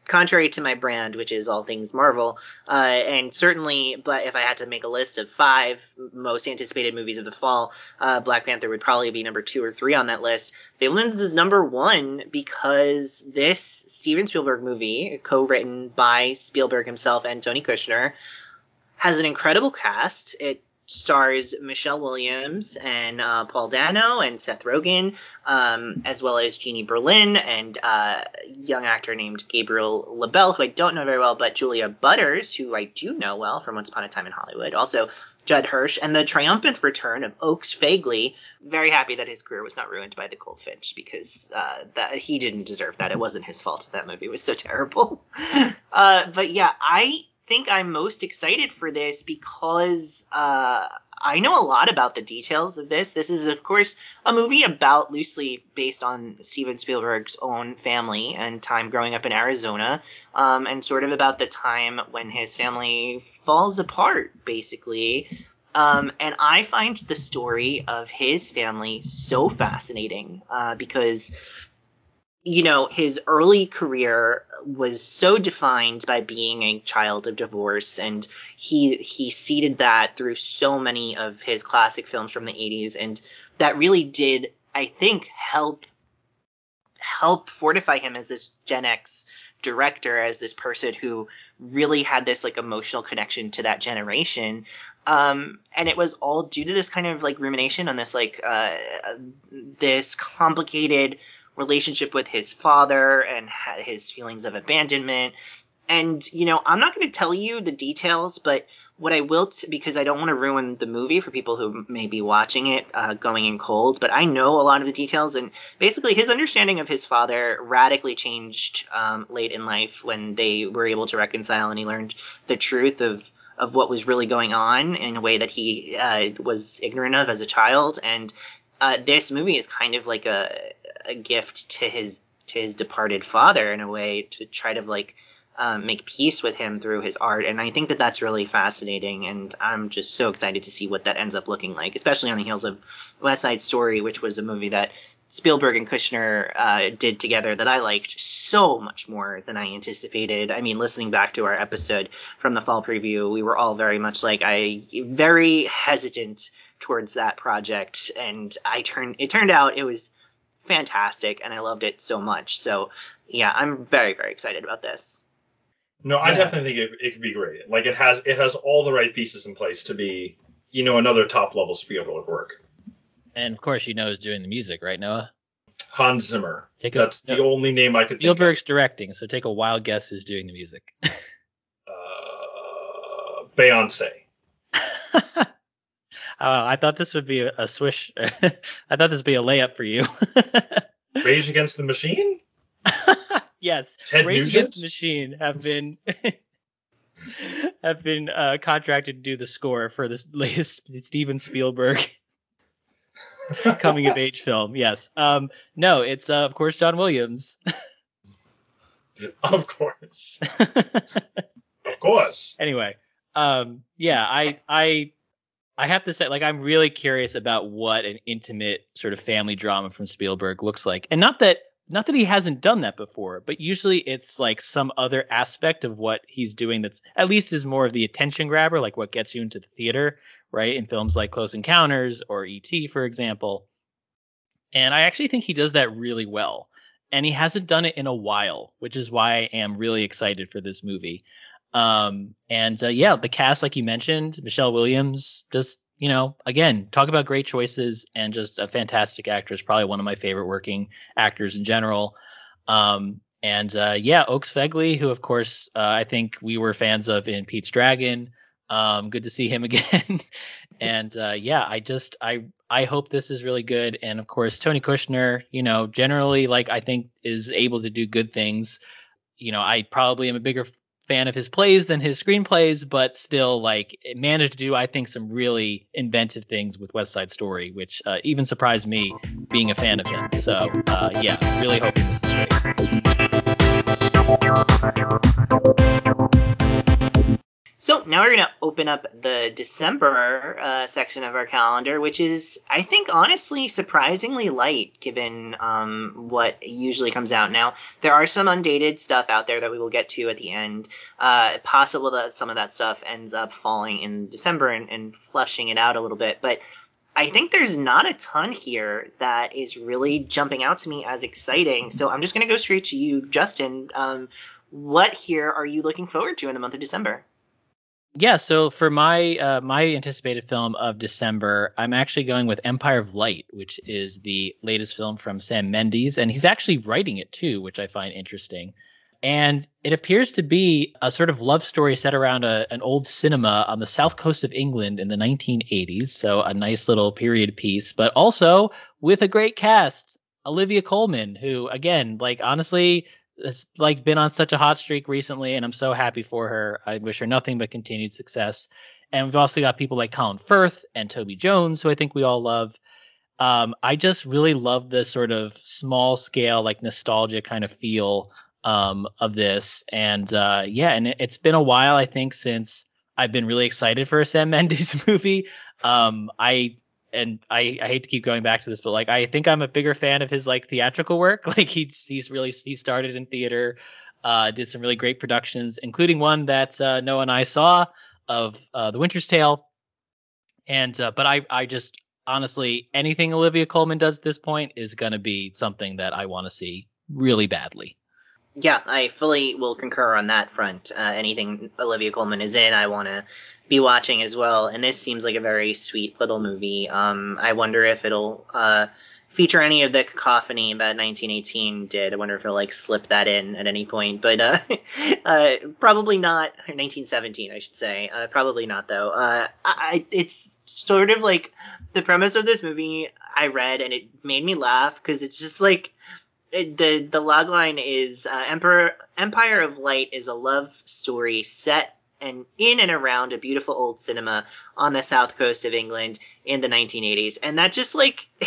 contrary to my brand, which is all things Marvel, uh, and certainly, but if I had to make a list of five most anticipated movies of the fall, uh, Black Panther would probably be number two or three on that list. Fabelmans is number one because this Steven Spielberg movie, co-written by Spielberg himself and Tony Kushner, has an incredible cast. It stars Michelle Williams and uh, Paul Dano and Seth Rogen, um, as well as Jeannie Berlin and uh, a young actor named Gabriel LaBelle, who I don't know very well, but Julia Butters, who I do know well from Once Upon a Time in Hollywood. Also, Judd Hirsch and the triumphant return of Oakes Fegley. Very happy that his career was not ruined by the Goldfinch because uh, that he didn't deserve that. It wasn't his fault that movie was so terrible. uh, but yeah, I think I'm most excited for this because uh, I know a lot about the details of this. This is, of course, a movie about loosely based on Steven Spielberg's own family and time growing up in Arizona, um, and sort of about the time when his family falls apart, basically. Um, and I find the story of his family so fascinating uh, because you know, his early career was so defined by being a child of divorce, and he he seeded that through so many of his classic films from the 80s, and that really did, I think, help help fortify him as this Gen X director, as this person who really had this like emotional connection to that generation. Um, and it was all due to this kind of like rumination on this like uh, this complicated relationship with his father and his feelings of abandonment. And, you know, I'm not going to tell you the details, but what I will, t- because I don't want to ruin the movie for people who may be watching it uh, going in cold, but I know a lot of the details. And basically, his understanding of his father radically changed um, late in life when they were able to reconcile and he learned the truth of. Of what was really going on in a way that he uh, was ignorant of as a child, and uh, this movie is kind of like a a gift to his to his departed father in a way to try to like um, make peace with him through his art. And i think that that's really fascinating and i'm just so excited to see what that ends up looking like especially on the heels of west side story which was a movie that spielberg and kushner uh, did together that i liked so much more than i anticipated i mean listening back to our episode from the fall preview we were all very much like i very hesitant towards that project and i turned it turned out it was fantastic and I loved it so much. So yeah, I'm very very excited about this. No, I Yeah. definitely think it, it could be great. Like it has it has all the right pieces in place to be, you know, another top level Spielberg work. And of course, you know who's doing the music, right, Noah? Hans Zimmer. Take a- That's the only name I could think of. Spielberg's directing, so take a wild guess who's doing the music. Uh, Beyonce. oh, I thought this would be a, a swish. I thought this would be a layup for you. Rage Against the Machine? yes, Ted Rage Nugent? Against the Machine have been have been uh, contracted to do the score for this latest Steven Spielberg coming of age film. Yes. Um. No, it's uh, of course John Williams. of course. Of course. anyway, um, yeah, I, I, I have to say, like, I'm really curious about what an intimate sort of family drama from Spielberg looks like, and not that, not that he hasn't done that before, but usually it's like some other aspect of what he's doing that's at least is more of the attention grabber, like what gets you into the theater, right? In films like Close Encounters or E.T., for example. And I actually think he does that really well. And he hasn't done it in a while, which is why I am really excited for this movie. Um, and uh, yeah, the cast, like you mentioned, Michelle Williams just, you know, again, talk about great choices and just a fantastic actress. Probably one of my favorite working actors in general. Um, and uh, yeah, Oakes Fegley, who of course uh, I think we were fans of in Pete's Dragon. Um, good to see him again. and uh, yeah, I just I I hope this is really good. And of course, Tony Kushner, you know, generally like I think is able to do good things. You know, I probably am a bigger fan of his plays than his screenplays, but still like managed to do I think some really inventive things with West Side Story, which uh, even surprised me being a fan of him. So uh, yeah, really hoping this is great. So now we're going to open up the December uh, section of our calendar, which is, I think, honestly, surprisingly light given um, what usually comes out. Now, there are some undated stuff out there that we will get to at the end. Uh, possible that some of that stuff ends up falling in December and, and flushing it out a little bit. But I think there's not a ton here that is really jumping out to me as exciting. So I'm just going to go straight to you, Justin. Um, what here are you looking forward to in the month of December? Yeah, so for my uh, my anticipated film of December, I'm actually going with Empire of Light, which is the latest film from Sam Mendes, and he's actually writing it too, which I find interesting. And it appears to be a sort of love story set around a, an old cinema on the south coast of England in the 1980s, so a nice little period piece, but also with a great cast. Olivia Colman, who again, like honestly, has like been on such a hot streak recently, and I'm so happy for her. I wish her nothing but continued success. And we've also got people like Colin Firth and Toby Jones, who I think we all love. Um, I just really love this sort of small scale, like nostalgia kind of feel um, of this. And uh, yeah, and it, has been a while, I think, since I've been really excited for a Sam Mendes movie. Um, I and I, I hate to keep going back to this, but like I think I'm a bigger fan of his like theatrical work. Like he's he's really he started in theater, uh, did some really great productions, including one that uh, Noah and I saw of uh, The Winter's Tale. And uh, but I I just honestly anything Olivia Colman does at this point is gonna be something that I want to see really badly. Yeah, I fully will concur on that front. Uh, anything Olivia Colman is in, I want to be watching as well. And this seems like a very sweet little movie. Um, I wonder if it'll uh, feature any of the cacophony that 1918 did. I wonder if it'll like slip that in at any point, but uh, uh, probably not. 1917, I should say. Uh, probably not though. Uh, I, it's sort of like the premise of this movie I read and it made me laugh because it's just like the the logline is uh, Emperor Empire of Light is a love story set and in and around a beautiful old cinema on the south coast of England in the 1980s. And that just like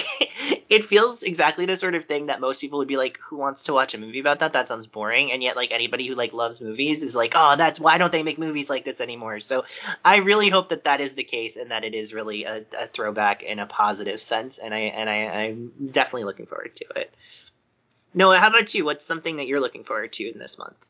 it feels exactly the sort of thing that most people would be like, who wants to watch a movie about that? That sounds boring. And yet like anybody who like loves movies is like, oh, that's why don't they make movies like this anymore? So I really hope that that is the case and that it is really a, a throwback in a positive sense. And I and I, I'm definitely looking forward to it. Noah, how about you? What's something that you're looking forward to in this month?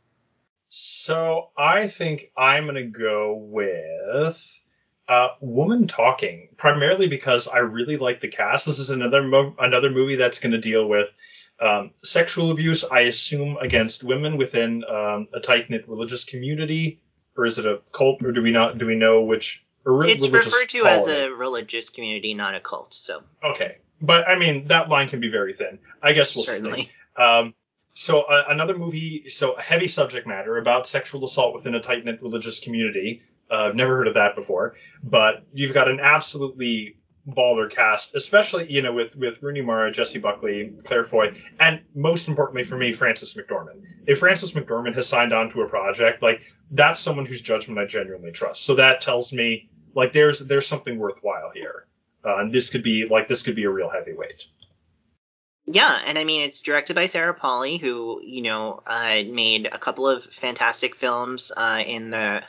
So I think I'm gonna go with uh, Woman Talking, primarily because I really like the cast. This is another mo- another movie that's gonna deal with um, sexual abuse, I assume, against women within um, a tight knit religious community, or is it a cult, or do we not do we know which? Re- it's referred to as a religious community, not a cult. So okay, but I mean that line can be very thin. I guess we'll certainly. See. Um, so uh, another movie, so a heavy subject matter about sexual assault within a tight knit religious community. Uh, I've never heard of that before, but you've got an absolutely baller cast, especially you know with with Rooney Mara, Jessie Buckley, Claire Foy, and most importantly for me, Frances McDormand. If Frances McDormand has signed on to a project, like that's someone whose judgment I genuinely trust. So that tells me like there's there's something worthwhile here, uh, and this could be like this could be a real heavyweight. Yeah, and I mean it's directed by Sarah Polley, who you know uh, made a couple of fantastic films uh, in the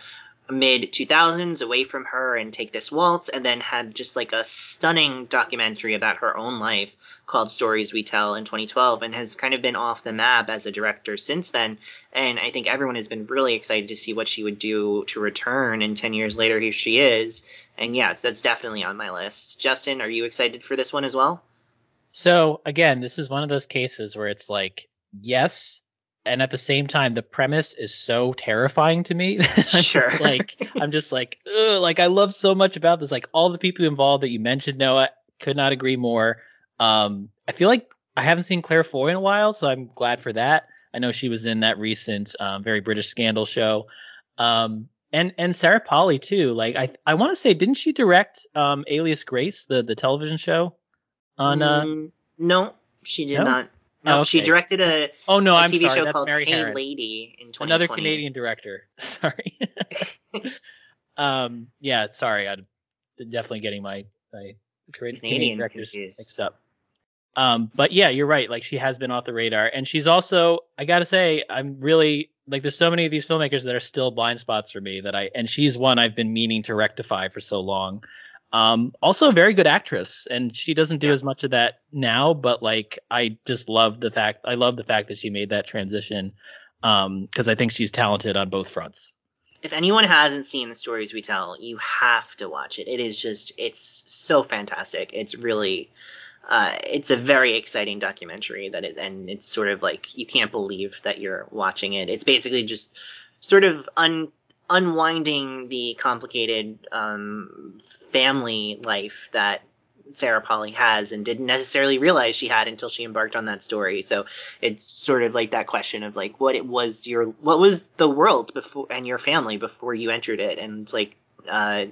mid 2000s, Away from Her and Take This Waltz, and then had just like a stunning documentary about her own life called Stories We Tell in 2012, and has kind of been off the map as a director since then. And I think everyone has been really excited to see what she would do to return, and 10 years later, here she is. And yes, that's definitely on my list. Justin, are you excited for this one as well? So again, this is one of those cases where it's like, yes, and at the same time the premise is so terrifying to me. I'm Sure. just like I'm just like ugh, like I love so much about this. Like all the people involved that you mentioned, Noah, could not agree more. Um, I feel like I haven't seen Claire Foy in a while, so I'm glad for that. I know she was in that recent um, very British scandal show. Um, and and Sarah Polley too. Like I I want to say, didn't she direct um, Alias Grace, the the television show? On uh, Mm, no, she did No? not. No, Oh, she directed a, oh no, a I'm TV sorry, show that's called Mary Hey Harris. Lady in 2020. Another Canadian director. Sorry. um, yeah, sorry. I'm definitely getting my, my Canadian Canadians directors confused. mixed up. Um, but yeah, you're right. Like she has been off the radar, and she's also, I gotta say, I'm really like, there's so many of these filmmakers that are still blind spots for me that I, and she's one I've been meaning to rectify for so long. Um, also a very good actress, and she doesn't do Yeah. as much of that now, but like I just love the fact, I love the fact that she made that transition, um, because I think she's talented on both fronts. if anyone hasn't seen the stories we tell, you have to watch it. It is just it's so fantastic. It's really uh, it's a very exciting documentary that it, and it's sort of like you can't believe that you're watching it. It's basically just sort of un unwinding the complicated um, family life that Sarah Polley has and didn't necessarily realize she had until she embarked on that story. So it's sort of like that question of like what it was your what was the world before and your family before you entered it and like uh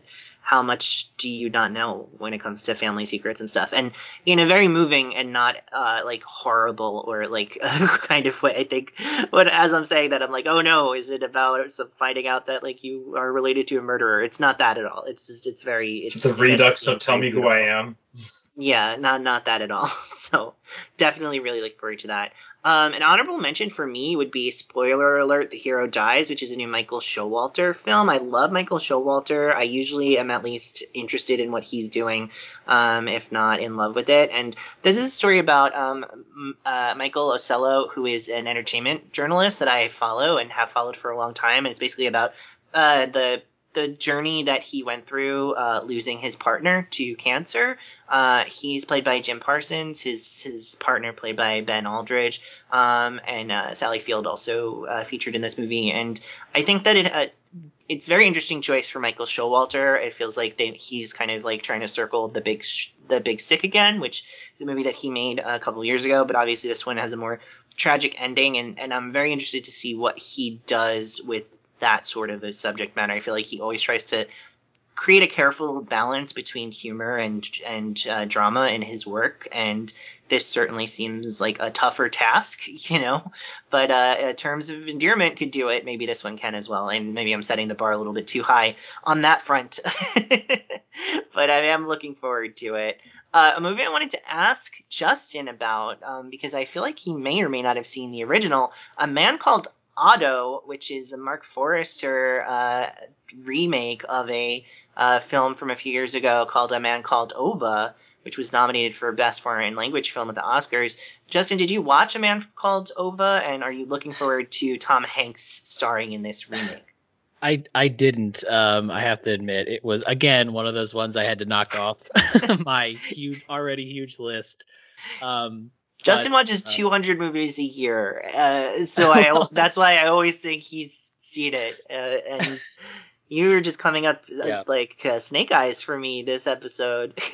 how much do you not know when it comes to family secrets and stuff and in a very moving and not uh like horrible or like kind of way i think but as i'm saying that i'm like oh no is it about finding out that like you are related to a murderer it's not that at all it's just it's very it's the redux of tell me who. I am. Yeah, not not that at all. So definitely really look forward to that. Um, an honorable mention for me would be spoiler alert: The Hero Dies, which is a new Michael Showalter film. I love Michael Showalter. I usually am at least interested in what he's doing, um, if not in love with it. And this is a story about um, uh, Michael Ausiello, who is an entertainment journalist that I follow and have followed for a long time. And it's basically about uh, the the journey that he went through uh, losing his partner to cancer. Uh, he's played by Jim Parsons. His his partner played by Ben Aldridge. Um, and uh, Sally Field also uh, featured in this movie. And I think that it uh, it's very interesting choice for Michael Showalter. It feels like they, he's kind of like trying to circle the big sh- the Big Sick again, which is a movie that he made a couple years ago. But obviously this one has a more tragic ending, and and I'm very interested to see what he does with that sort of a subject matter. I feel like he always tries to create a careful balance between humor and and uh, drama in his work, and this certainly seems like a tougher task, you know. But uh, terms of endearment, could do it. Maybe this one can as well, and maybe I'm setting the bar a little bit too high on that front. but I am looking forward to it. Uh, a movie I wanted to ask Justin about um, because I feel like he may or may not have seen the original. A Man Called Otto, which is a Marc Forster uh, remake of a uh, film from a few years ago called A Man Called Ove, which was nominated for Best Foreign Language Film at the Oscars. Justin, did you watch A Man Called Ove, and are you looking forward to Tom Hanks starring in this remake? I I didn't. Um, I have to admit, it was again one of those ones I had to knock off my huge, already huge list. Um, Justin but, watches uh, 200 movies a year, uh, so I that's why I always think he's seen it. Uh, and you were just coming up uh, Yeah. like uh, snake eyes for me this episode.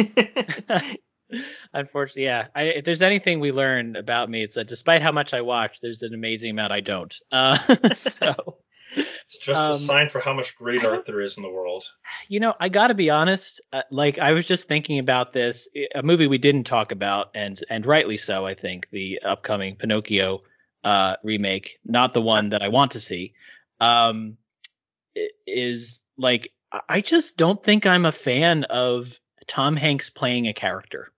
Unfortunately, yeah. I, if there's anything we learned about me, it's that despite how much I watch, there's an amazing amount I don't. Uh, so, It's just Um, a sign for how much great art there is in the world. you know, I got to be honest. Uh, like, I was just thinking about this, a movie we didn't talk about, and and rightly so. I think the upcoming Pinocchio uh, remake, not the one that I want to see, um, is like I- I just don't think I'm a fan of Tom Hanks playing a character,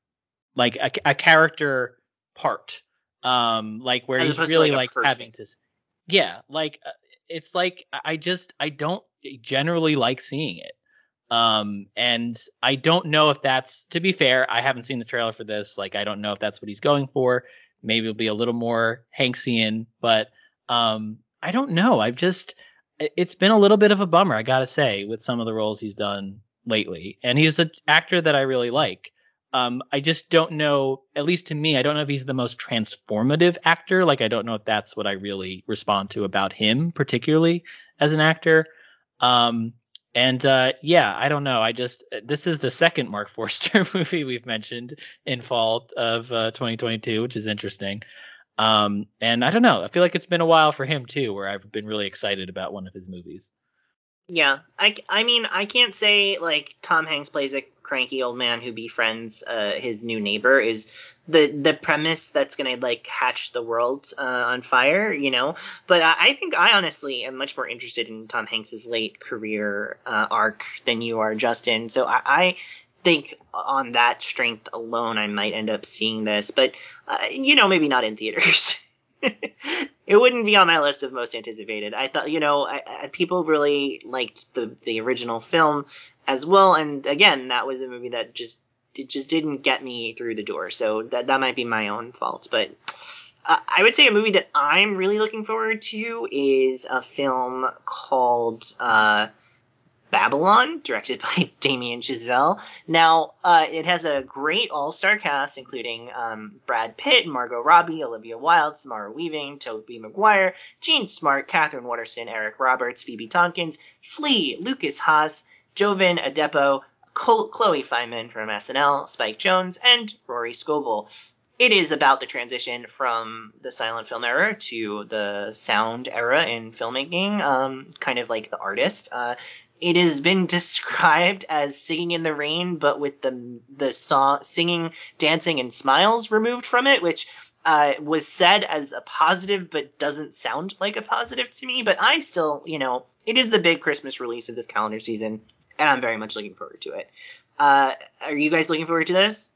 like a, a character part, um, like where As he's really like, like, having to, yeah, like uh, it's like I just I don't generally like seeing it. Um, and I don't know if that's to be fair. I haven't seen the trailer for this. Like, I don't know if that's what he's going for. Maybe it'll be a little more Hanksian, but um, I don't know. I've just it's been a little bit of a bummer, I gotta say, with some of the roles he's done lately. And he's an actor that I really like. Um, I just don't know. At least to me, I don't know if he's the most transformative actor. Like, I don't know if that's what I really respond to about him, particularly as an actor. Um, and uh, yeah, I don't know. I just this is the second Mark Forster movie we've mentioned in fall of uh, 2022, which is interesting. Um, and I don't know. I feel like it's been a while for him too, where I've been really excited about one of his movies. Yeah, I, I mean, I can't say like Tom Hanks plays a cranky old man who befriends uh, his new neighbor is the the premise that's gonna like hatch the world uh, on fire, you know. But I, I, think I honestly am much more interested in Tom Hanks's late career uh, arc than you are, Justin. So I, I think on that strength alone, I might end up seeing this, but uh, you know, maybe not in theaters. it wouldn't be on my list of most anticipated. I thought, you know, I, I, people really liked the the original film as well, and again, that was a movie that just it just didn't get me through the door. So that that might be my own fault, but. Uh, I would say a movie that I'm really looking forward to is a film called uh, Babylon, directed by Damien Chazelle. Now, uh, it has a great all-star cast, including um, Brad Pitt, Margot Robbie, Olivia Wilde, Samara Weaving, Tobey Maguire, Jean Smart, Katherine Waterston, Eric Roberts, Phoebe Tonkin, Flea, Lukas Haas, Jovan Adepo, Chloe Fineman from SNL, Spike Jonze, and Rory Scovel. It is about the transition from the silent film era to the sound era in filmmaking, um, kind of like The Artist. Uh, it has been described as singing in the rain, but with the the song singing, dancing, and smiles removed from it, which uh, was said as a positive, but doesn't sound like a positive to me. But I still, you know, it is the big Christmas release of this calendar season, and I'm very much looking forward to it. Uh, are you guys looking forward to this?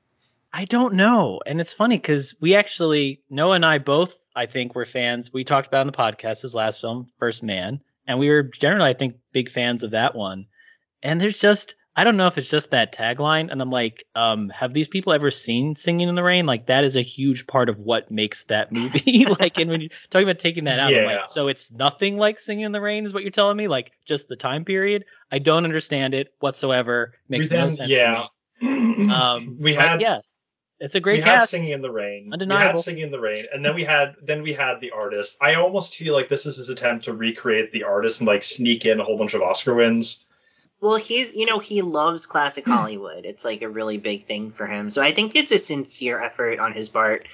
I don't know, and it's funny because we actually Noah and I both, I think, were fans. We talked about in the podcast his last film, First Man and we were generally, I think, big fans of that one. And there's just, I don't know if it's just that tagline, and I'm like, um, have these people ever seen Singing in the Rain? Like that is a huge part of what makes that movie. like, and when you're talking about taking that out, yeah. Like, so it's nothing like Singing in the Rain, is what you're telling me? Like just the time period? I don't understand it whatsoever. Makes then, no sense yeah. to me. Um, we had yeah, it's a great we cast. had singing in the rain. Undeniable. We had singing in the rain, and then we had then we had the artist. I almost feel like this is his attempt to recreate the artist and like sneak in a whole bunch of Oscar wins. Well, he's you know he loves classic hmm. Hollywood. It's like a really big thing for him. So I think it's a sincere effort on his part.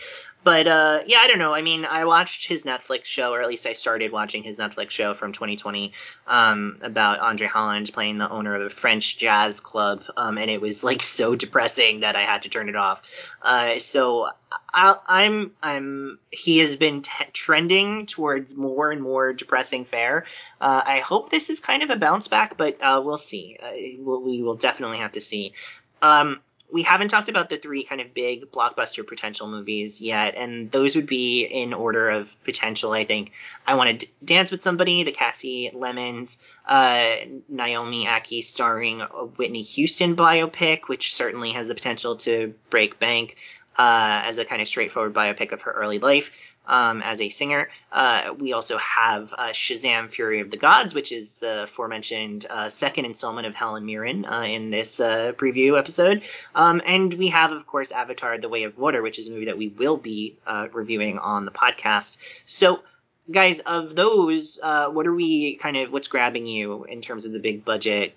But uh, yeah, I don't know. I mean, I watched his Netflix show, or at least I started watching his Netflix show from 2020 um, about Andre Holland playing the owner of a French jazz club, um, and it was like so depressing that I had to turn it off. Uh, so I, I'm I'm he has been t- trending towards more and more depressing fare. Uh, I hope this is kind of a bounce back, but uh, we'll see. Uh, we'll, we will definitely have to see. Um, we haven't talked about the three kind of big blockbuster potential movies yet, and those would be in order of potential. I think I want to dance with somebody, the Kasi Lemmons, uh, Naomi Ackie starring a Whitney Houston biopic, which certainly has the potential to break bank uh, as a kind of straightforward biopic of her early life um, as a singer. Uh, we also have uh, Shazam: Fury of the Gods, which is the aforementioned uh, second installment of Helen Mirren uh, in this uh, preview episode. Um, and we have, of course, Avatar: The Way of Water, which is a movie that we will be uh, reviewing on the podcast. So. Guys, of those, what are we kind of what's grabbing you in terms of the big budget,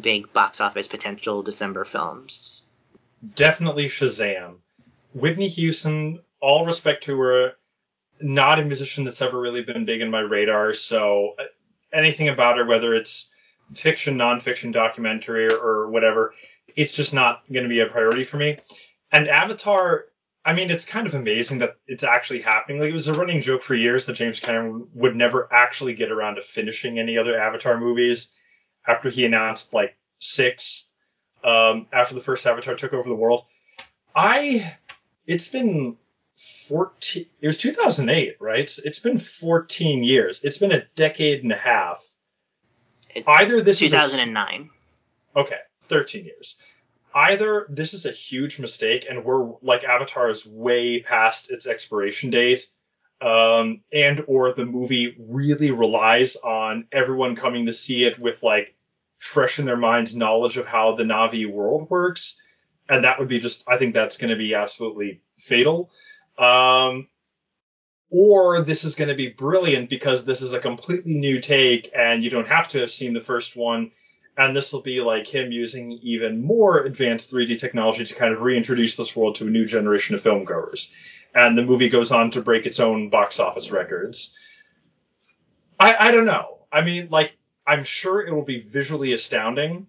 big box office potential December films? Definitely Shazam. Whitney Houston, all respect to her, not a musician that's ever really been big in my radar. So uh, anything about her, whether it's fiction, nonfiction, documentary, or, or whatever, it's just not going to be a priority for me. And Avatar, I mean, it's kind of amazing that it's actually happening. Like it was a running joke for years that James Cameron would never actually get around to finishing any other Avatar movies after he announced like six um, after the first Avatar took over the world. I, it's been 14 it was 2008 right? It's, it's been 14 years. It's been a decade and a half. It's either this 2009 a, okay 13 years. Either this is a huge mistake and we're like avatar is way past its expiration date um, and or the movie really relies on everyone coming to see it with like fresh in their minds knowledge of how the Na'vi world works and that would be just I think that's going to be absolutely fatal. Um, or this is going to be brilliant because this is a completely new take and you don't have to have seen the first one and this will be like him using even more advanced 3D technology to kind of reintroduce this world to a new generation of filmgoers. And the movie goes on to break its own box office records. I, I don't know. I mean, like, I'm sure it will be visually astounding.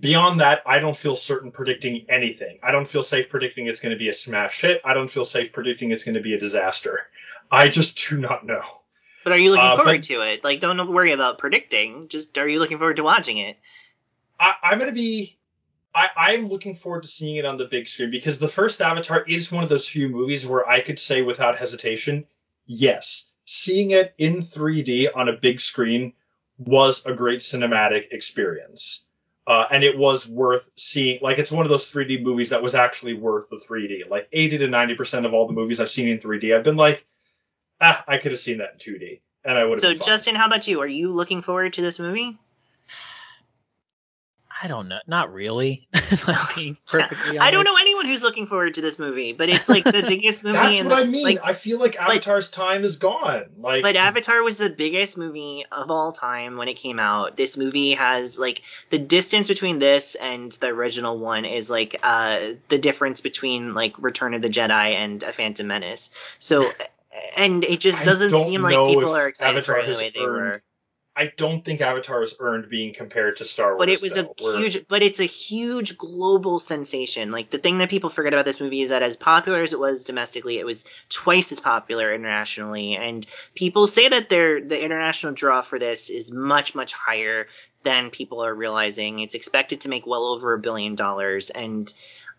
Beyond that, I don't feel certain predicting anything. I don't feel safe predicting it's going to be a smash hit. I don't feel safe predicting it's going to be a disaster. I just do not know. But are you looking uh, forward but, to it? Like, don't worry about predicting. Just are you looking forward to watching it? I, I'm going to be. I, I'm looking forward to seeing it on the big screen because the first Avatar is one of those few movies where I could say without hesitation, yes, seeing it in 3D on a big screen was a great cinematic experience. Uh, and it was worth seeing. Like, it's one of those 3D movies that was actually worth the 3D. Like, 80 to 90% of all the movies I've seen in 3D, I've been like, ah, I could have seen that in 2D, and I would. Have. So, Justin, how about you? Are you looking forward to this movie? I don't know. Not really. I don't know anyone who's looking forward to this movie, but it's like the biggest movie. That's what the, I mean. Like, I feel like Avatar's time is gone. Like, but Avatar was the biggest movie of all time when it came out. This movie has like the distance between this and the original one is like uh the difference between like Return of the Jedi and A Phantom Menace. So and it just doesn't seem like people are excited Avatar for it the way they earned, were. I don't think Avatar has earned being compared to Star Wars. But it was though, a huge, but it's a huge global sensation. Like the thing that people forget about this movie is that as popular as it was domestically, it was twice as popular internationally. And people say that their the international draw for this is much much higher than people are realizing. It's expected to make well over a billion dollars, and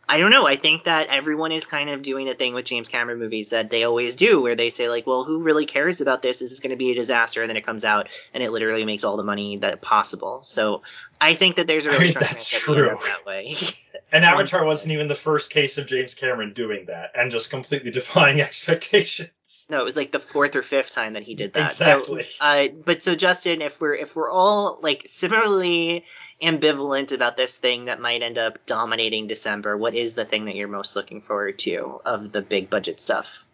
I don't know. I think that everyone is kind of doing the thing with James Cameron movies that they always do, where they say like, "Well, who really cares about this? This is going to be a disaster," and then it comes out and it literally makes all the money that possible. So I think that there's a really I mean, that's true. that way. and Avatar wasn't even the first case of James Cameron doing that and just completely defying expectations. No, it was like the fourth or fifth time that he did that. Exactly. So, uh, but so Justin, if we're if we're all like similarly ambivalent about this thing that might end up dominating December, what is the thing that you're most looking forward to of the big budget stuff?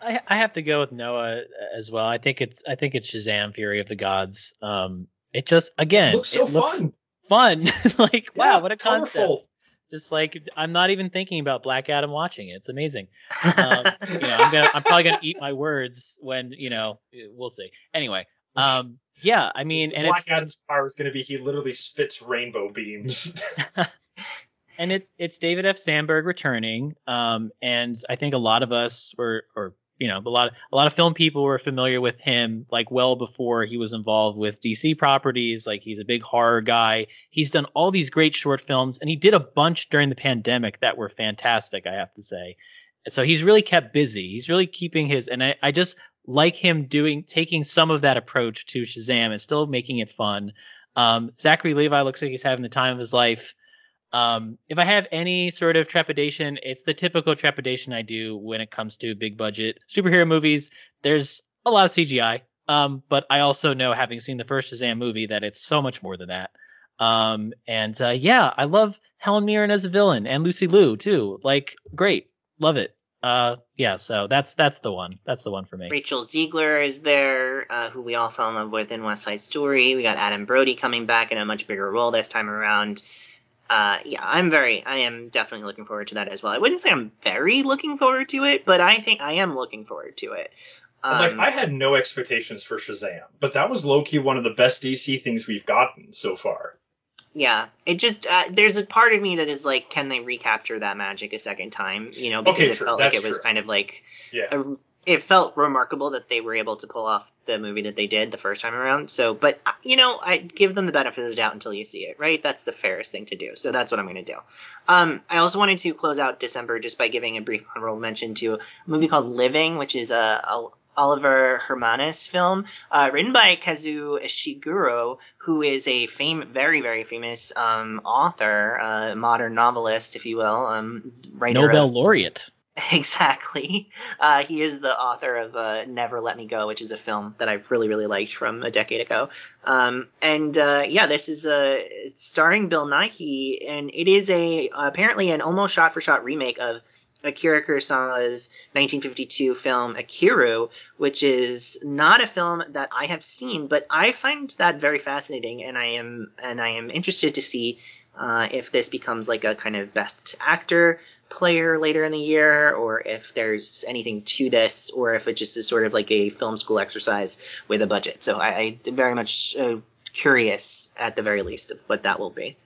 I, I have to go with Noah as well. I think it's I think it's Shazam: Fury of the Gods. Um, it just again it looks so it looks fun. Fun, like yeah, wow, what a concept! Colorful. Just like I'm not even thinking about Black Adam watching it. It's amazing. Um, you know, I'm gonna I'm probably gonna eat my words when you know we'll see. Anyway, um, yeah, I mean, and Black Adam's power is gonna be he literally spits rainbow beams. and it's it's David F. Sandberg returning, um, and I think a lot of us were or you know, a lot of, a lot of film people were familiar with him like well before he was involved with DC properties. Like he's a big horror guy. He's done all these great short films, and he did a bunch during the pandemic that were fantastic. I have to say. So he's really kept busy. He's really keeping his, and I, I just like him doing taking some of that approach to Shazam and still making it fun. Um, Zachary Levi looks like he's having the time of his life. Um, if I have any sort of trepidation, it's the typical trepidation I do when it comes to big budget superhero movies. There's a lot of CGI, um, but I also know, having seen the first Shazam movie, that it's so much more than that. Um, and uh, yeah, I love Helen Mirren as a villain and Lucy Liu too. Like, great, love it. Uh, yeah, so that's that's the one. That's the one for me. Rachel Zegler is there, uh, who we all fell in love with in West Side Story. We got Adam Brody coming back in a much bigger role this time around uh, yeah, I'm very, I am definitely looking forward to that as well. I wouldn't say I'm very looking forward to it, but I think I am looking forward to it. Um, like I had no expectations for Shazam, but that was low key one of the best DC things we've gotten so far. Yeah, it just uh, there's a part of me that is like, can they recapture that magic a second time? You know, because okay, it true. felt That's like it was true. kind of like Yeah. a it felt remarkable that they were able to pull off the movie that they did the first time around. So, but uh, you know, I give them the benefit of the doubt until you see it, right? That's the fairest thing to do. So that's what I'm going to do. Um, I also wanted to close out December just by giving a brief honorable mention to a movie called Living, which is a, a Oliver Hermanus film, uh, written by Kazuo Ishiguro, who is a fame, very, very famous um, author, uh, modern novelist, if you will, um, writer Nobel of, laureate. Exactly. Uh, he is the author of uh, Never Let Me Go, which is a film that I've really, really liked from a decade ago. Um, and uh, yeah, this is uh, starring Bill Nighy, and it is a apparently an almost shot-for-shot remake of Akira Kurosawa's 1952 film Ikiru, which is not a film that I have seen, but I find that very fascinating, and I am and I am interested to see uh, if this becomes like a kind of best actor player later in the year, or if there's anything to this, or if it just is sort of like a film school exercise with a budget. So I, I very much uh, curious, at the very least, of what that will be.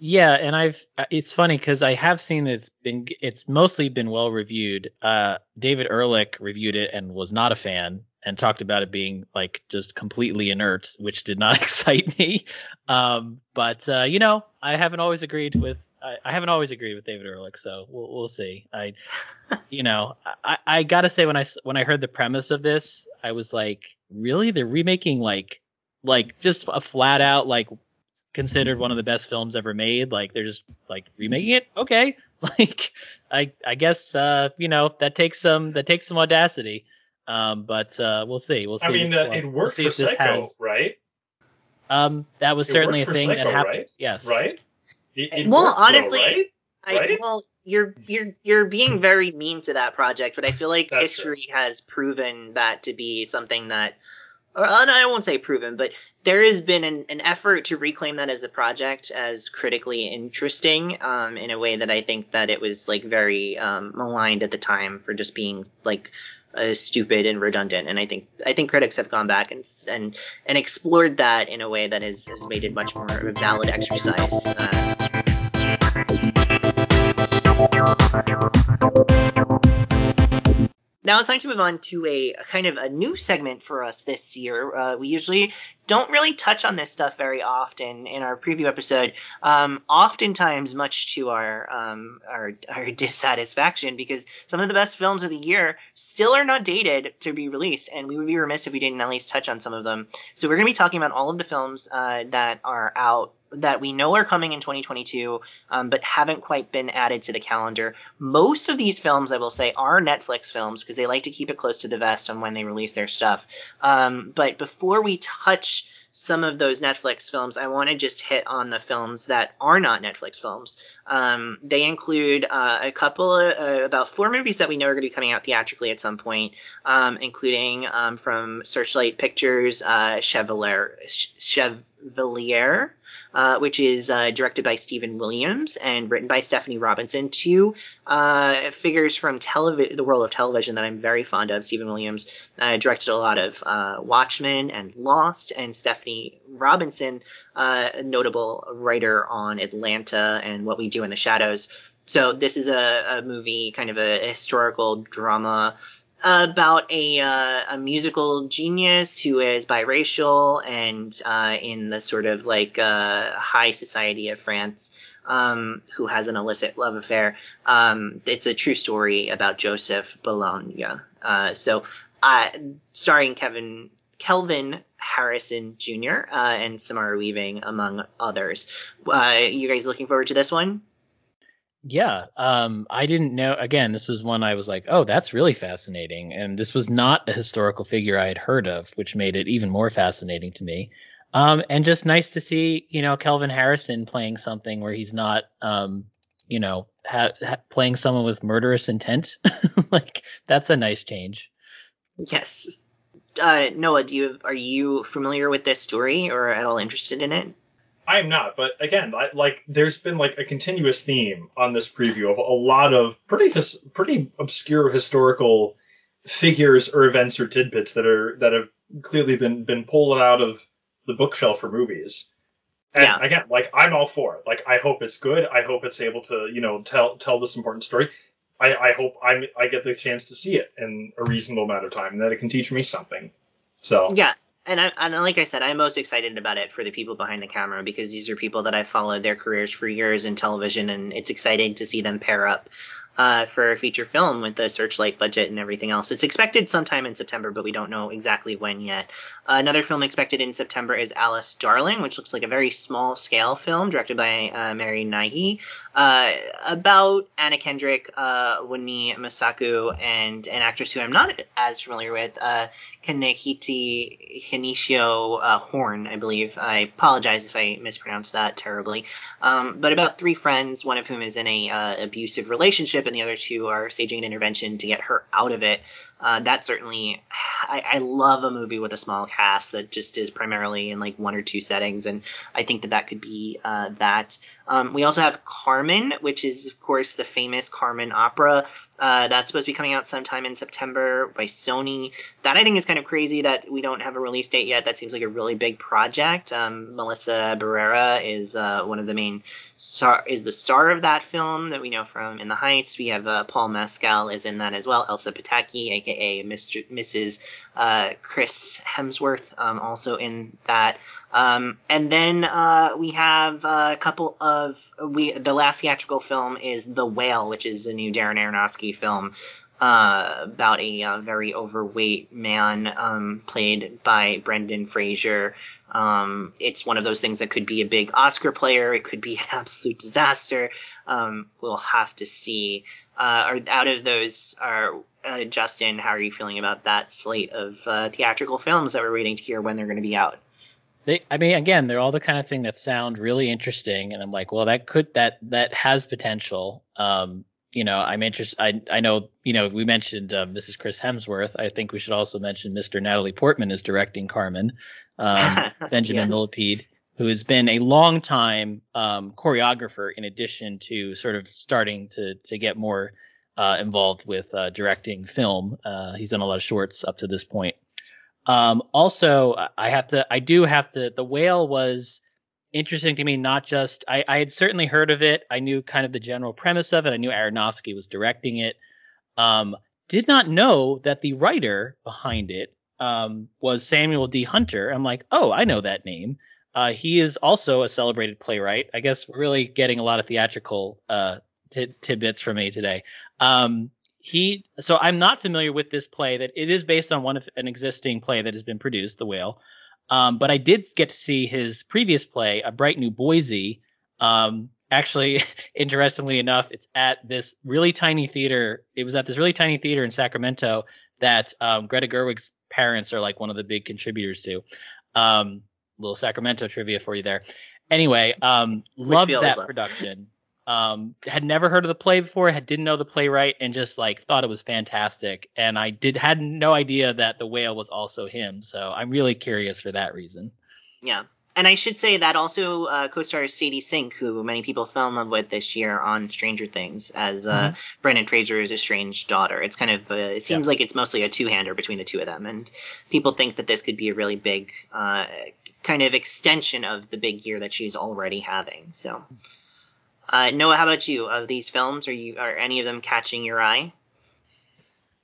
Yeah, and I've it's funny because I have seen it's been it's mostly been well reviewed. Uh, David Ehrlich reviewed it and was not a fan and talked about it being like just completely inert, which did not excite me. Um, but uh, you know, I haven't always agreed with I, I, haven't always agreed with David Ehrlich, so we'll we'll see. I, you know, I, I gotta say when I when I heard the premise of this, I was like, really? They're remaking like like just a flat out like considered one of the best films ever made. Like they're just like remaking it. Okay, like I I guess uh you know that takes some that takes some audacity. Um, but uh, we'll see. We'll see. I mean, uh, it worked we'll for Psycho, has, right? Um, that was certainly a thing Psycho, that happened. Right? Yes. Right. It, it well, worked, honestly, though, right? I, well, you're you're you're being very mean to that project, but I feel like That's history true. has proven that to be something that, or I won't say proven, but there has been an, an effort to reclaim that as a project as critically interesting, um, in a way that I think that it was like very um, maligned at the time for just being like uh, stupid and redundant. And I think I think critics have gone back and and and explored that in a way that has, has made it much more of a valid exercise. Uh, Now it's time to move on to a, a, kind of a new segment for us this year. Uh, we usually don't really touch on this stuff very often in our preview episode. Um, oftentimes, much to our, um, our our dissatisfaction, because some of the best films of the year still are not dated to be released, and we would be remiss if we didn't at least touch on some of them. So we're going to be talking about all of the films uh, that are out that we know are coming in 2022, um, but haven't quite been added to the calendar. Most of these films, I will say, are Netflix films because they like to keep it close to the vest on when they release their stuff. Um, but before we touch some of those Netflix films, I want to just hit on the films that are not Netflix films. Um, they include uh, a couple of uh, about four movies that we know are going to be coming out theatrically at some point, um, including um, from Searchlight Pictures, uh, Chevalier, Chevalier uh, which is uh, directed by Stephen Williams and written by Stefani Robinson. Two uh, figures from the world of television that I'm very fond of. Stephen Williams uh, directed a lot of uh, Watchmen and Lost, and Stefani Robinson, a notable writer on Atlanta and What We Do in the Shadows. So this is a, a movie, kind of a historical drama about a uh, a musical genius who is biracial and uh, in the sort of like uh, high society of France. Um, who has an illicit love affair. Um, it's a true story about Joseph Bologne. Uh, so, uh, starring Kevin Kelvin Harrison Jr. Uh, and Samara Weaving, among others. you guys looking forward to this one? Yeah, um, I didn't know. Again, this was one I was like, oh, that's really fascinating. And this was not a historical figure I had heard of, which made it even more fascinating to me. Um, and just nice to see, you know, Kelvin Harrison playing something where he's not, um, you know, ha- ha- playing someone with murderous intent. like that's a nice change. Yes. Uh, Noah, do you are you familiar with this story or at all interested in it? I am not, but again, I, like there's been like a continuous theme on this preview of a lot of pretty his, pretty obscure historical figures or events or tidbits that are that have clearly been been pulled out of the bookshelf for movies. And yeah. again, like I'm all for it. Like I hope it's good. I hope it's able to, you know, tell tell this important story. I, I hope I'm I get the chance to see it in a reasonable amount of time and that it can teach me something. So yeah, and I, and like I said, I'm most excited about it for the people behind the camera because these are people that I've followed their careers for years in television, and it's exciting to see them pair up. Uh, for a feature film with the Searchlight budget and everything else. It's expected sometime in September, but we don't know exactly when yet. Uh, another film expected in September is Alice Darling, which looks like a very small scale film directed by uh, Mary Nighy uh, about Anna Kendrick, uh, Wunmi Mosaku, and an actress who I'm not as familiar with, uh, Kanehiti Hinichio uh, Horn, I believe. I apologize if I mispronounced that terribly. Um, but about three friends, one of whom is in a uh, abusive relationship, and the other two are staging an intervention to get her out of it. Uh, that certainly, I, I, love a movie with a small cast that just is primarily in like one or two settings, and I think that that could be uh, that. Um, we also have Carmen, which is of course the famous Carmen opera. Uh, that's supposed to be coming out sometime in September by Sony. That I think is kind of crazy that we don't have a release date yet. That seems like a really big project. Um, Melissa Barrera is uh, one of the main star is the star of that film that we know from In the Heights. We have uh, Paul Mescal is in that as well. Elsa Pataky, aka Mr., Mrs. Uh, Chris Hemsworth, um, also in that. Um, and then uh, we have a couple of we the last theatrical film is The Whale, which is a new Darren Aronofsky film uh, about a uh, very overweight man um, played by Brendan Fraser. Um, it's one of those things that could be a big Oscar player. It could be an absolute disaster. Um, we'll have to see. Uh, out of those, are uh, Justin, how are you feeling about that slate of uh, theatrical films that we're waiting to hear when they're going to be out? They, I mean, again, they're all the kind of thing that sound really interesting, and I'm like, well, that could that that has potential. Um, you know, I'm interested. I I know, you know, we mentioned um, Mrs. Chris Hemsworth. I think we should also mention Mr. Natalie Portman is directing Carmen. Um, Benjamin yes. Millepied, who has been a long time um, choreographer, in addition to sort of starting to to get more uh, involved with uh, directing film. Uh, he's done a lot of shorts up to this point. Um, also, I have to, I do have to. The whale was interesting to me. Not just I, I had certainly heard of it. I knew kind of the general premise of it. I knew Aronofsky was directing it. Um, did not know that the writer behind it um, was Samuel D. Hunter. I'm like, oh, I know that name. Uh, he is also a celebrated playwright. I guess really getting a lot of theatrical uh, t- tidbits from me today. Um, he, so I'm not familiar with this play. That it is based on one of an existing play that has been produced, The Whale. Um, but I did get to see his previous play, A Bright New Boise. Um, actually, interestingly enough, it's at this really tiny theater. It was at this really tiny theater in Sacramento that um, Greta Gerwig's parents are like one of the big contributors to. Um, little Sacramento trivia for you there. Anyway, um, loved that production. Um, had never heard of the play before, had didn't know the playwright, and just like thought it was fantastic. And I did had no idea that the whale was also him. So I'm really curious for that reason. Yeah. And I should say that also uh, co-stars Sadie Sink, who many people fell in love with this year on Stranger Things, as uh, mm-hmm. Brendan Fraser's estranged daughter. It's kind of uh, it seems yeah. like it's mostly a two-hander between the two of them, and people think that this could be a really big uh, kind of extension of the big year that she's already having. So uh, Noah, how about you? Of these films, are you are any of them catching your eye?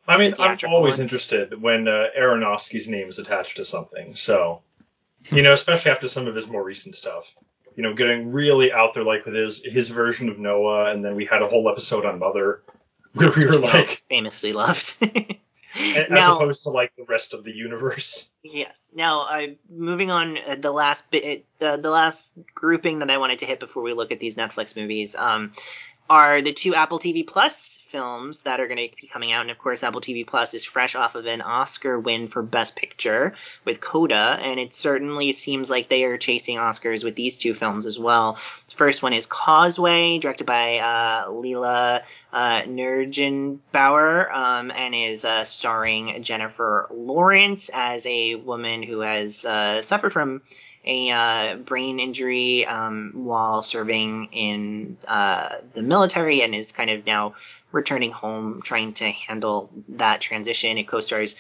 I mean, I'm always one? interested when uh, Aronofsky's name is attached to something. So, you know, especially after some of his more recent stuff. You know, getting really out there, like with his his version of Noah, and then we had a whole episode on Mother, where we were like famously loved. as now, opposed to like the rest of the universe. Yes. Now, uh, moving on, uh, the last bit, uh, the last grouping that I wanted to hit before we look at these Netflix movies, um, are the two Apple TV Plus films that are going to be coming out. And of course, Apple TV Plus is fresh off of an Oscar win for Best Picture with Coda, and it certainly seems like they are chasing Oscars with these two films as well. The first one is Causeway, directed by uh, Lila uh, Neugebauer, um, and is uh, starring Jennifer Lawrence as a woman who has uh, suffered from a uh, brain injury um, while serving in uh, the military and is kind of now returning home, trying to handle that transition. It co-stars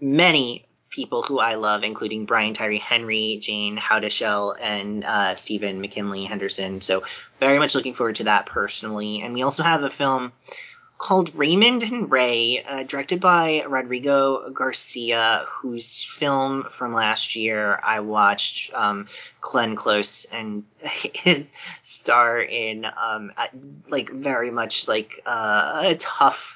many people who I love, including Brian Tyree Henry, Jayne Houdyshell, and uh, Stephen McKinley Henderson. So very much looking forward to that personally. And we also have a film called Raymond and Ray, uh, directed by Rodrigo Garcia, whose film from last year I watched um, Glenn Close and his star in um, like very much like uh, a tough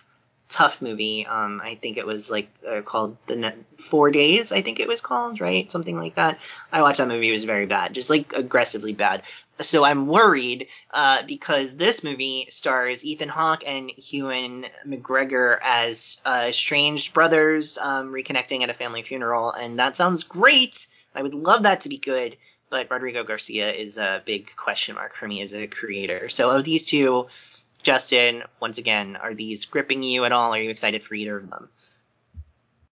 tough movie. Um, I think it was like uh, called the Net- Four Days. I think it was called, right? Something like that. I watched that movie. It was very bad, just like aggressively bad. So I'm worried uh, because this movie stars Ethan Hawke and Ewan McGregor as uh, estranged brothers um, reconnecting at a family funeral, and that sounds great. I would love that to be good. But Rodrigo Garcia is a big question mark for me as a creator. So of these two, Justin, once again, are these gripping you at all? Are you excited for either of them?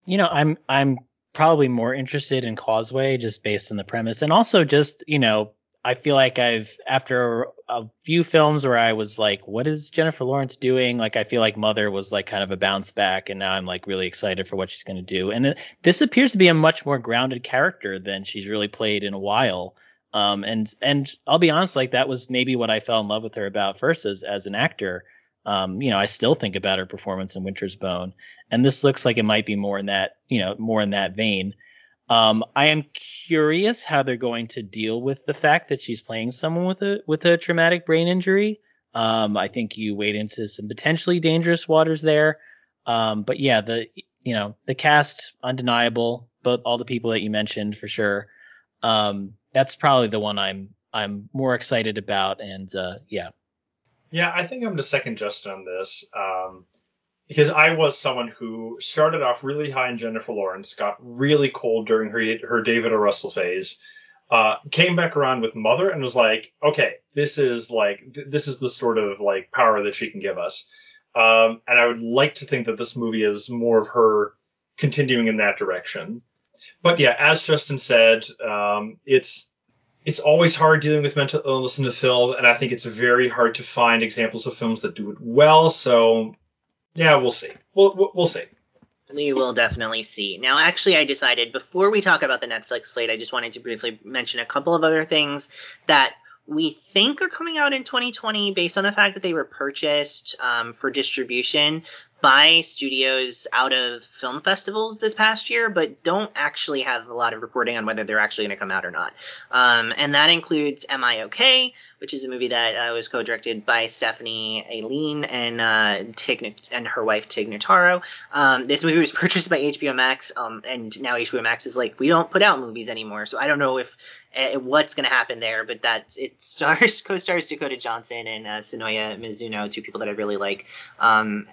You know, I'm I'm probably more interested in Causeway just based on the premise, and also just you know, I feel like I've after a few films where I was like, what is Jennifer Lawrence doing? Like, I feel like Mother was like kind of a bounce back, and now I'm like really excited for what she's going to do. And it, this appears to be a much more grounded character than she's really played in a while. Um, and and I'll be honest, like that was maybe what I fell in love with her about first as as an actor. Um, you know, I still think about her performance in Winter's Bone, and this looks like it might be more in that, you know, more in that vein. Um, I am curious how they're going to deal with the fact that she's playing someone with a with a traumatic brain injury. Um, I think you wade into some potentially dangerous waters there. Um, but yeah, the you know the cast undeniable, both all the people that you mentioned for sure. Um, that's probably the one I'm I'm more excited about, and uh, yeah. Yeah, I think I'm the second Justin on this. Um, because I was someone who started off really high in Jennifer Lawrence, got really cold during her her David O. Russell phase, uh, came back around with Mother and was like, okay, this is like th- this is the sort of like power that she can give us. Um, and I would like to think that this movie is more of her continuing in that direction. But yeah, as Justin said, um, it's it's always hard dealing with mental illness in the film, and I think it's very hard to find examples of films that do it well. So yeah, we'll see. We'll we'll see. We will definitely see. Now, actually, I decided before we talk about the Netflix slate, I just wanted to briefly mention a couple of other things that we think are coming out in 2020 based on the fact that they were purchased um, for distribution by studios out of film festivals this past year, but don't actually have a lot of reporting on whether they're actually going to come out or not. Um, and that includes Am I OK, which is a movie that uh, was co-directed by Stephanie Allynne and uh, Tig and her wife Tig Notaro. Um, this movie was purchased by HBO Max, um, and now HBO Max is like, we don't put out movies anymore. So I don't know if uh, what's going to happen there, but that it stars co-stars Dakota Johnson and uh, Sonoya Mizuno, two people that I really like. Um,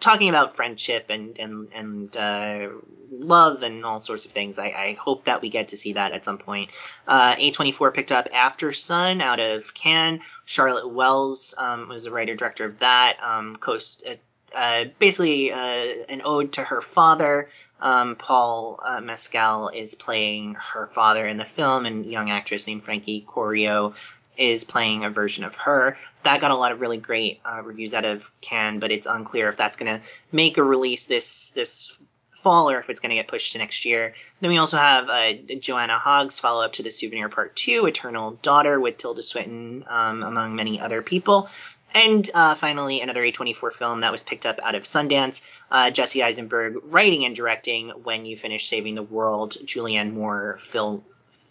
talking about friendship and and and uh, love and all sorts of things. I, I, hope that we get to see that at some point. Uh, A24 picked up Aftersun out of Cannes. Charlotte Wells um, was the writer director of that. Um, coast, uh, uh basically uh, an ode to her father. Um, Paul uh, Mescal is playing her father in the film, and young actress named Frankie Corio is playing a version of her. That got a lot of really great uh, reviews out of Cannes, but it's unclear if that's going to make a release this this fall or if it's going to get pushed to next year. Then we also have uh, Joanna Hogg's follow up to the Souvenir Part 2, Eternal Daughter, with Tilda Swinton, um, among many other people. And uh, finally, another A24 film that was picked up out of Sundance. Uh, Jesse Eisenberg writing and directing When You Finish Saving the World, Julianne Moore, Phil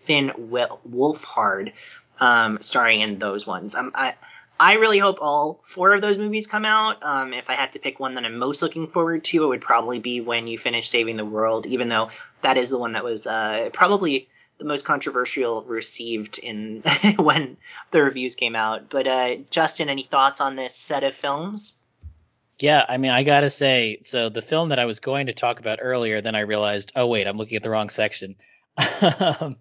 Finn Wolfhard, um, starring in those ones. Um, I I really hope all four of those movies come out. Um, if I had to pick one that I'm most looking forward to, it would probably be When You Finish Saving the World, even though that is the one that was uh, probably the most controversial received in when the reviews came out. But uh, Justin, any thoughts on this set of films? Yeah, I mean, I gotta say, so the film that I was going to talk about earlier, then I realized, oh wait, I'm looking at the wrong section.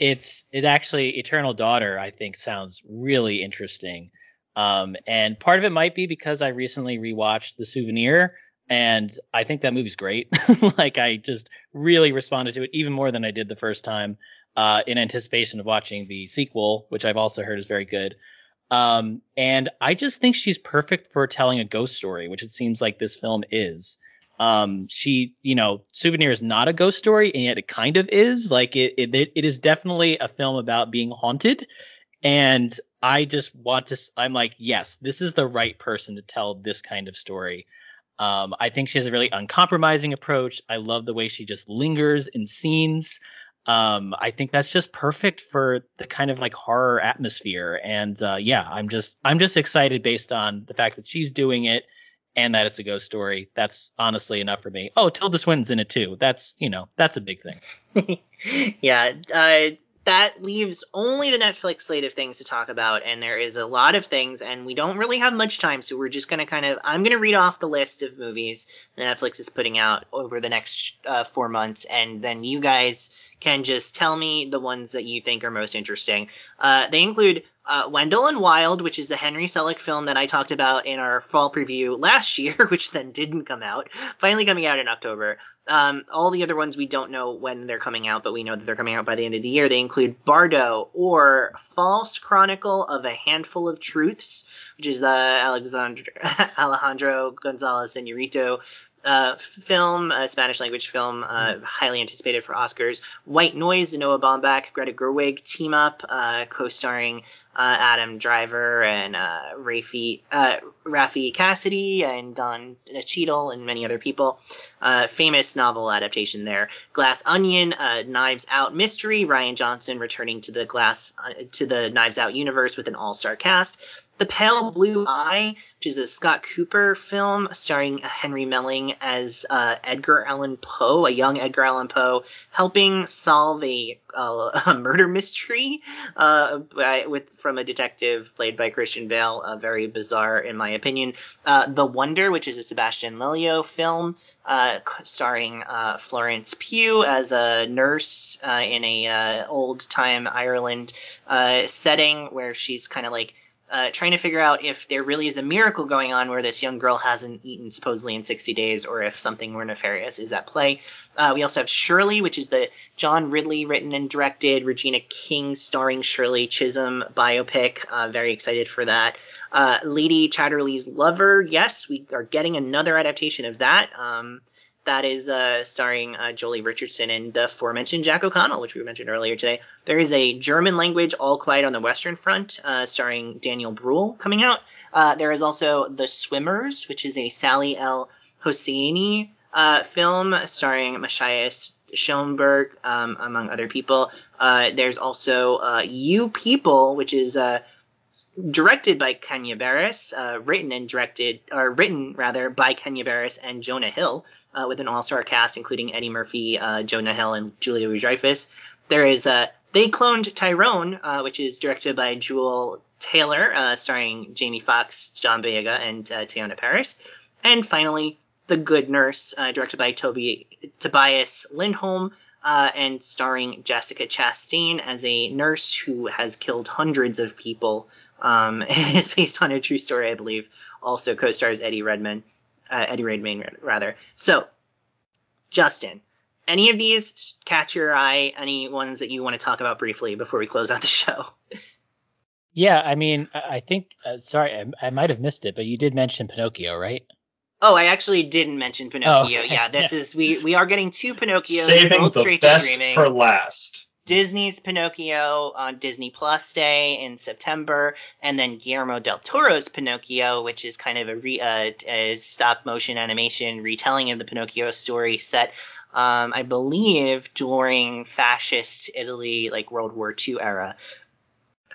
It's it actually Eternal Daughter. I think sounds really interesting. Um, and part of it might be because I recently rewatched The Souvenir, and I think that movie's great. like I just really responded to it even more than I did the first time, uh, in anticipation of watching the sequel, which I've also heard is very good. Um, and I just think she's perfect for telling a ghost story, which it seems like this film is. Um, she, you know, Souvenir is not a ghost story, and yet it kind of is. Like it, it, it is definitely a film about being haunted, and I just want to. I'm like, yes, this is the right person to tell this kind of story. Um, I think she has a really uncompromising approach. I love the way she just lingers in scenes. Um, I think that's just perfect for the kind of like horror atmosphere. And uh, yeah, I'm just I'm just excited based on the fact that she's doing it and that it's a ghost story. That's honestly enough for me. Oh, Tilda Swinton's in it too. That's you know that's a big thing. yeah, uh, that leaves only the Netflix slate of things to talk about, and there is a lot of things, and we don't really have much time, so we're just gonna kind of I'm gonna read off the list of movies that Netflix is putting out over the next uh, four months, and then you guys can just tell me the ones that you think are most interesting. Uh, they include uh, Wendell and Wild, which is the Henry Selick film that I talked about in our fall preview last year, which then didn't come out, finally coming out in October. Um, all the other ones we don't know when they're coming out, but we know that they're coming out by the end of the year. They include Bardo or False Chronicle of a Handful of Truths, which is the Alexandre, Alejandro Gonzalez Inarritu uh, film, a Spanish language film, uh, mm. highly anticipated for Oscars. White Noise, Noah Baumbach, Greta Gerwig team up, uh, co-starring uh, Adam Driver and uh, Rafi, uh, Raffey Cassidy and Don Cheadle and many other people. famous novel adaptation there. Glass Onion, Knives Out mystery. Rian Johnson returning to the Glass to the Knives Out universe with an all-star cast. The Pale Blue Eye, which is a Scott Cooper film starring Henry Melling as uh, Edgar Allan Poe, a young Edgar Allan Poe, helping solve a, uh, a murder mystery uh, by, with from a detective played by Christian Bale. Uh, very bizarre, in my opinion. Uh, the Wonder, which is a Sebastian Lelio film uh, starring Florence Pugh as a nurse in a old time Ireland setting where she's kind of like uh, trying to figure out if there really is a miracle going on where this young girl hasn't eaten supposedly in 60 days, or if something more nefarious is at play. Uh, we also have Shirley, which is the John Ridley written and directed, Regina King starring Shirley Chisholm biopic. Uh, very excited for that. Uh, Lady Chatterley's Lover, yes, we are getting another adaptation of that. Um, that is uh, starring uh, Joely Richardson and the aforementioned Jack O'Connell, which we mentioned earlier today. There is a German language All Quiet on the Western Front, uh, starring Daniel Bruhl, coming out. Uh, there is also The Swimmers, which is a Sally El Hosaini uh, film starring Matthias Schoenberg, um, among other people. Uh, there's also You People, which is directed by Kenya Barris, uh, written and directed, or written rather by Kenya Barris and Jonah Hill, uh, with an all-star cast including Eddie Murphy, uh, Jonah Hill, and Julia Louis-Dreyfus. There is uh, They Cloned Tyrone, uh, which is directed by Juel Taylor, uh, starring Jamie Foxx, John Boyega, and uh, Teyonah Parris. And finally, The Good Nurse, directed by Toby Tobias Lindholm, uh, and starring Jessica Chastain as a nurse who has killed hundreds of people. Um, is based on a true story, I believe. Also co-stars Eddie Redmayne, uh, Eddie Redmayne rather. So, Justin, any of these catch your eye? Any ones that you want to talk about briefly before we close out the show? Yeah, I mean, I think. Uh, sorry, I, I might have missed it, but you did mention Pinocchio, right? Oh, I actually didn't mention Pinocchio. Oh, okay. Yeah, this yeah. is we we are getting two Pinocchios, saving both the best for last. Disney's Pinocchio on Disney Plus Day in September, and then Guillermo del Toro's Pinocchio, which is kind of a, re, uh, a stop motion animation retelling of the Pinocchio story set, um, I believe, during fascist Italy, like World War II era.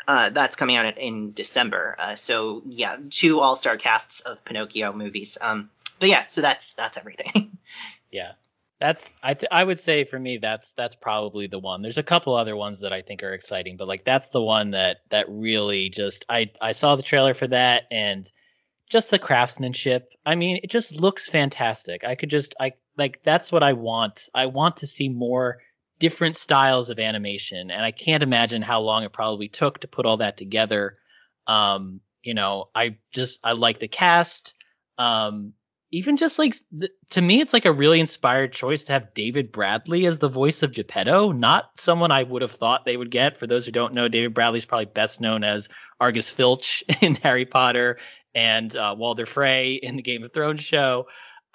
Uh, that's coming out in December. Uh, so yeah, two all-star casts of Pinocchio movies. Um, but yeah, so that's that's everything. yeah, that's I th- I would say for me that's that's probably the one. There's a couple other ones that I think are exciting, but like that's the one that that really just I I saw the trailer for that and just the craftsmanship. I mean, it just looks fantastic. I could just I like that's what I want. I want to see more different styles of animation and I can't imagine how long it probably took to put all that together. Um, you know, I just I like the cast. Um, even just like to me, it's like a really inspired choice to have David Bradley as the voice of Geppetto. Not someone I would have thought they would get. For those who don't know, David Bradley's probably best known as Argus Filch in Harry Potter and uh, Walder Frey in the Game of Thrones show.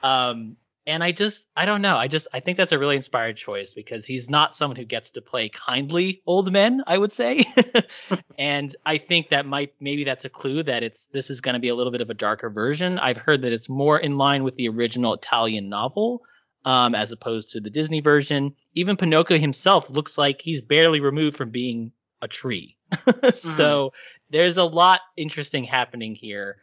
Um, and I just I don't know. I just I think that's a really inspired choice because he's not someone who gets to play kindly old men, I would say. and I think that might maybe that's a clue that it's this is going to be a little bit of a darker version. I've heard that it's more in line with the original Italian novel um, as opposed to the Disney version. Even Pinocchio himself looks like he's barely removed from being a tree. so mm. there's a lot interesting happening here.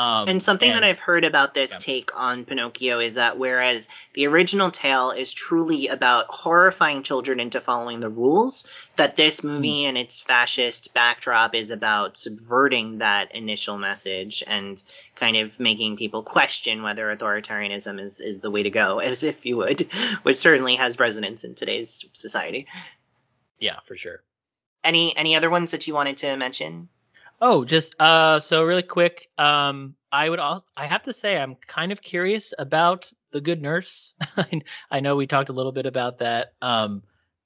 Um, and something and, that I've heard about this yeah. take on Pinocchio is that whereas the original tale is truly about horrifying children into following the rules, that this hmm. movie mm. and its fascist backdrop is about subverting that initial message and kind of making people question whether authoritarianism is, is the way to go, as if you would, which certainly has resonance in today's society. Yeah, for sure. Any any other ones that you wanted to mention? Oh, just uh, so really quick. Um, I would also, I have to say I'm kind of curious about the Good Nurse. I know we talked a little bit about that. Um,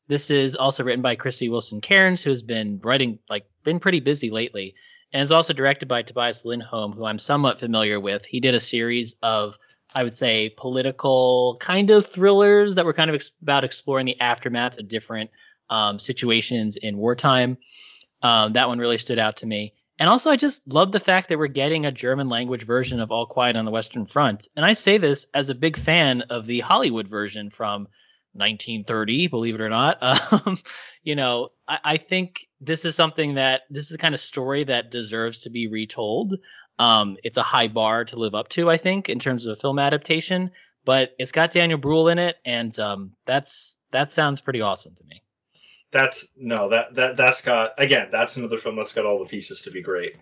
this is also written by Krysty Wilson Cairns, who has been writing like been pretty busy lately, and is also directed by Tobias Lindholm, who I'm somewhat familiar with. He did a series of I would say political kind of thrillers that were kind of ex- about exploring the aftermath of different um, situations in wartime. Um, that one really stood out to me. And also, I just love the fact that we're getting a German language version of All Quiet on the Western Front. And I say this as a big fan of the Hollywood version from 1930, believe it or not. Um, you know, I, I, think this is something that this is the kind of story that deserves to be retold. Um, it's a high bar to live up to, I think, in terms of a film adaptation. But it's got Daniel Brühl in it, and um, that's that sounds pretty awesome to me that's no that that that's got again that's another film that's got all the pieces to be great.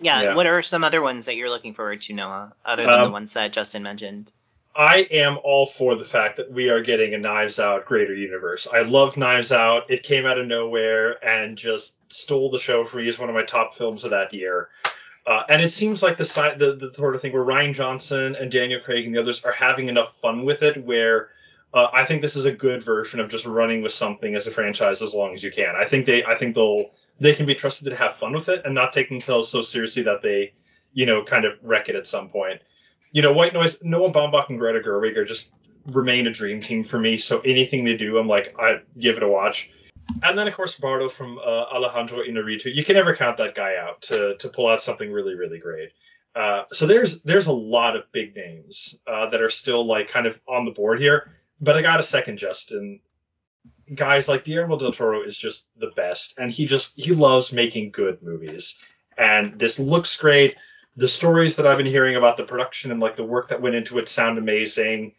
Yeah, yeah. What are some other ones that you're looking forward to, Noah, other than um, the ones that Justin mentioned? I am all for the fact that we are getting a Knives Out greater universe. I love Knives Out. It came out of nowhere and just stole the show for me as one of my top films of that year. Uh, and it seems like the, side, the the sort of thing where Rian Johnson and Daniel Craig and the others are having enough fun with it, where uh, I think this is a good version of just running with something as a franchise as long as you can. I think they I think they'll they can be trusted to have fun with it and not take themselves so seriously that they you know kind of wreck it at some point. You know, White Noise, Noah Baumbach and Greta Gerwig are just remain a dream team for me. So anything they do, I'm like I give it a watch. And then of course Bardo from uh, Alejandro Iñárritu. You can never count that guy out to to pull out something really really great. Uh, so there's there's a lot of big names uh, that are still like kind of on the board here. But I got a second Justin. Guys like Guillermo del Toro is just the best, and he just he loves making good movies. And this looks great. The stories that I've been hearing about the production and like the work that went into it sound amazing.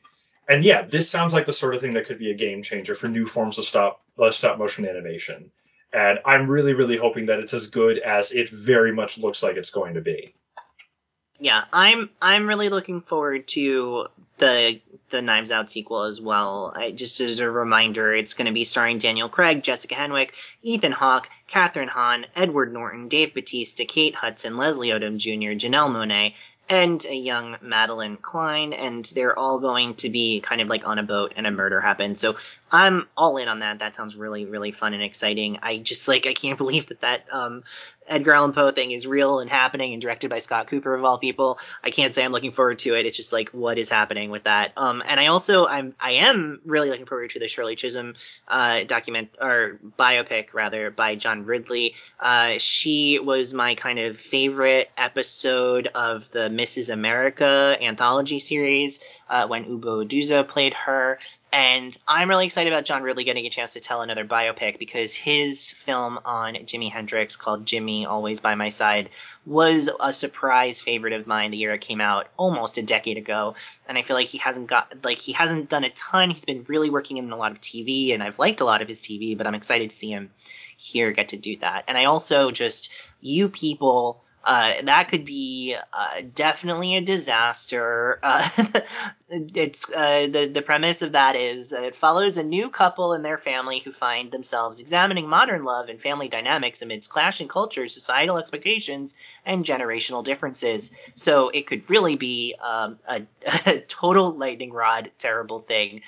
And yeah, this sounds like the sort of thing that could be a game changer for new forms of stop uh, stop motion animation. And I'm really, really hoping that it's as good as it very much looks like it's going to be yeah, I'm I'm really looking forward to the the Knives Out sequel as well. I, just as a reminder, it's going to be starring Daniel Craig, Jessica Henwick, Ethan Hawke, Kathryn Hahn, Edward Norton, Dave Bautista, Kate Hudson, Leslie Odom Jr., Janelle Monáe, and a young Madelyn Cline, and they're all going to be kind of like on a boat and a murder happens. So I'm all in on that. That sounds really, really fun and exciting. I just like I can't believe that that um, Edgar Allan Poe thing is real and happening and directed by Scott Cooper of all people. I can't say I'm looking forward to it. It's just like what is happening with that. Um, and I also I'm I am really looking forward to the Shirley Chisholm uh, document or biopic rather by John Ridley. Uh, she was my kind of favorite episode of the Mrs. America anthology series uh, when Uzo Aduba played her. And I'm really excited about John Ridley getting a chance to tell another biopic because his film on Jimi Hendrix called Jimi: All Is by My Side was a surprise favorite of mine the year it came out almost a decade ago. And I feel like he hasn't got like he hasn't done a ton. He's been really working in a lot of TV and I've liked a lot of his TV, but I'm excited to see him here get to do that. And I also just you people uh, that could be uh, definitely a disaster. Uh, it's uh, the the premise of that is it follows a new couple and their family who find themselves examining modern love and family dynamics amidst clashing cultures, societal expectations, and generational differences. So it could really be um, a, a total lightning rod, terrible thing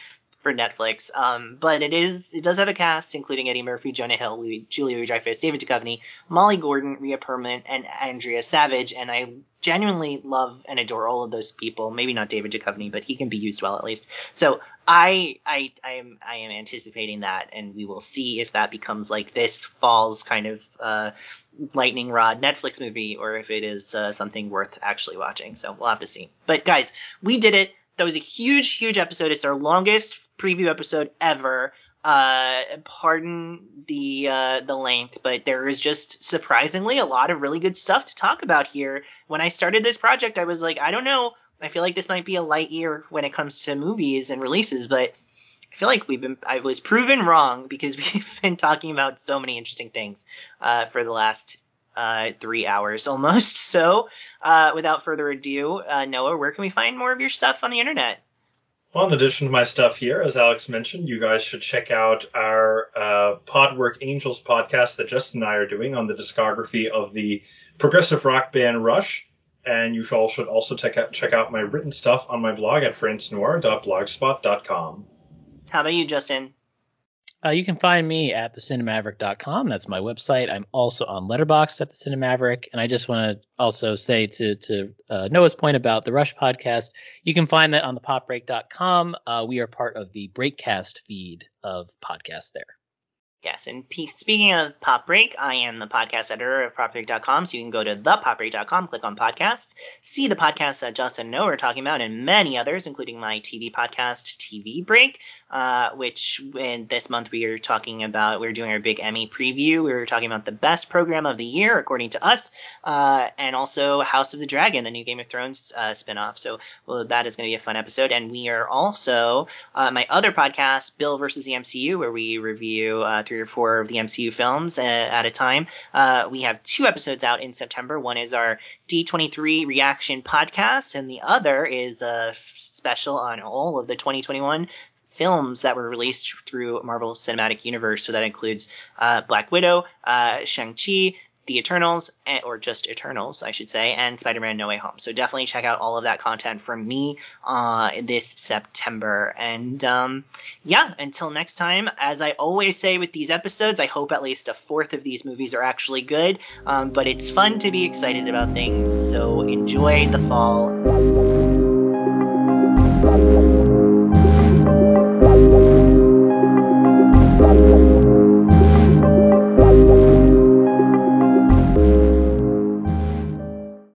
for Netflix. Um, but it is it does have a cast including Eddie Murphy, Jonah Hill, Louis, Julia Louis-Dreyfus, David Duchovny, Molly Gordon, Rhea Perlman, and Andrea Savage. And I genuinely love and adore all of those people. Maybe not David Duchovny, but he can be used well at least. So I I I am I am anticipating that, and we will see if that becomes like this fall's kind of uh, lightning rod Netflix movie, or if it is uh, something worth actually watching. So we'll have to see. But guys, we did it. That was a huge, huge episode. It's our longest preview episode ever. Uh, pardon the uh, the length, but there is just surprisingly a lot of really good stuff to talk about here. When I started this project, I was like, I don't know. I feel like this might be a light year when it comes to movies and releases, but I feel like we've been I was proven wrong because we've been talking about so many interesting things uh, for the last uh, three hours almost. So, uh, without further ado, uh, Noah, where can we find more of your stuff on the internet? Well, in addition to my stuff here, as Alex mentioned, you guys should check out our uh, Podwork Angels podcast that Justin and I are doing on the discography of the progressive rock band Rush. And you all should also check out, check out my written stuff on my blog at francenoir.blogspot.com. How about you, Justin? Uh, you can find me at thecinemaverick.com. That's my website. I'm also on Letterboxd at the Cinemaverick, and I just want to also say to to uh, Noah's point about the Rush podcast, you can find that on the popbreak.com. Uh, we are part of the Breakcast feed of podcasts there. Yes, and p- speaking of Pop Break, I am the podcast editor of popbreak.com, so you can go to thepopbreak.com, click on podcasts, see the podcasts that Justin and Noah are talking about, and many others, including my TV podcast, TV Break, uh, which in this month we are talking about, we are doing our big Emmy preview. We were talking about the best program of the year, according to us, uh, and also House of the Dragon, the new Game of Thrones uh, spinoff. So well, that is going to be a fun episode. And we are also, uh, my other podcast, Bill versus the MCU, where we review uh, three or four of the MCU films uh, at a time. Uh, we have two episodes out in September. One is our D23 reaction podcast, and the other is a special on all of the 2021 films that were released through Marvel Cinematic Universe. So that includes uh, Black Widow, uh, Shang-Chi, the Eternals, or just Eternals, I should say, and Spider-Man No Way Home. So definitely check out all of that content from me uh, this September. And um, yeah, until next time, as I always say with these episodes, I hope at least a fourth of these movies are actually good. Um, but it's fun to be excited about things. So enjoy the fall.